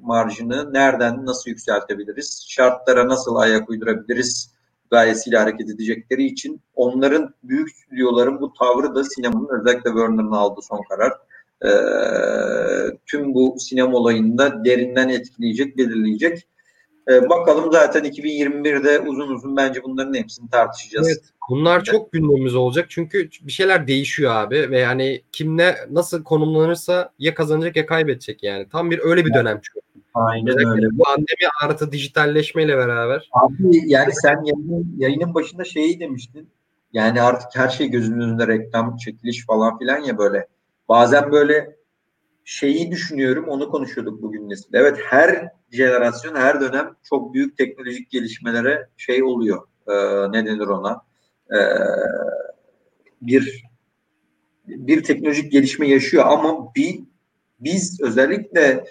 marjını nereden nasıl yükseltebiliriz, şartlara nasıl ayak uydurabiliriz gayesiyle hareket edecekleri için onların büyük stüdyoların bu tavrı da sinemanın özellikle Warner'ın aldığı son karar e, tüm bu sinema olayında derinden etkileyecek, belirleyecek. E, bakalım zaten 2021'de uzun uzun bence bunların hepsini tartışacağız. Evet. Bunlar çok gündemimiz olacak çünkü bir şeyler değişiyor abi ve yani kim ne nasıl konumlanırsa ya kazanacak ya kaybedecek yani. Tam bir öyle bir dönem çünkü. Aynen Özellikle öyle. Pandemi artı dijitalleşmeyle beraber. Abi yani sen yayının, yayının başında şeyi demiştin. Yani artık her şey gözünün önünde reklam, çekiliş falan filan ya böyle. Bazen böyle şeyi düşünüyorum, onu konuşuyorduk bugün nesil. Evet her jenerasyon, her dönem çok büyük teknolojik gelişmelere şey oluyor. E, ne denir ona? E, bir bir teknolojik gelişme yaşıyor ama bir biz özellikle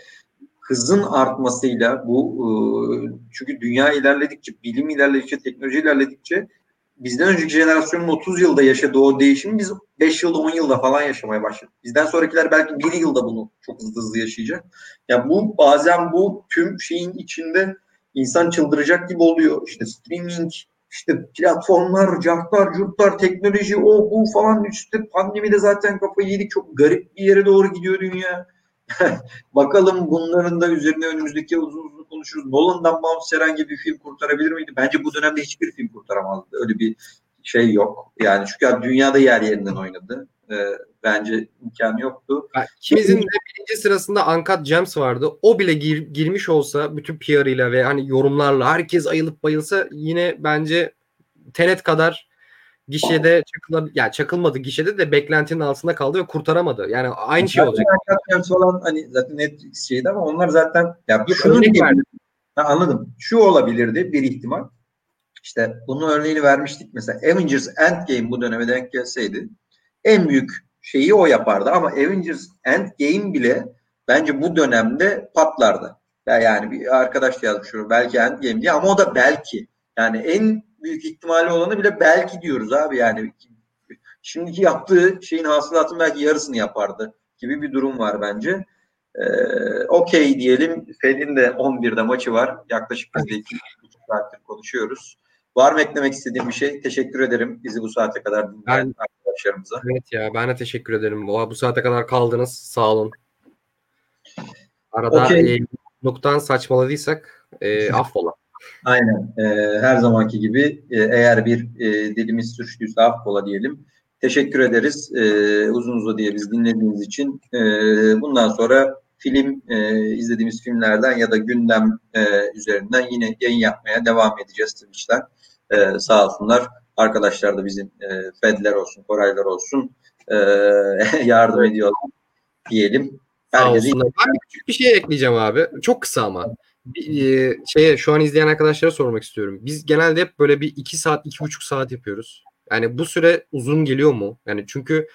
hızın artmasıyla bu e, çünkü dünya ilerledikçe, bilim ilerledikçe, teknoloji ilerledikçe bizden önceki jenerasyonun 30 yılda yaşadığı o değişimi biz 5 yılda 10 yılda falan yaşamaya başladık. Bizden sonrakiler belki 1 yılda bunu çok hızlı hızlı yaşayacak. Ya yani bu bazen bu tüm şeyin içinde insan çıldıracak gibi oluyor. İşte streaming, işte platformlar, cartlar, curtlar, teknoloji, o bu falan işte pandemide zaten kafayı yedik. Çok garip bir yere doğru gidiyor dünya. Bakalım bunların da üzerine önümüzdeki uzun uzun konuşuruz. Nolan'dan bağımsız herhangi bir film kurtarabilir miydi? Bence bu dönemde hiçbir film kurtaramazdı. Öyle bir şey yok. Yani çünkü dünyada yer yerinden oynadı. Ee, bence imkanı yoktu. İkimizin de birinci sırasında Uncut Gems vardı. O bile gir, girmiş olsa bütün PR'ıyla ve hani yorumlarla herkes ayılıp bayılsa yine bence Tenet kadar gişede çakıla, yani çakılmadı gişede de beklentinin altında kaldı ve kurtaramadı. Yani aynı şey olacak. Zaten olan hani zaten Netflix şeydi ama onlar zaten ya şunu diyebilirim. Ha, anladım. Şu olabilirdi bir ihtimal. İşte bunun örneğini vermiştik mesela Avengers Endgame bu döneme denk gelseydi en büyük şeyi o yapardı ama Avengers Endgame bile bence bu dönemde patlardı. Yani bir arkadaş yazmış belki Endgame diye ama o da belki. Yani en büyük ihtimali olanı bile belki diyoruz abi yani. şimdiki yaptığı şeyin hasılatının belki yarısını yapardı gibi bir durum var bence. Ee, Okey diyelim. Fed'in de 11'de maçı var. Yaklaşık biz de 2 saattir konuşuyoruz. Var mı eklemek istediğim bir şey? Teşekkür ederim bizi bu saate kadar dinleyen arkadaşlarımıza. Evet ya ben de teşekkür ederim. Bu, bu saate kadar kaldınız. Sağ olun. Arada Okey. e, noktan saçmaladıysak e, affola. Aynen. Ee, her zamanki gibi e, eğer bir e, dilimiz suçluysa affola diyelim. Teşekkür ederiz e, uzun uzadıya biz dinlediğiniz için. E, bundan sonra film e, izlediğimiz filmlerden ya da gündem e, üzerinden yine yayın yapmaya devam edeceğiz Twitch'ten. E, sağ olsunlar. Arkadaşlar da bizim e, Fedler olsun, Koraylar olsun e, yardım ediyorlar diyelim. Herkese. Ben bir küçük bir şey ekleyeceğim abi. Çok kısa ama. E, şeye, şu an izleyen arkadaşlara sormak istiyorum. Biz genelde hep böyle bir iki saat, iki buçuk saat yapıyoruz. Yani bu süre uzun geliyor mu? Yani çünkü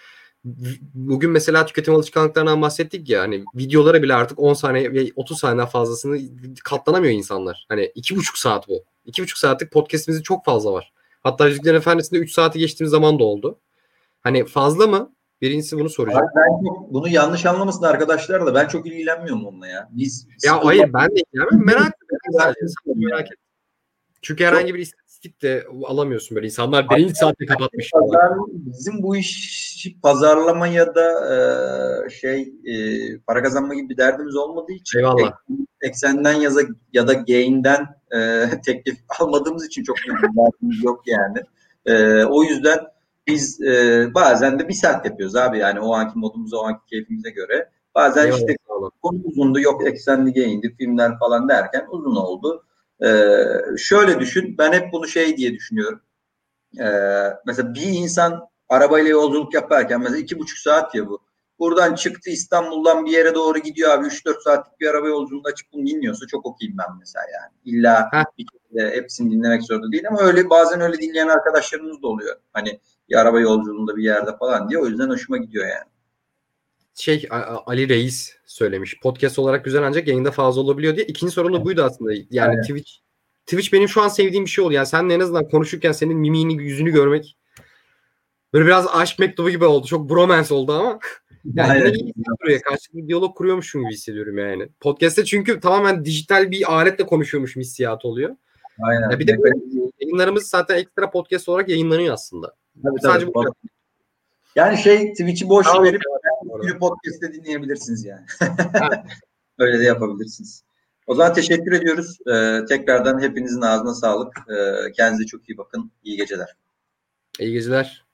bugün mesela tüketim alışkanlıklarından bahsettik ya hani videolara bile artık 10 saniye ve 30 saniye fazlasını katlanamıyor insanlar. Hani iki buçuk saat bu. İki buçuk saatlik podcastimizin çok fazla var. Hatta Yüzüklerin Efendisi'nde 3 saati geçtiğimiz zaman da oldu. Hani fazla mı? Birincisi bunu soracağım. Ben çok, bunu yanlış anlamasın arkadaşlar da ben çok ilgilenmiyorum onunla ya. Biz Ya hayır ben de yani merak ettim. Merak ettim. Çünkü herhangi bir istatistik de alamıyorsun böyle. İnsanlar birinci saatte kapatmış. Pazar, bizim bu iş pazarlama ya da e, şey e, para kazanma gibi bir derdimiz olmadığı için Eyvallah. eksenden ya da ya da gain'den e, teklif almadığımız için çok bir derdimiz yok yani. E, o yüzden biz e, bazen de bir saat yapıyoruz abi yani o anki modumuza o anki keyfimize göre. Bazen işte konu uzundu yok eksenli gain'di filmler falan derken uzun oldu. Ee, şöyle düşün ben hep bunu şey diye düşünüyorum. Ee, mesela bir insan arabayla yolculuk yaparken mesela iki buçuk saat ya bu. Buradan çıktı İstanbul'dan bir yere doğru gidiyor abi 3-4 saatlik bir araba yolculuğunda açıp bunu dinliyorsa çok okuyayım ben mesela yani. İlla bir kere hepsini dinlemek zorunda değil ama öyle bazen öyle dinleyen arkadaşlarımız da oluyor. Hani bir araba yolculuğunda bir yerde falan diye o yüzden hoşuma gidiyor yani. Şey Ali Reis söylemiş. Podcast olarak güzel ancak yayında fazla olabiliyor diye. İkinci sorun da buydu aslında. Yani Aynen. Twitch Twitch benim şu an sevdiğim bir şey oldu. Yani seninle en azından konuşurken senin mimiğini, yüzünü görmek böyle biraz aşk mektubu gibi oldu. Çok bromance oldu ama yani Aynen. yine iyi hissediyor. Karşılıklı bir diyalog kuruyormuşum gibi hissediyorum yani. Podcast'te çünkü tamamen dijital bir aletle konuşuyormuş hissiyatı oluyor. Aynen. Ya bir de böyle yayınlarımız zaten ekstra podcast olarak yayınlanıyor aslında. Tabii, Sadece tabii. bu Yani şey Twitch'i boş Tamam, verip bir podcast'te dinleyebilirsiniz yani. Öyle de yapabilirsiniz. O zaman teşekkür ediyoruz. Ee, tekrardan hepinizin ağzına sağlık. Ee, kendinize çok iyi bakın. İyi geceler. İyi geceler.